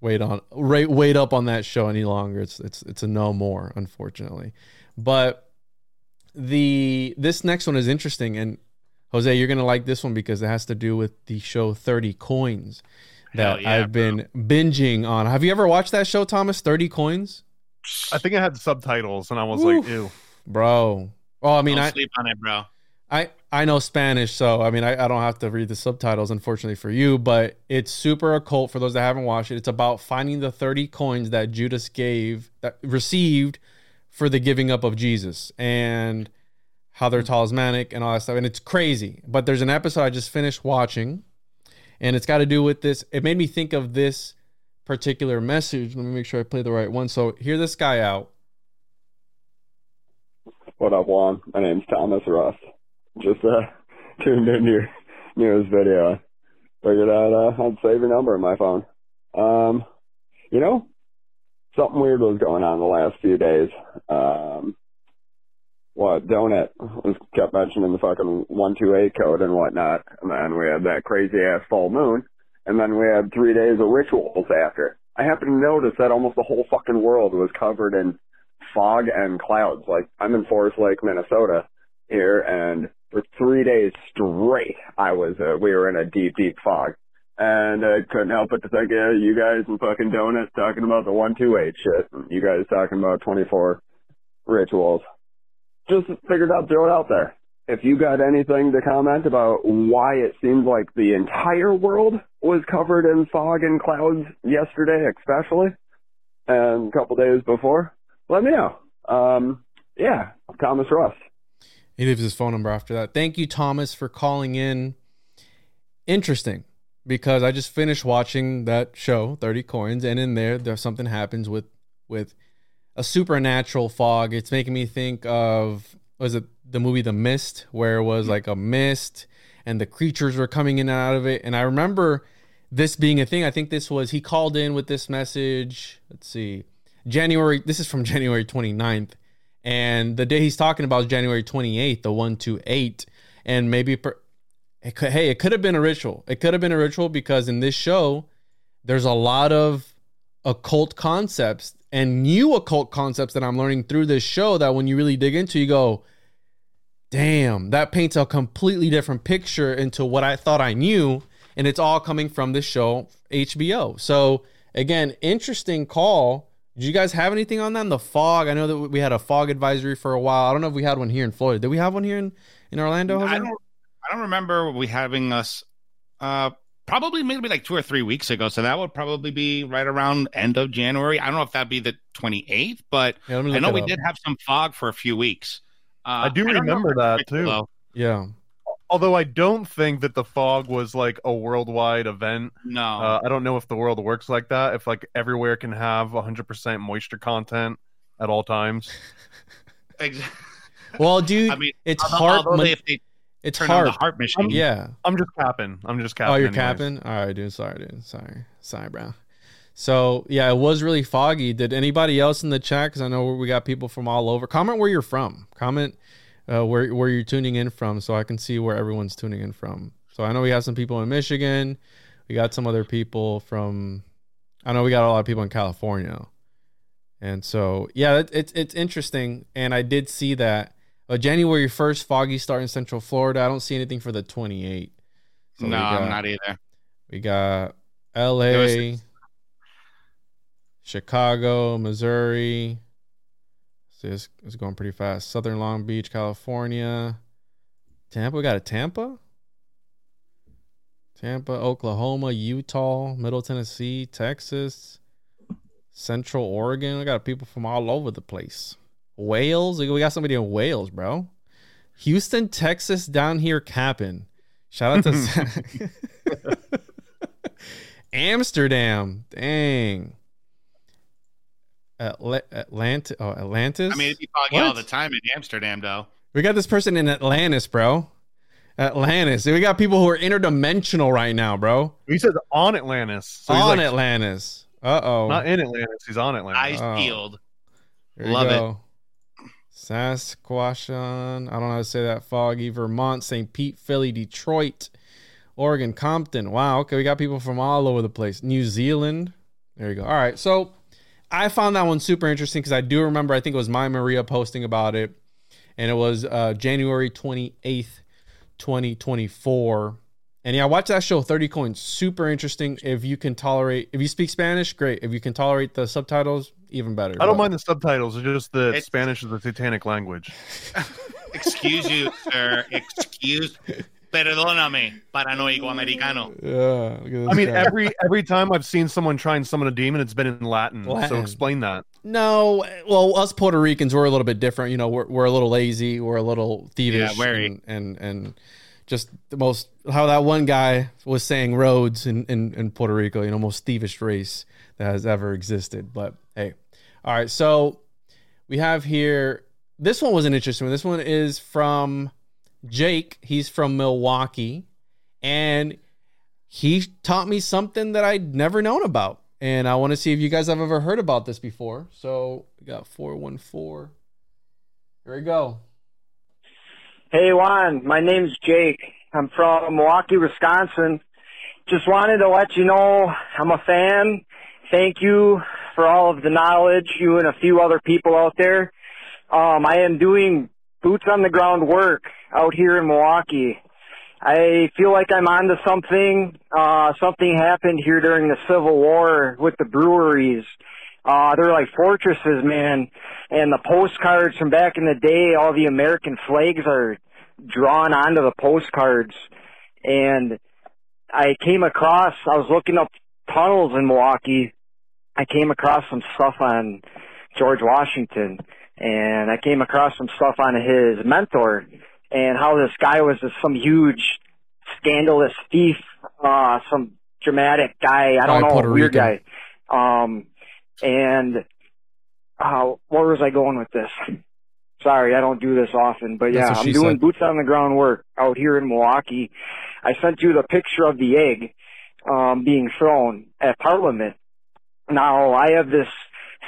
wait on wait wait up on that show any longer. It's it's it's a no more, unfortunately. But the this next one is interesting, and Jose, you're gonna like this one because it has to do with the show Thirty Coins that yeah, I've been binging on. Have you ever watched that show, Thomas? Thirty Coins. I think it had subtitles, and I was Oof. like, "Ew." bro. Oh, I mean, Don't I sleep on it, bro. I I know Spanish, so I mean, I, I don't have to read the subtitles, unfortunately for you. But it's super occult for those that haven't watched it. It's about finding the thirty coins that Judas gave that received for the giving up of Jesus and how they're mm. talismanic and all that stuff. And it's crazy. But there's an episode I just finished watching, and it's got to do with this. It made me think of this particular message. Let me make sure I play the right one. So hear this guy out. What up, Juan? My name's Thomas Russ. Just uh, tuned in your newest video. Figured out uh, I'd save your number in my phone. Um, you know, something weird was going on the last few days. Um, what DoeNut was kept mentioning the fucking one two eight code and whatnot, and then we had that crazy ass full moon, and then we had three days of rituals after. I happened to notice that almost the whole fucking world was covered in fog and clouds. Like I'm in Forest Lake, Minnesota here, and for three days straight, I was uh, we were in a deep, deep fog, and I couldn't help but to think, yeah, you guys and fucking donuts talking about the one two eight shit, you guys talking about twenty four rituals. Just figured out, throw it out there. If you got anything to comment about why it seemed like the entire world was covered in fog and clouds yesterday, especially, and a couple days before, let me know. Um, yeah, Thomas Russ. He leaves his phone number after that. Thank you, Thomas, for calling in. Interesting, because I just finished watching that show, Thirty Coins, and in there, there's something happens with with a supernatural fog. It's making me think of was it the movie The Mist, where it was mm-hmm. like a mist and the creatures were coming in and out of it. And I remember this being a thing. I think this was he called in with this message. Let's see. January this is from January 29th. And the day he's talking about is January 28th, the 128. And maybe per, it could, hey, it could have been a ritual. It could have been a ritual because in this show, there's a lot of occult concepts and new occult concepts that I'm learning through this show that when you really dig into, you go, damn, that paints a completely different picture into what I thought I knew. And it's all coming from this show, HBO. So, again, interesting call. Did you guys have anything on that? In the fog? I know that we had a fog advisory for a while. I don't know if we had one here in Florida. Did we have one here in, in Orlando? Jose? I don't. I don't remember we having us. Uh, probably maybe like two or three weeks ago. So that would probably be right around end of January. I don't know if that'd be the 28th, but Yeah, I know we up. did have some fog for a few weeks. Uh, I do don't remember that too. low. Yeah. Although I don't think that the fog was like a worldwide event. No. Uh, I don't know if the world works like that. If like everywhere can have 100% moisture content at all times. Ex- Well, dude, I mean, it's although- hard. although mon- if they it's turn on hard. the heart machine. I'm- yeah. I'm just capping. I'm just capping. Oh, you're anyways. capping? All right, dude. Sorry, dude. Sorry. Sorry, bro. So, yeah, it was really foggy. Did anybody else in the chat? Because I know we got people from all over. Comment where you're from. Comment uh, where, where you're tuning in from so I can see where everyone's tuning in from. So, I know we have some people in Michigan. We got some other people from, I know we got a lot of people in California. And so, yeah, it, it's it's interesting. And I did see that uh, January 1st, foggy start in Central Florida. I don't see anything for the 28th. So no, got- I'm not either. we got LA, Chicago, Missouri. See, it's, it's going pretty fast. Southern Long Beach, California. Tampa. We got a Tampa. Tampa, Oklahoma, Utah, Middle Tennessee, Texas, Central Oregon. We got people from all over the place. Wales. We got somebody in Wales, bro. Houston, Texas, down here capping. Shout out to Amsterdam. Dang. Atla- Atlant- oh, Atlantis. I mean, it'd be foggy all the time in Amsterdam, though. We got this person in Atlantis, bro. Atlantis. We got people who are interdimensional right now, bro. He says on Atlantis. So he's on like- Atlantis. Uh oh. Not in Atlantis. He's on Atlantis. Ice Oh. peeled. Here Love it. go. Sasquatchon. I don't know how to say that. Foggy, Vermont, St. Pete, Philly, Detroit, Oregon, Compton. Wow. Okay, we got people from all over the place. New Zealand. There you go. All right. So I found that one super interesting because I do remember, I think it was my Maria posting about it. And it was uh, January 28th, 2024. And yeah, watch that show, 30 Coins. Super interesting. If you can tolerate, if you speak Spanish, great. If you can tolerate the subtitles, even better. I don't but- mind the subtitles. It's just that It's- Spanish is the satanic language. Excuse you, sir. Excuse. Perdóname, paranoico americano. Yeah. look at this I mean, guy. every every time I've seen someone try and summon a demon, it's been in Latin. So Latin. explain that. No, well, us Puerto Ricans, we're a little bit different. You know, we're, we're a little lazy. We're a little thievish. Yeah, very. And, and, and just the most, how that one guy was saying roads in, in, in Puerto Rico, you know, most thievish race that has ever existed. But hey, all right. So we have here, this one was an interesting one. This one is from Jake. He's from Milwaukee. And he taught me something that I'd never known about. And I want to see if you guys have ever heard about this before. So we got 414. Here we go. Hey Juan, my name's Jake. I'm from Milwaukee, Wisconsin. Just wanted to let you know I'm a fan. Thank you for all of the knowledge, you and a few other people out there. Um, I am doing boots on the ground work out here in Milwaukee. I feel like I'm onto something. Uh, something happened here during the Civil War with the breweries. Uh, they're like fortresses, man. And the postcards from back in the day, all the American flags are drawn onto the postcards. And I came across, I was looking up tunnels in Milwaukee. I came across some stuff on George Washington. And I came across some stuff on his mentor and how this guy was just some huge scandalous thief, uh, some dramatic guy. I don't Probably know, Puerto a weird Rican. guy. Um, and uh, where was I going with this? Sorry, I don't do this often, but yeah, I'm doing said. boots on the ground work out here in Milwaukee. I sent you the picture of the egg um, being thrown at Parliament. Now I have this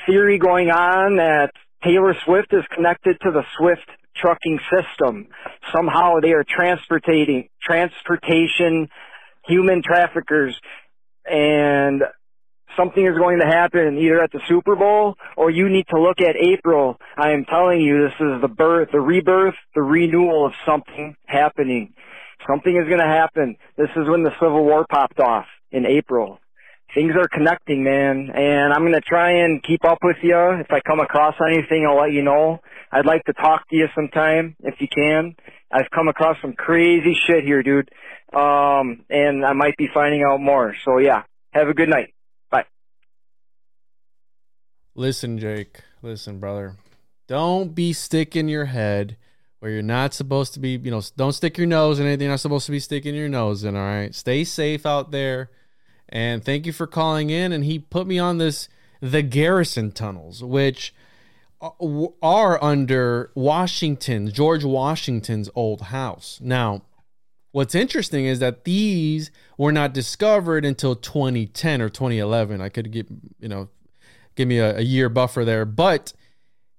theory going on that Taylor Swift is connected to the Swift trucking system. Somehow they are transportating transportation human traffickers and something is going to happen either at the Super Bowl or you need to look at April. I am telling you this is the birth, the rebirth, the renewal of something happening. Something is going to happen. This is when the Civil War popped off in April. Things are connecting, man, and I'm to try and keep up with you. If I come across anything, I'll let you know. I'd like to talk to you sometime if you can. I've come across some crazy shit here, dude. Um, and I might be finding out more. So yeah, have a good night. Bye. Listen, Jake. Listen, brother. Don't be sticking your head where you're not supposed to be. You know, don't stick your nose in anything you're not supposed to be sticking your nose in. All right. Stay safe out there. And thank you for calling in. And he put me on this the Garrison tunnels, which uh, are under Washington, George Washington's old house. Now, what's interesting is that these were not discovered until 2010 or 2011. I could get, you know, give me a, a year buffer there, but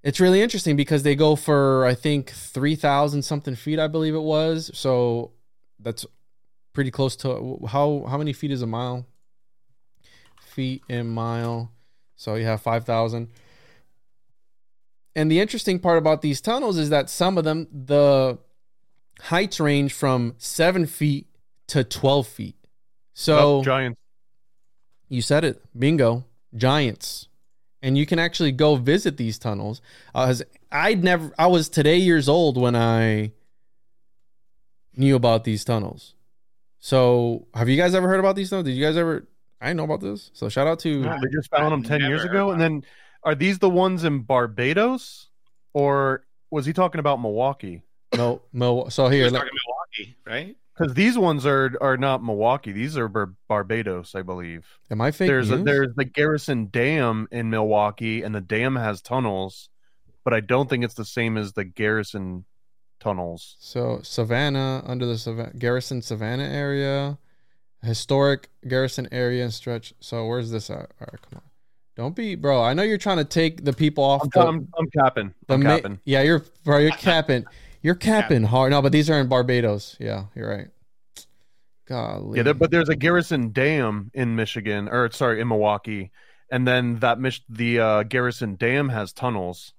it's really interesting because they go for I think 3,000 something feet, I believe it was. So that's pretty close to how how many feet is a mile? Feet in mile. So you have 5,000. And the interesting part about these tunnels is that some of them, the heights range from seven feet to 12 feet. So, Up giants. you said it. Bingo. Giants. And you can actually go visit these tunnels. Uh, as I'd never, I was today years old when I knew about these tunnels. So, have you guys ever heard about these tunnels? Did you guys ever? I didn't know about this. So, shout out to. They just found them ten years ago, and then are these the ones in Barbados, or was he talking about Milwaukee? No, no. So here, was let- talking Milwaukee, right? Because these ones are are not Milwaukee; these are Bar- Barbados, I believe. am I fake there's a, news? there's the Garrison Dam in Milwaukee, and the dam has tunnels, but I don't think it's the same as the Garrison tunnels. So Savannah under the Sav- Garrison Savannah area, historic Garrison area and stretch. So where's this at? All right, come on. Don't be, bro. I know you're trying to take the people off I'm, the. I'm, I'm capping. the I'm ma- capping. yeah, you're bro. You're capping. You're capping hard. No, but these are in Barbados. Yeah, you're right. Golly. Yeah, there, but there's a Garrison Dam in Michigan, or sorry, in Milwaukee, and then that Mich- the uh, Garrison Dam has tunnels.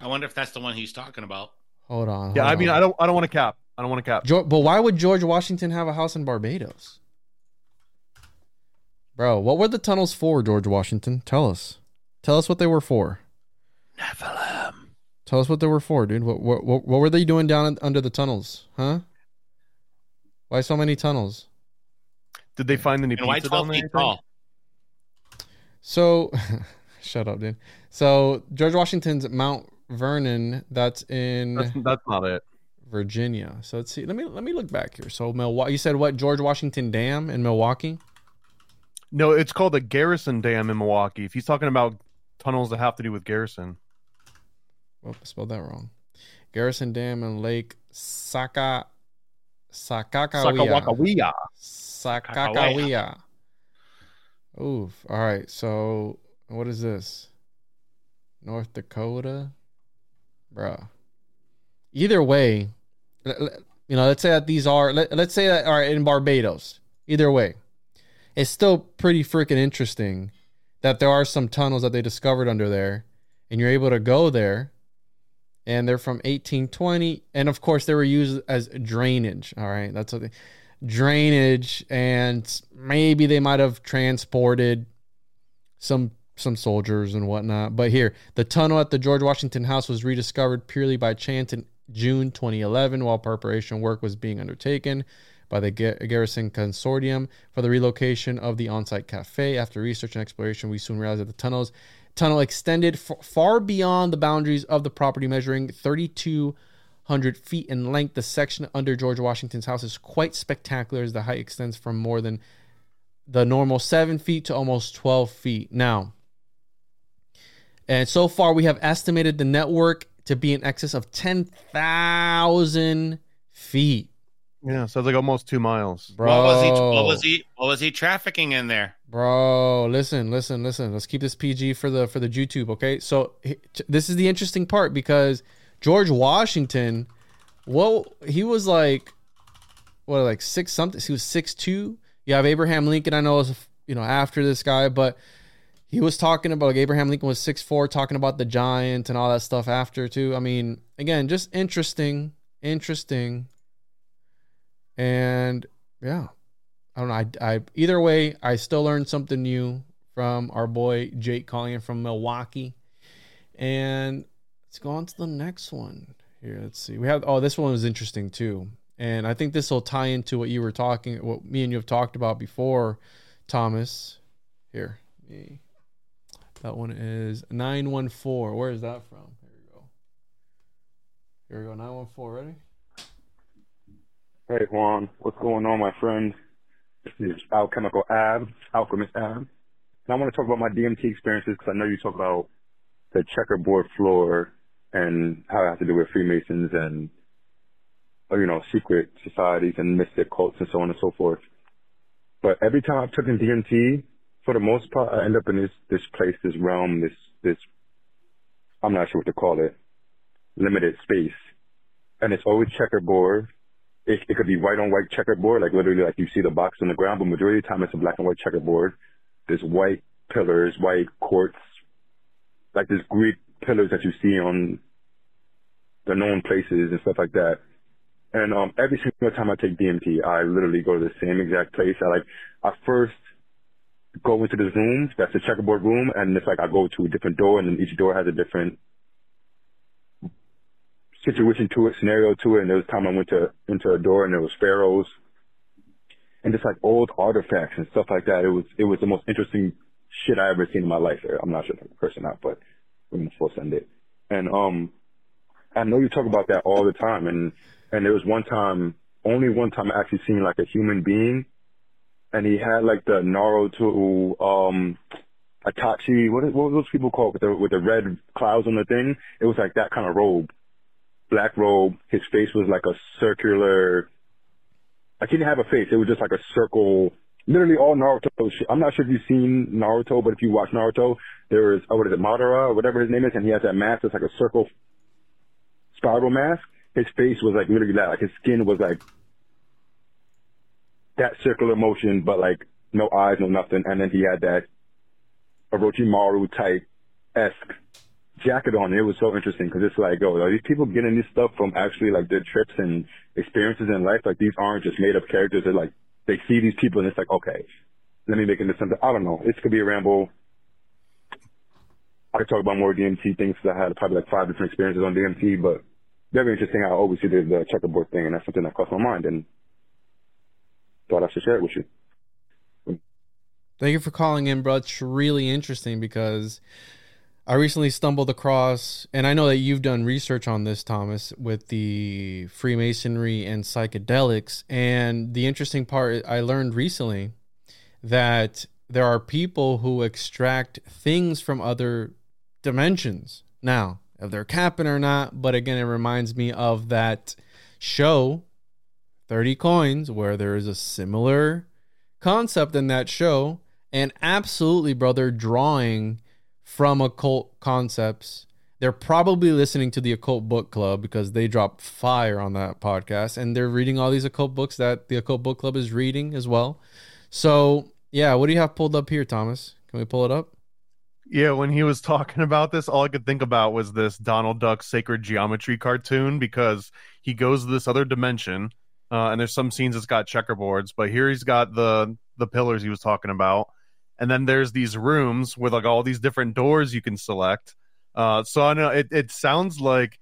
I wonder if that's the one he's talking about. Hold on. Yeah, hold I mean, on. I don't, I don't want to cap. I don't want to cap. Geor- but why would George Washington have a house in Barbados? Bro, what were the tunnels for, George Washington? Tell us. Tell us what they were for. Nephilim. Tell us what they were for, dude. What what what, what were they doing down in- under the tunnels? Huh? Why so many tunnels? Did they find any And why pizza 12 down there? tall? So, shut up, dude. So George Washington's Mount Vernon. That's in That's, that's not it. Virginia. So let's see. Let me let me look back here. So Milwaukee. You said what? George Washington Dam in Milwaukee. No, it's called the Garrison Dam in Milwaukee. If he's talking about tunnels that have to do with Garrison, Well, I spelled that wrong. Garrison Dam and Lake Saka Sakakawea. Sakawakawea. Sakakawea. Oof. All right. So what is this? North Dakota, bruh. Either way, l- l- you know, let's say that these are let, let's say that are in Barbados. Either way, it's still pretty freaking interesting that there are some tunnels that they discovered under there, and you're able to go there, and they're from 1820, and of course they were used as drainage. All right, that's what they drainage, and maybe they might have transported some some soldiers and whatnot. But here, the tunnel at the George Washington House was rediscovered purely by chance in June 2011 while preparation work was being undertaken by the Garrison Consortium for the relocation of the on-site cafe. After research and exploration, we soon realized that the tunnels tunnel extended f- far beyond the boundaries of the property, measuring 3,200 feet in length. The section under George Washington's house is quite spectacular as the height extends from more than the normal seven feet to almost 12 feet. Now, and so far we have estimated the network to be in excess of 10,000 feet. yeah, so it's like almost two miles. Bro. What was he? What was he? What was he trafficking in there? Bro, listen, listen, listen. Let's keep this PG for the for the YouTube, okay? So this is the interesting part because George Washington, well, he was like, what, like six something? He was six two. You have Abraham Lincoln. I know, is you know after this guy, but he was talking about like Abraham Lincoln was six four, talking about the giant and all that stuff after too. I mean, again, just interesting, interesting, and yeah. I don't know. I, I either way, I still learned something new from our boy Jake in from Milwaukee. And let's go on to the next one. Here, let's see. We have oh, this one was interesting too. And I think this will tie into what you were talking, what me and you have talked about before, Thomas. Here. me- That one is 914. Where is that from? Here we go. Here we go. 914. Ready? Hey Juan, what's going on, my friend? This is Alchemical Ab, Alchemist Ab. And I want to talk about my DMT experiences because I know you talk about the checkerboard floor and how it has to do with Freemasons and, you know, secret societies and mystic cults and so on and so forth. But every time I've taken DMT, for the most part, I end up in this, this place, this realm, this, this, I'm not sure what to call it, limited space. And it's always checkerboard it, it could be white on white checkerboard, like literally like you see the box on the ground, but majority of the time it's a black and white checkerboard. There's white pillars, white quartz, like there's Greek pillars that you see on the known places and stuff like that. And um every single time I take DMT, I literally go to the same exact place. I like I first go into this room, that's the checkerboard room, and it's like I go to a different door and then each door has a different situation to it, scenario to it. And there was a time I went to into a door and there was pharaohs and just like old artifacts and stuff like that. It was it was the most interesting shit I ever seen in my life. I'm not sure if I'm a person out, but we're gonna full send it. And um I know you talk about that all the time and and there was one time only one time I actually seen like a human being and he had like the Naruto um Itachi, what, were those people called with the with the red clouds on the thing? It was like that kind of robe black robe. His face was like a circular. I didn't have a face. It was just like a circle. Literally all Naruto. I'm not sure if you've seen Naruto, but if you watch Naruto, there is, oh, what is it, Madara or whatever his name is, and he has that mask that's like a circle spiral mask. His face was like literally that. Like his skin was like that circular motion, but like no eyes, no nothing. And then he had that Orochimaru type esque jacket on. It was so interesting because it's like, oh, are these people getting this stuff from actually like their trips and experiences in life? Like these aren't just made up characters. They're like, they see these people and it's like, okay, let me make it into something. I don't know. This could be a ramble. I could talk about more DMT things because I had probably like five different experiences on DMT, but very interesting. I always see the, the checkerboard thing, and that's something that crossed my mind, and thought I should share it with you. Thank you for calling in, bro. It's really interesting because I recently stumbled across, and I know that you've done research on this, Thomas, with the Freemasonry and psychedelics. And the interesting part, I learned recently that there are people who extract things from other dimensions. Now, if they're capping or not, but again, it reminds me of that show, 30 Coins, where there is a similar concept in that show and absolutely, brother, drawing from occult concepts. They're probably listening to the Occult Book Club because they drop fire on that podcast and they're reading all these occult books that the Occult Book Club is reading as well. So, yeah, what do you have pulled up here, Thomas? Can we pull it up? Yeah, when he was talking about this, all I could think about was this Donald Duck sacred geometry cartoon because he goes to this other dimension, uh, and there's some scenes that's got checkerboards, but here he's got the the pillars he was talking about, and then there's these rooms with like all these different doors you can select. Uh, so I know it, it sounds like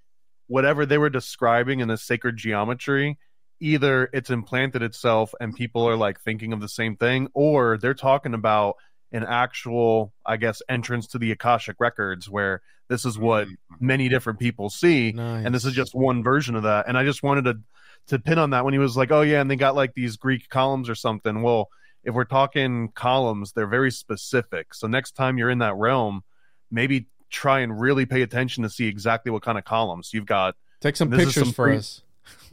whatever they were describing in the sacred geometry, either it's implanted itself and people are like thinking of the same thing, or they're talking about an actual, I guess, entrance to the Akashic records where this is what many different people see, Nice. and this is just one version of that. And I just wanted to to pin on that when he was like, "Oh yeah," and they got like these Greek columns or something. Well, if we're talking columns, they're very specific. So next time you're in that realm, maybe try and really pay attention to see exactly what kind of columns you've got. Take some pictures for free- us.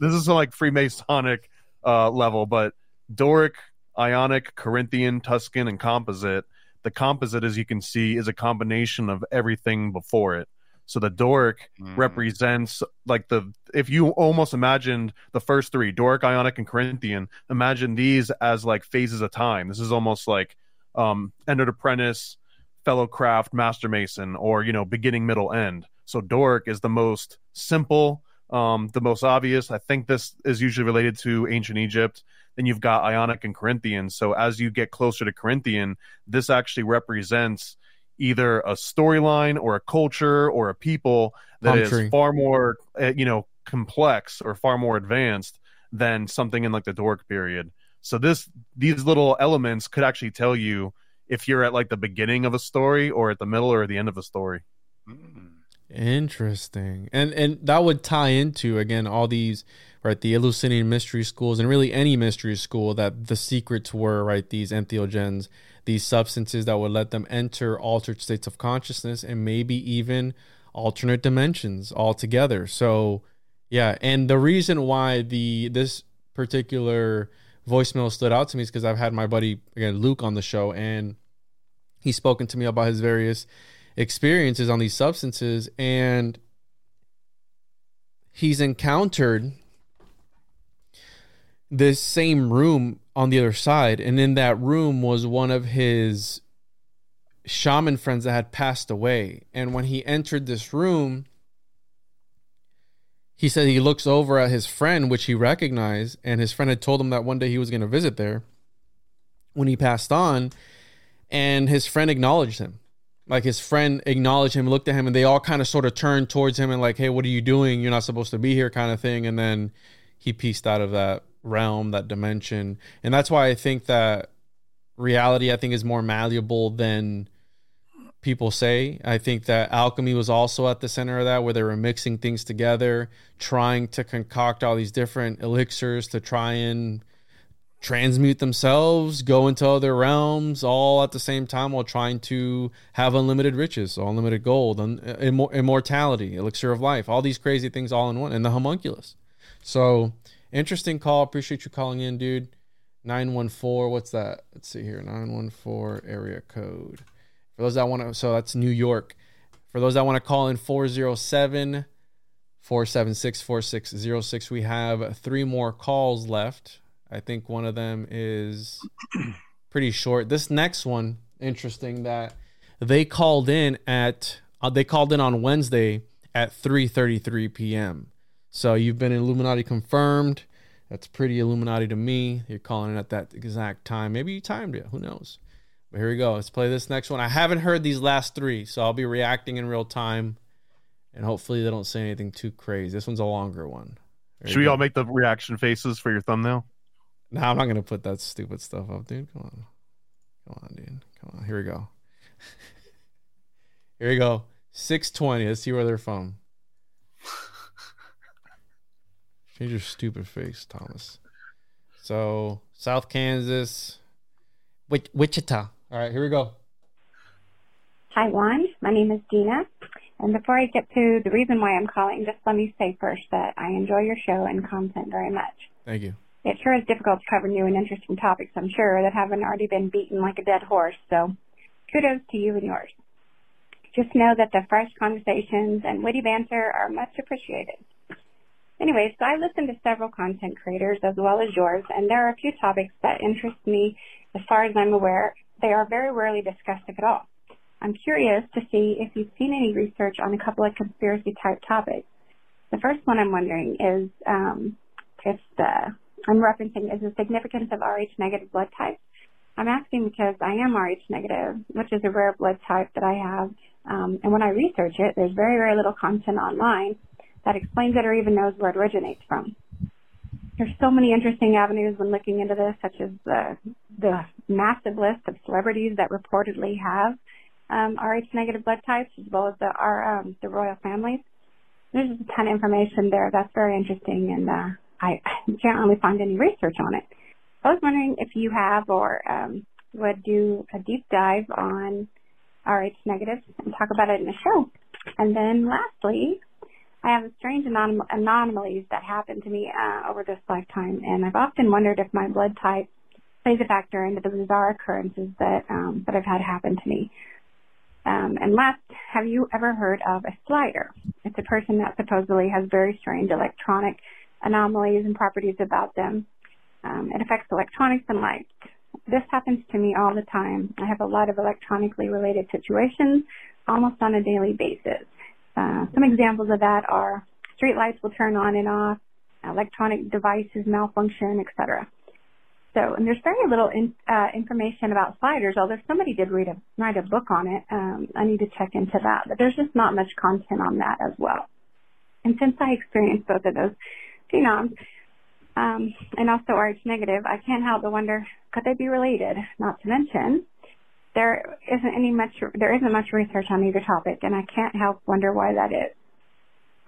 This is some like Freemasonic uh, level, but Doric, Ionic, Corinthian, Tuscan, and Composite. The Composite, as you can see, is a combination of everything before it. So the Doric represents like the if you almost imagined the first three Doric, Ionic, and Corinthian, imagine these as like phases of time. This is almost like um Entered Apprentice, Fellow Craft, Master Mason, or you know, beginning, middle, end. So Doric is the most simple, um, the most obvious. I think this is usually related to ancient Egypt. Then you've got Ionic and Corinthian. So as you get closer to Corinthian, this actually represents either a storyline or a culture or a people that Palm is tree. far more, uh, you know, complex or far more advanced than something in like the Doric period. So this these little elements could actually tell you if you're at like the beginning of a story or at the middle or the end of a story. Interesting. And and that would tie into again all these right the Eleusinian mystery schools and really any mystery school that the secrets were right these entheogens, these substances that would let them enter altered states of consciousness and maybe even alternate dimensions altogether. So yeah, and the reason why the this particular voicemail stood out to me is because I've had my buddy again Luke on the show and he's spoken to me about his various experiences on these substances and he's encountered this same room on the other side and in that room was one of his shaman friends that had passed away. And when he entered this room he said he looks over at his friend which he recognized and his friend had told him that one day he was going to visit there when he passed on and his friend acknowledged him like his friend acknowledged him looked at him and they all kind of sort of turned towards him and like hey what are you doing? You're not supposed to be here kind of thing and then he pieced out of that realm that dimension. And that's why i think that reality i think is more malleable than people say. I think that alchemy was also at the center of that where they were mixing things together trying to concoct all these different elixirs to try and transmute themselves, go into other realms, all at the same time while trying to have unlimited riches, unlimited gold, un- uh, immor- immortality, elixir of life, all these crazy things all in one, and the homunculus. So interesting call. Appreciate you calling in, dude. 914, what's that? Let's see here. 914 area code. For those that want to, so that's New York. For those that want to call in 407 476 4606, we have three more calls left. I think one of them is pretty short. This next one, interesting that they called in at uh, they called in on Wednesday at 3:33 p.m. So you've been Illuminati confirmed. That's pretty Illuminati to me. You're calling in at that exact time. Maybe you timed it. Who knows? But here we go. Let's play this next one. I haven't heard these last three, so I'll be reacting in real time, and hopefully they don't say anything too crazy. This one's a longer one. There Should we go. all make the reaction faces for your thumbnail? No, I'm not gonna put that stupid stuff up, dude. Come on, come on, dude. Come on. Here we go. Here we go. Six twenty. Let's see where they're from. Change your stupid face, Thomas. So South Kansas, Wich- Wichita. All right, here we go. Hi, Juan. My name is Dina. And before I get to the reason why I'm calling, just let me say first that I enjoy your show and content very much. Thank you. It sure is difficult to cover new and interesting topics, I'm sure, that haven't already been beaten like a dead horse. So kudos to you and yours. Just know that the fresh conversations and witty banter are much appreciated. Anyway, so I listen to several content creators as well as yours, and there are a few topics that interest me as far as I'm aware. They are very rarely discussed, if at all. I'm curious to see if you've seen any research on a couple of conspiracy type topics. The first one I'm wondering is um, if the I'm referencing is the significance of Rh negative blood types. I'm asking because I am Rh negative, which is a rare blood type that I have, um, and when I research it, there's very very little content online that explains it or even knows where it originates from. There's so many interesting avenues when looking into this, such as the the massive list of celebrities that reportedly have um, Rh negative blood types, as well as the our, um, the royal families. There's just a ton of information there that's very interesting, and uh, I can't really find any research on it. I was wondering if you have or um, would do a deep dive on Rh negatives and talk about it in the show. And then lastly, I have a strange anom- anomalies that happen to me uh, over this lifetime, and I've often wondered if my blood type plays a factor into the bizarre occurrences that um, that I've had happen to me. Um, and last, have you ever heard of a slider? It's a person that supposedly has very strange electronic anomalies and properties about them. Um, it affects electronics and light. This happens to me all the time. I have a lot of electronically related situations almost on a daily basis. Uh, some examples of that are street lights will turn on and off, electronic devices malfunction, etc. So, and there's very little in, uh, information about sliders, although somebody did read a, write a book on it. Um, I need to check into that, but there's just not much content on that as well. And since I experienced both of those phenoms, um, and also Rh negative, I can't help but wonder, could they be related? Not to mention, there isn't any much, there isn't much research on either topic, and I can't help wonder why that is.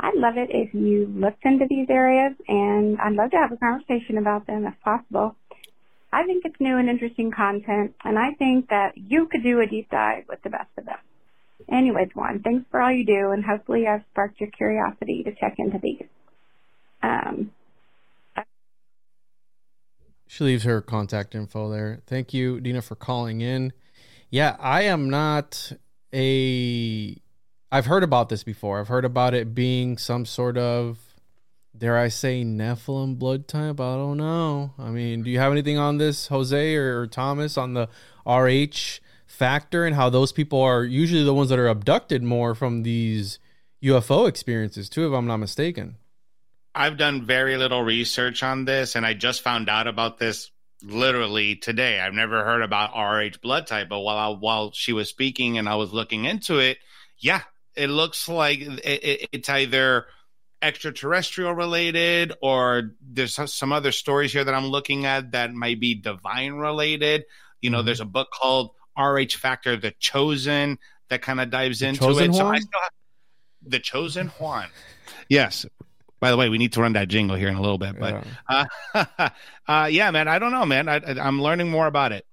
I'd love it if you looked into these areas, and I'd love to have a conversation about them if possible. I think it's new and interesting content, and I think that you could do a deep dive with the best of them. Anyways, Juan, thanks for all you do, and hopefully I've sparked your curiosity to check into these. Um, She leaves her contact info there. Thank you, Dina, for calling in. Yeah, I am not a. I've heard about this before. I've heard about it being some sort of, dare I say, Nephilim blood type. I don't know. I mean, do you have anything on this, Jose or, or Thomas, on the RH factor and how those people are usually the ones that are abducted more from these UFO experiences, too, if I'm not mistaken? I've done very little research on this, and I just found out about this literally today. I've never heard about RH blood type, but while I, while she was speaking and I was looking into it, yeah, it looks like it, it, it's either extraterrestrial related or there's some other stories here that I'm looking at that might be divine related. You know, mm-hmm. there's a book called RH Factor: The Chosen that kind of dives into Chosen it. So I still have the Chosen Juan. Yes. By the way, we need to run that jingle here in a little bit, but uh, uh, yeah, man, I don't know, man. I, I, I'm learning more about it.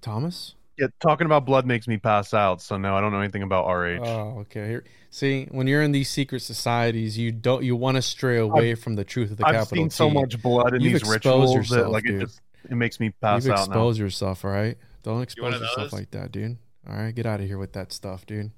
Thomas? Yeah, talking about blood makes me pass out. So no, I don't know anything about RH. Oh, okay. Here, see, when you're in these secret societies, you don't you want to stray away from the truth of the I've capital seen so much blood in You've these rituals yourself, that like dude. it just it makes me pass You've out now. exposed yourself, all right? Don't expose of yourself like that, dude. All right, get out of here with that stuff, dude.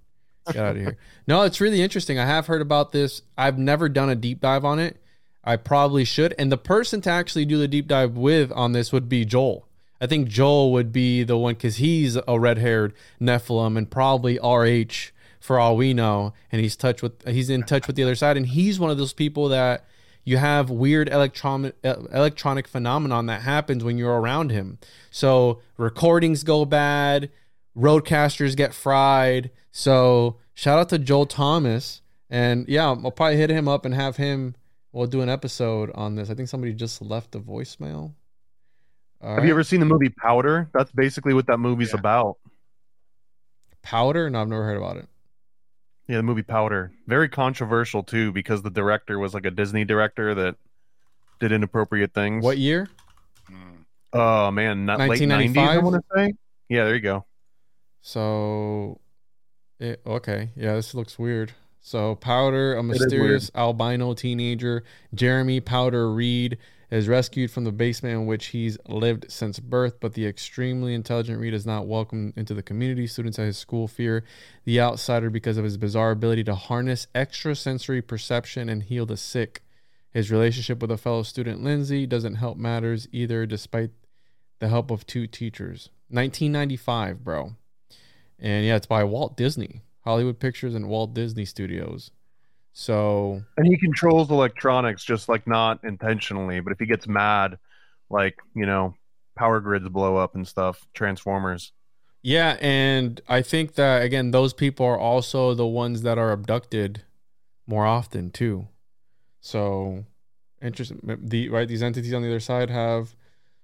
Get out of here. No, it's really interesting. I have heard about this. I've never done a deep dive on it. I probably should. And the person to actually do the deep dive with on this would be Joel. I think Joel would be the one because he's a red-haired Nephilim and probably RH for all we know. And he's touch with he's in touch with the other side. And he's one of those people that you have weird electronic electronic phenomenon that happens when you're around him. So recordings go bad, RODECasters get fried. So shout out to Joel Thomas, and yeah, I'll probably hit him up and have him. We'll do an episode on this. I think somebody just left a voicemail. All Have right. you ever seen the movie Powder? That's basically what that movie's about. Powder? No, I've never heard about it. Yeah, the movie Powder. Very controversial too because the director was like a Disney director that did inappropriate things. What year? Hmm. Oh man, not late 90s, I want to say. Yeah, there you go. So, it, okay, yeah, this looks weird. So, Powder, a mysterious albino teenager, Jeremy Powder Reed, is rescued from the basement in which he's lived since birth. But the extremely intelligent Reed is not welcome into the community. Students at his school fear the outsider because of his bizarre ability to harness extrasensory perception and heal the sick. His relationship with a fellow student, Lindsay, doesn't help matters either, despite the help of two teachers. 1995, bro. And yeah, it's by Walt Disney, Hollywood Pictures and Walt Disney Studios. So And he controls electronics just like not intentionally, but if he gets mad, like, you know, power grids blow up and stuff, transformers. yeah, and I think that again, those people are also the ones that are abducted more often too. So interesting. The right, these entities on the other side have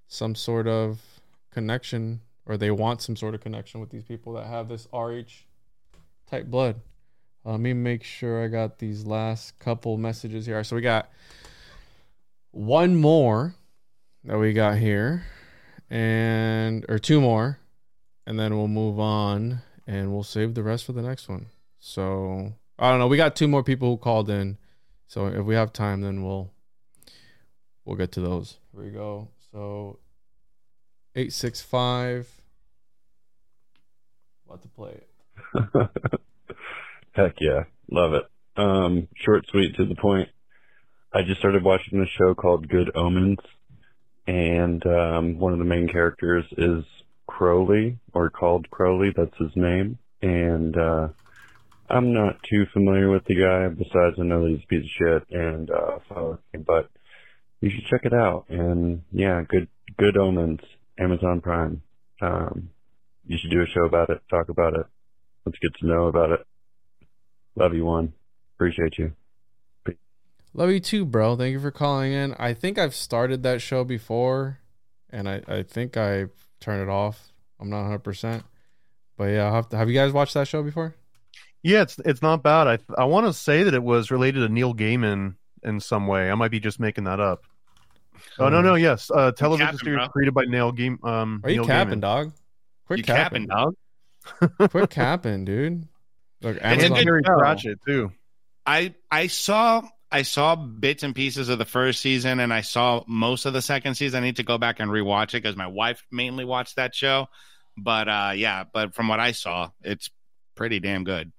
some sort of connection, or they want some sort of connection with these people that have this RH type blood. Let me make sure I got these last couple messages here. So we got one more that we got here, and or two more, and then we'll move on, and we'll save the rest for the next one. So I don't know. We got two more people who called in, so if we have time, then we'll we'll get to those. Here we go. So eight six five. About to play it. Heck yeah, love it. Um, short, sweet, to the point. I just started watching a show called Good Omens, and um, one of the main characters is Crowley, or called Crowley. That's his name, and uh, I'm not too familiar with the guy. Besides, I know that he's a piece of shit, and uh, but you should check it out. And yeah, good, Good Omens, Amazon Prime. Um, you should do a show about it, talk about it. Let's get to know about it. Love you, one. Appreciate you. Love you too, bro. Thank you for calling in. I think I've started that show before, and I, I think I turned it off. I'm not 100, percent but yeah, I'll have to. Have you guys watched that show before? Yeah, it's it's not bad. I I want to say that it was related to Neil Gaiman in some way. I might be just making that up. Oh no no yes, uh, television capping, series bro. created by Neil Game. Um, Are you Neil capping, Gaiman. dog? Quit You capping, capping, dog. Quit capping, dude. Look, It's a Amazon. good Terry show. Pratchett too. I I saw I saw bits and pieces of the first season, and I saw most of the second season. I need to go back and rewatch it because my wife mainly watched that show. But uh, yeah, but from what I saw, it's pretty damn good.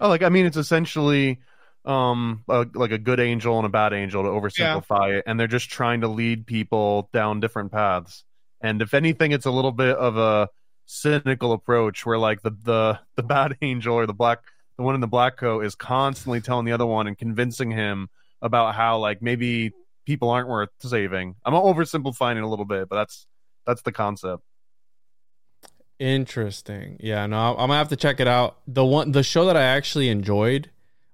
Oh, like I mean, it's essentially um a, like a good angel and a bad angel to oversimplify it, and they're just trying to lead people down different paths. And if anything, it's a little bit of a cynical approach where like the the the bad angel or the black the one in the black coat is constantly telling the other one and convincing him about how like maybe people aren't worth saving. I'm oversimplifying it a little bit, but that's that's the concept. Interesting. Yeah, no, I'm gonna have to check it out. The one, the show that I actually enjoyed,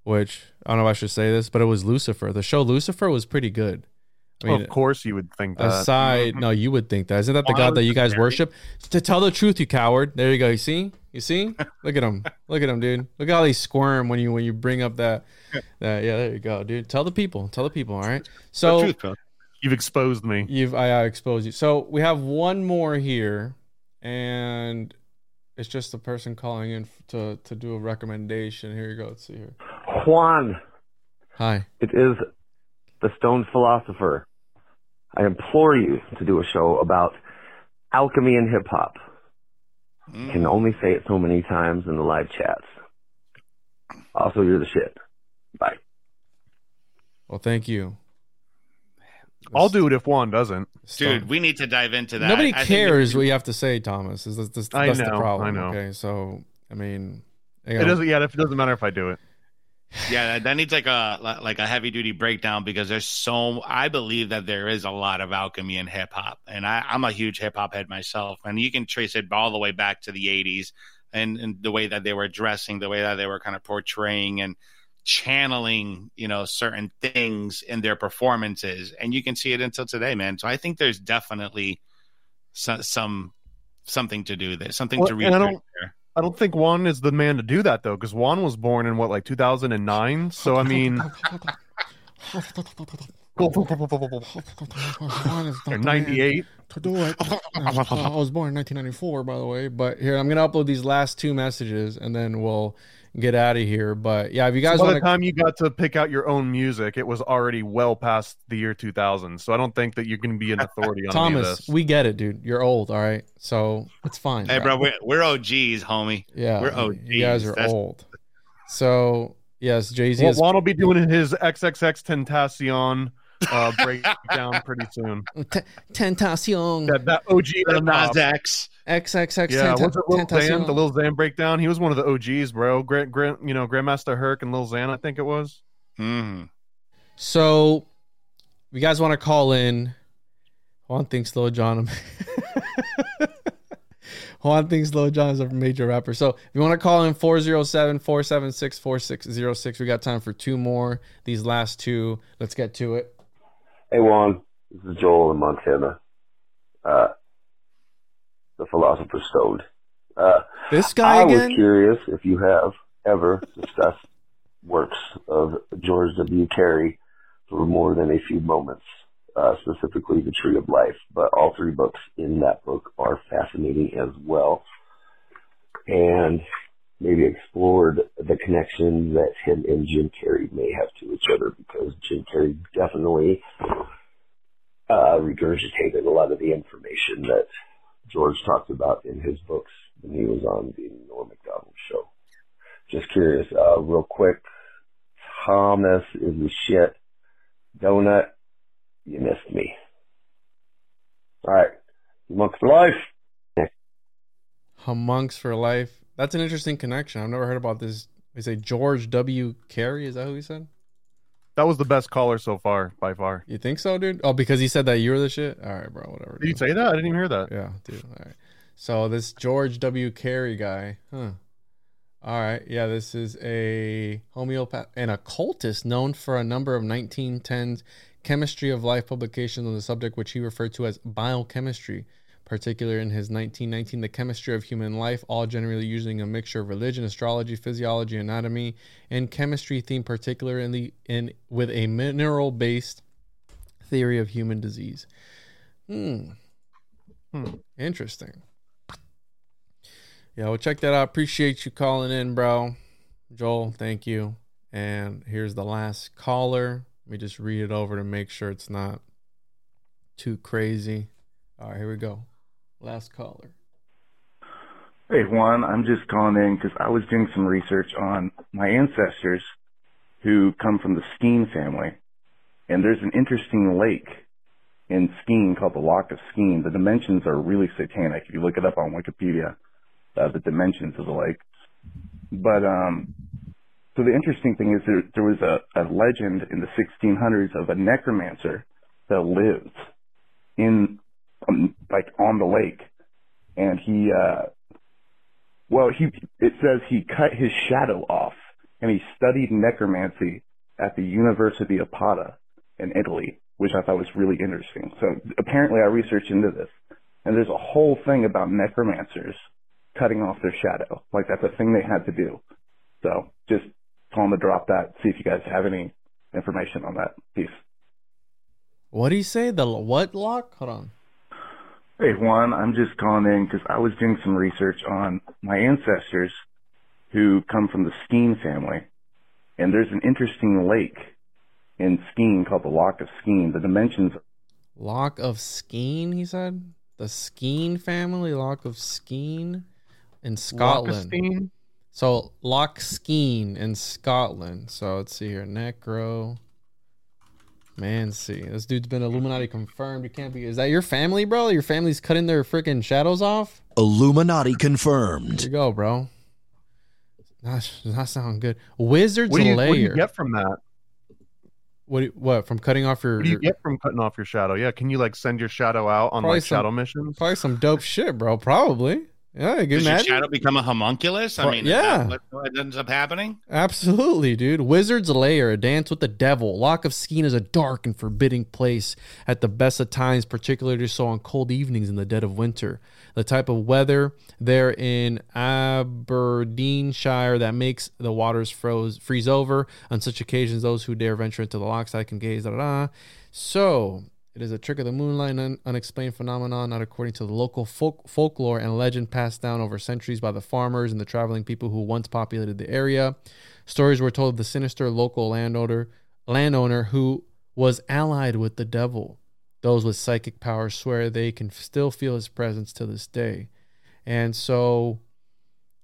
which I don't know if I should say this, but it was Lucifer. The show Lucifer was pretty good. I mean, of course, you would think that. aside, mm-hmm. no, you would think that. Isn't that the God that you guys worship? To tell the truth, you coward. There you go. You see? You see? Look at him. Look at him, dude. Look how they squirm when you when you bring up that. That yeah, there you go, dude. Tell the people. Tell the people. All right. So You've exposed me. You've I, I exposed you. So we have one more here, and it's just the person calling in to to do a recommendation. Here you go. Let's see here. Juan, Hi. it is the Stone Philosopher. I implore you to do a show about alchemy and hip hop. You can mm. only say it so many times in the live chats. Also, you're the shit. Bye. Well, thank you. I'll do it if Juan doesn't. Dude, we need to dive into that. Nobody I think cares what you have to say, Thomas. Is this, this, I that's the know, problem? I know. Okay, so I mean, It doesn't. Yeah, it doesn't matter if I do it. Yeah, that- that needs like a like a heavy duty breakdown because there's so I believe that there is a lot of alchemy in hip hop, and I, I'm a huge hip hop head myself, and you can trace it all the way back to the '80s and, and the way that they were dressing, the way that they were kind of portraying and channeling, you know, certain things in their performances, and you can see it until today, man. So I think there's definitely some, some something to do there, something Well, to read I there. I don't think Juan is the man to do that though, because Juan was born in what like 2009. So I mean, 98. To do it. I was born in 1994, by the way. But here, I'm gonna upload these last two messages, and then we'll get out of here. But yeah, if you guys So by want the time you got to pick out your own music, it was already well past the year 2000. So I don't think that you're going to be an authority on any of Thomas, this. we get it, dude. You're old, all right. So it's fine. Hey, bro, we're, we're OGs, homie. Yeah, we're OGs. you guys are That's- old. So yes, Jay Z Well, is Juan will be doing his XXXTentacion uh, breakdown pretty soon. T- Tentacion. That, that OG The hip-hop. Nas-X. XXX. Yeah, Tenta- what's it, Lil Tentacion. Xan? The Lil Xan breakdown. He was one of the OGs, bro. Grant, Grant, you know, Grandmaster Herc and Lil Xan, I think it was. Mm-hmm. So, if you guys want to call in, Juan thinks Lil Jon. Juan thinks Lil Jon is a major rapper. So, if you want to call in 407 476 4606, we got time for two more. These last two, let's get to it. Hey Juan, this is Joel in Montana. Uh, the Philosopher's Stone. Uh, This guy I was curious if you have ever discussed works of George W. Carey for more than a few moments, uh, specifically The Tree of Life. But all three books in that book are fascinating as well. And maybe explored the connection that him and Jim Carrey may have to each other because Jim Carrey definitely uh, regurgitated a lot of the information that George talked about in his books when he was on the Norm Macdonald show. Just curious, uh, real quick, Thomas is the shit. DoeNut, you missed me. All right, monk for life. Monks for life. That's an interesting connection. I've never heard about this. They say George W. Carey. Is that who he said? That was the best caller so far, by far. You think so, dude? Oh, because he said that you were the shit. All right, bro. Whatever. Did you say that? I didn't even hear that. Yeah, dude. All right. So this George W. Carey guy, huh? All right. Yeah, this is a homeopath and occultist known for a number of 1910s chemistry of life publications on the subject, which he referred to as biochemistry. Particular in his 1919, The Chemistry of Human Life, all generally using a mixture of religion, astrology, physiology, anatomy, and chemistry theme, particularly in with a mineral-based theory of human disease. Hmm. Hmm. Interesting. Yeah, well, check that out. Appreciate you calling in, bro. Joel, thank you. And here's the last caller. Let me just read it over to make sure it's not too crazy. All right, here we go. Last caller. Hey Juan, I'm just calling in because I was doing some research on my ancestors who come from the Skene family. And there's an interesting lake in Skene called the Loch of Skene. The dimensions are really satanic. If you look it up on Wikipedia, uh, the dimensions of the lake. But, um, so the interesting thing is there, there was a, a legend in the 1600s of a necromancer that lived in, um, like on the lake. And he, uh, well, he it says he cut his shadow off and he studied necromancy at the University of Pisa in Italy, which I thought was really interesting. So apparently I researched into this and there's a whole thing about necromancers cutting off their shadow. Like that's a thing they had to do. So just calling to drop that, see if you guys have any information on that. Peace. What do you say? The what lock? Hold on. Hey Juan, I'm just calling in because I was doing some research on my ancestors who come from the Skene family. And there's an interesting lake in Skene called the Loch of Skene. The dimensions Loch of Skene, he said? The Skene family, Loch of Skene in Scotland. Lochestein? So Loch Skene in Scotland. So let's see here. Necro. Man, see. This dude's been Illuminati confirmed. You can't be is that your family, bro? Your family's cutting their freaking shadows off? Illuminati There confirmed. you go, bro. That does not sound good. Wizard's What do you, lair. what do you get from that? What? do you- what from cutting off your? What do you your- get from cutting off your shadow? Yeah, can you like send your shadow out on Probably like some- shadow missions? Probably some dope shit, bro. Probably. Yeah, Does your shadow become a homunculus? I mean, yeah. that what, what ends up happening? Absolutely, dude. Wizard's Lair, a dance with the devil. Loch of Skene is a dark and forbidding place at the best of times, particularly so on cold evenings in the dead of winter. The type of weather there in Aberdeenshire that makes the waters froze freeze over. On such occasions, those who dare venture into the lochside can gaze. Da, da, da. So it is a trick of the moonlight, an unexplained phenomenon, not according to the local folk- folklore and legend passed down over centuries by the farmers and the traveling people who once populated the area. Stories were told of the sinister local landowner, landowner who was allied with the devil. Those with psychic powers swear they can still feel his presence to this day. And so,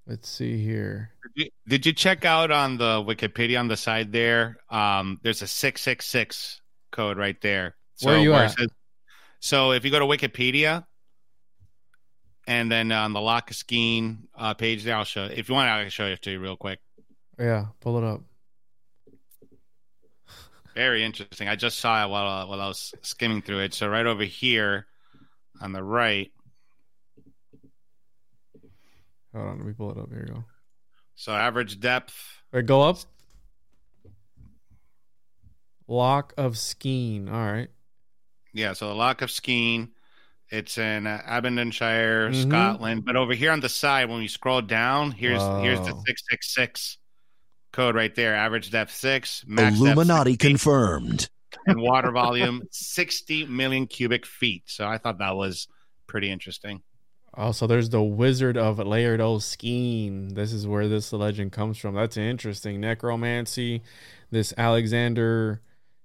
let's see here. Did you, did you check out on the Wikipedia on the side there? Um, there's a six six six code right there. Where are you at? says- so if you go to Wikipedia, and then on the Loch of Skene uh, page there, I'll show. If you want, I can show it to you real quick. Yeah, pull it up. Very interesting. I just saw it while uh, while I was skimming through it. So right over here on the right. Hold on, let me pull it up. Here you go. So average depth. Wait, go up. Loch of Skene. All right. Yeah, so the Loch of Skene. It's in uh, Aberdeenshire, Mhm. Scotland. But over here on the side, when you scroll down, here's here's the Wow. six six six code right there. Average depth six, max depth Illuminati confirmed. and water volume sixty million cubic feet. So I thought that was pretty interesting. Also, there's the Wizard of Laird Skene. This is where this legend comes from. That's interesting. Necromancy. This Alexander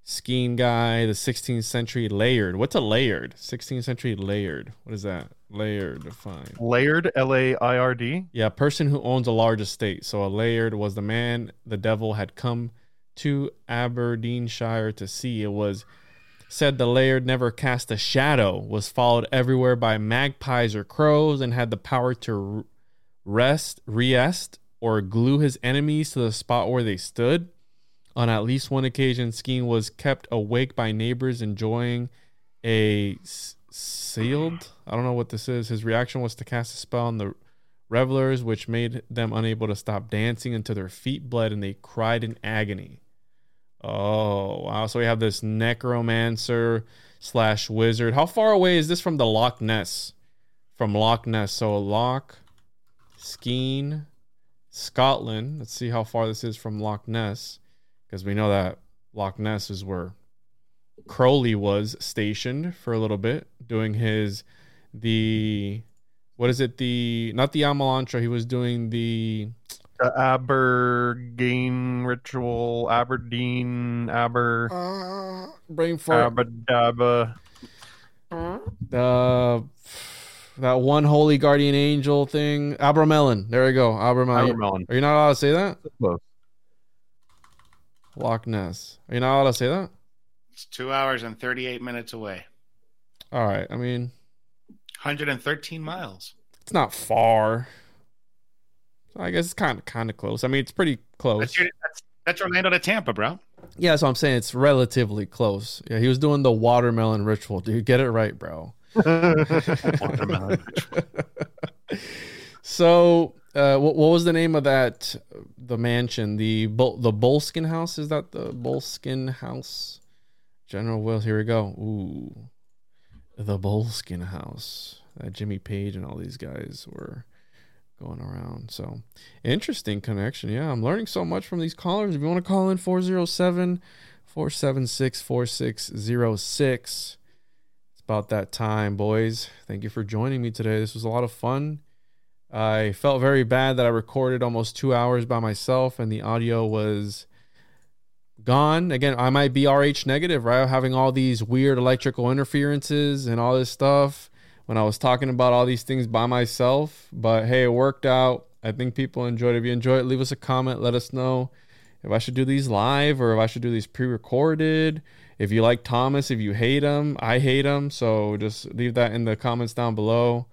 Skene guy, the 16th century layered. What's a layered? 16th century layered. What is that? Layered defined. Layered, L A I R D. Yeah, person who owns a large estate. So a laird was the man the devil had come to Aberdeenshire to see. It was said the laird never cast a shadow, was followed everywhere by magpies or crows, and had the power to rest, re-est, or glue his enemies to the spot where they stood. On at least one occasion, Skene was kept awake by neighbors enjoying a sealed. I don't know what this is. His reaction was to cast a spell on the revelers, which made them unable to stop dancing until their feet bled and they cried in agony. Oh wow! So we have this necromancer slash wizard. How far away is this from the Loch Ness? From Loch Ness. So Loch, Skene, Scotland. Let's see how far this is from Loch Ness, because we know that Loch Ness is where Crowley was stationed for a little bit, doing his the what is it the not the Amalantrah. He was doing the The Abergain ritual, Aberdeen, Aber, brain fart. Abadabba. Uh, that one holy guardian angel thing. Abramelin. There we go. Abramelin. Abramelin. Are you not allowed to say that? Close. Loch Ness. Are you not allowed to say that? It's two hours and thirty eight minutes away. All right. I mean, 113 miles. it's not far. So I guess it's kind of kind of close. I mean, it's pretty close. That's, your, that's, that's Orlando to Tampa, bro. Yeah, that's what I'm saying. It's relatively close. Yeah, he was doing the watermelon ritual, dude. Get it right, bro. Watermelon So, uh, what, what was the name of that? The mansion, the Bol- the Boleskine House. Is that the Boleskine House? General Wills. Here we go. Ooh, the Boleskine House. That Jimmy Page and all these guys were going around. So, interesting connection. Yeah, I'm learning so much from these callers. If you want to call in 407 476 4606. It's about that time, boys. Thank you for joining me today. This was a lot of fun. I felt very bad that I recorded almost two hours by myself and the audio was gone. Again, I might be RH negative, right? Having all these weird electrical interferences and all this stuff when I was talking about all these things by myself. But hey, it worked out. I think people enjoyed it. If you enjoyed it, leave us a comment. Let us know if I should do these live or if I should do these pre recorded. If you like Thomas, if you hate him, I hate him. So just leave that in the comments down below.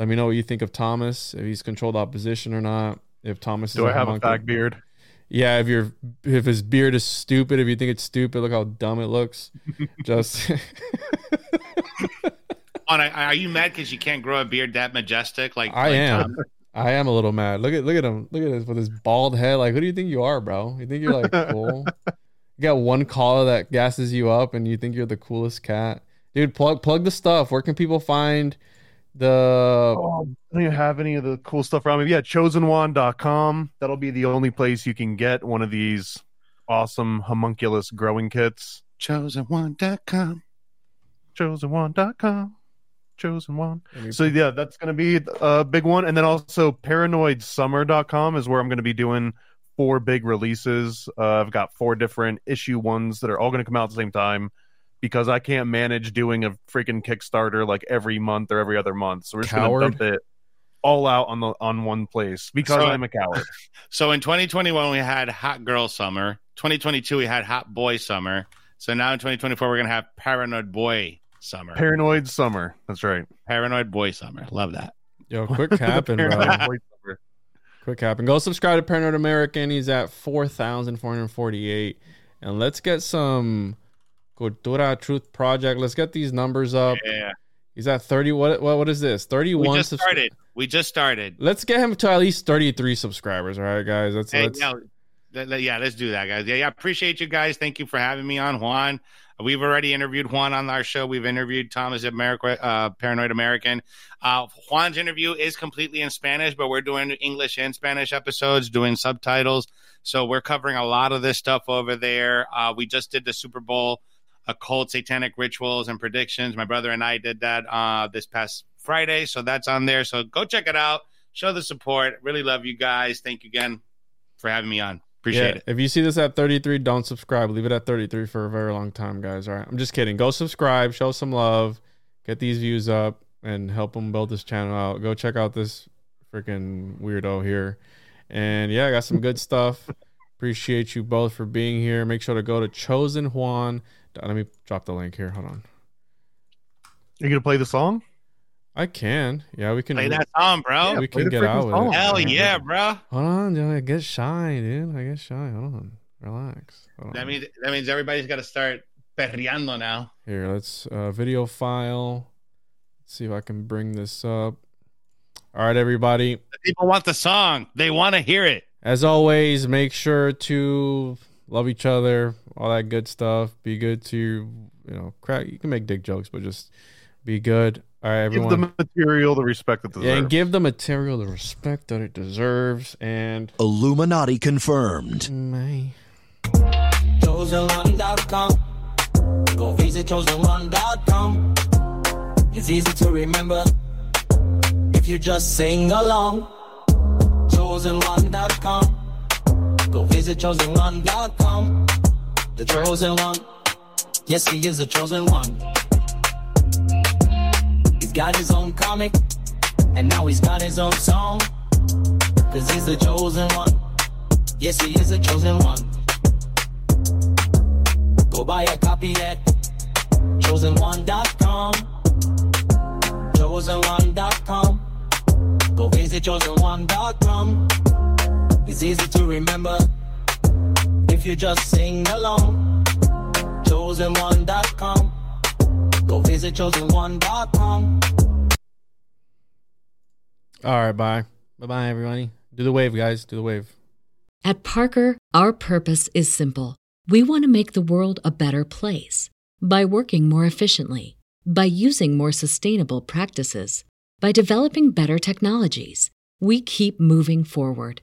Let me know what you think of Thomas, if he's controlled opposition or not. If Thomas Do is I have a homunculus. fag beard? Yeah, if your if his beard is stupid, if you think it's stupid, look how dumb it looks. Just oh, On, are are you mad because you can't grow a beard that majestic? Like I like am. Tom? I am a little mad. Look at look at him. Look at this with his bald head. Like, who do you think you are, bro? You think you're like cool? you got one collar that gasses you up, and you think you're the coolest cat, dude. Plug plug the stuff. Where can people find the? Oh, I don't even have any of the cool stuff around me. Yeah, chosenjuan.com. That'll be the only place you can get one of these awesome homunculus growing kits. Chosenjuan.com. Chosenjuan.com. Chosen Juan. So yeah, that's going to be a big one, and then also paranoidsummer.com is where I'm going to be doing four big releases. Uh, I've got four different issue ones that are all going to come out at the same time because I can't manage doing a freaking Kickstarter like every month or every other month. So we're just going to dump it all out on the on one place because So- I'm a coward. So in 2021 we had Hot Girl Summer. 2022 we had Hot Boy Summer. So now in 2024 we're gonna have Paranoid Boy Summer. Paranoid summer. That's right. Paranoid Boy Summer. Love that. Yo, quick capping, bro. Paranoid boy summer. Quick happen. Go subscribe to Paranoid American. He's at 4,448. And let's get some Cultura Truth Project. Let's get these numbers up. Yeah. He's at 30. What what, what is this? 31 We just subs- started. We just started. Let's get him to at least 33 subscribers. All right, guys. Let's, Hey, let's no, th- yeah, let's do that, guys. Yeah, yeah, appreciate you guys. Thank you for having me on, Juan. We've already interviewed Juan on our show. We've interviewed Thomas America, uh, Paranoid American. Uh, Juan's interview is completely in Spanish, but we're doing English and Spanish episodes, doing subtitles. So we're covering a lot of this stuff over there. Uh, we just did the Super Bowl occult satanic rituals and predictions. My brother and I did that uh, this past Friday, so that's on there. So go check it out. Show the support. Really love you guys. Thank you again for having me on. Appreciate yeah, it. If you see this at 33, don't subscribe. Leave it at 33 for a very long time, guys. All right. I'm just kidding. Go subscribe, show some love, get these views up, and help them build this channel out. Go check out this freaking weirdo here. And yeah, I got some good stuff. Appreciate you both for being here. Make sure to go to Chosen Juan. Let me drop the link here. Hold on. Are You gonna play the song? I can. Yeah, we can Play that song, bro. we can get out with song. it. Hell yeah, bro. Hold on, dude. I get shy, dude. I get shy. Hold on. Relax. Hold That on. means that means everybody's got to start perreando now. Here, let's uh, video file. Let's see if I can bring this up. All right, everybody. The people want the song. They want to hear it. As always, make sure to love each other, all that good stuff. Be good to you know, crack. You can make dick jokes, but just be good. All right, everyone. Give the material the respect it deserves. yeah, and give the material the respect that it deserves. And Illuminati confirmed. May. chosenjuan.com. Go visit chosenjuan.com. It's easy to remember if you just sing along. Chosenjuan.com. Go visit chosenjuan.com. The chosen one. Yes, he is the chosen one. He's got his own comic, and now he's got his own song. Cause he's the chosen one. Yes, he is the chosen one. Go buy a copy at chosenjuan.com. Chosenjuan.com. Go visit chosenjuan.com. It's easy to remember if you just sing along. Chosenjuan.com. Go visit chosenjuan.com. All right, bye. Bye bye, everybody. Do the wave, guys. Do the wave. At Parker, our purpose is simple. We want to make the world a better place by working more efficiently, by using more sustainable practices, by developing better technologies. We keep moving forward.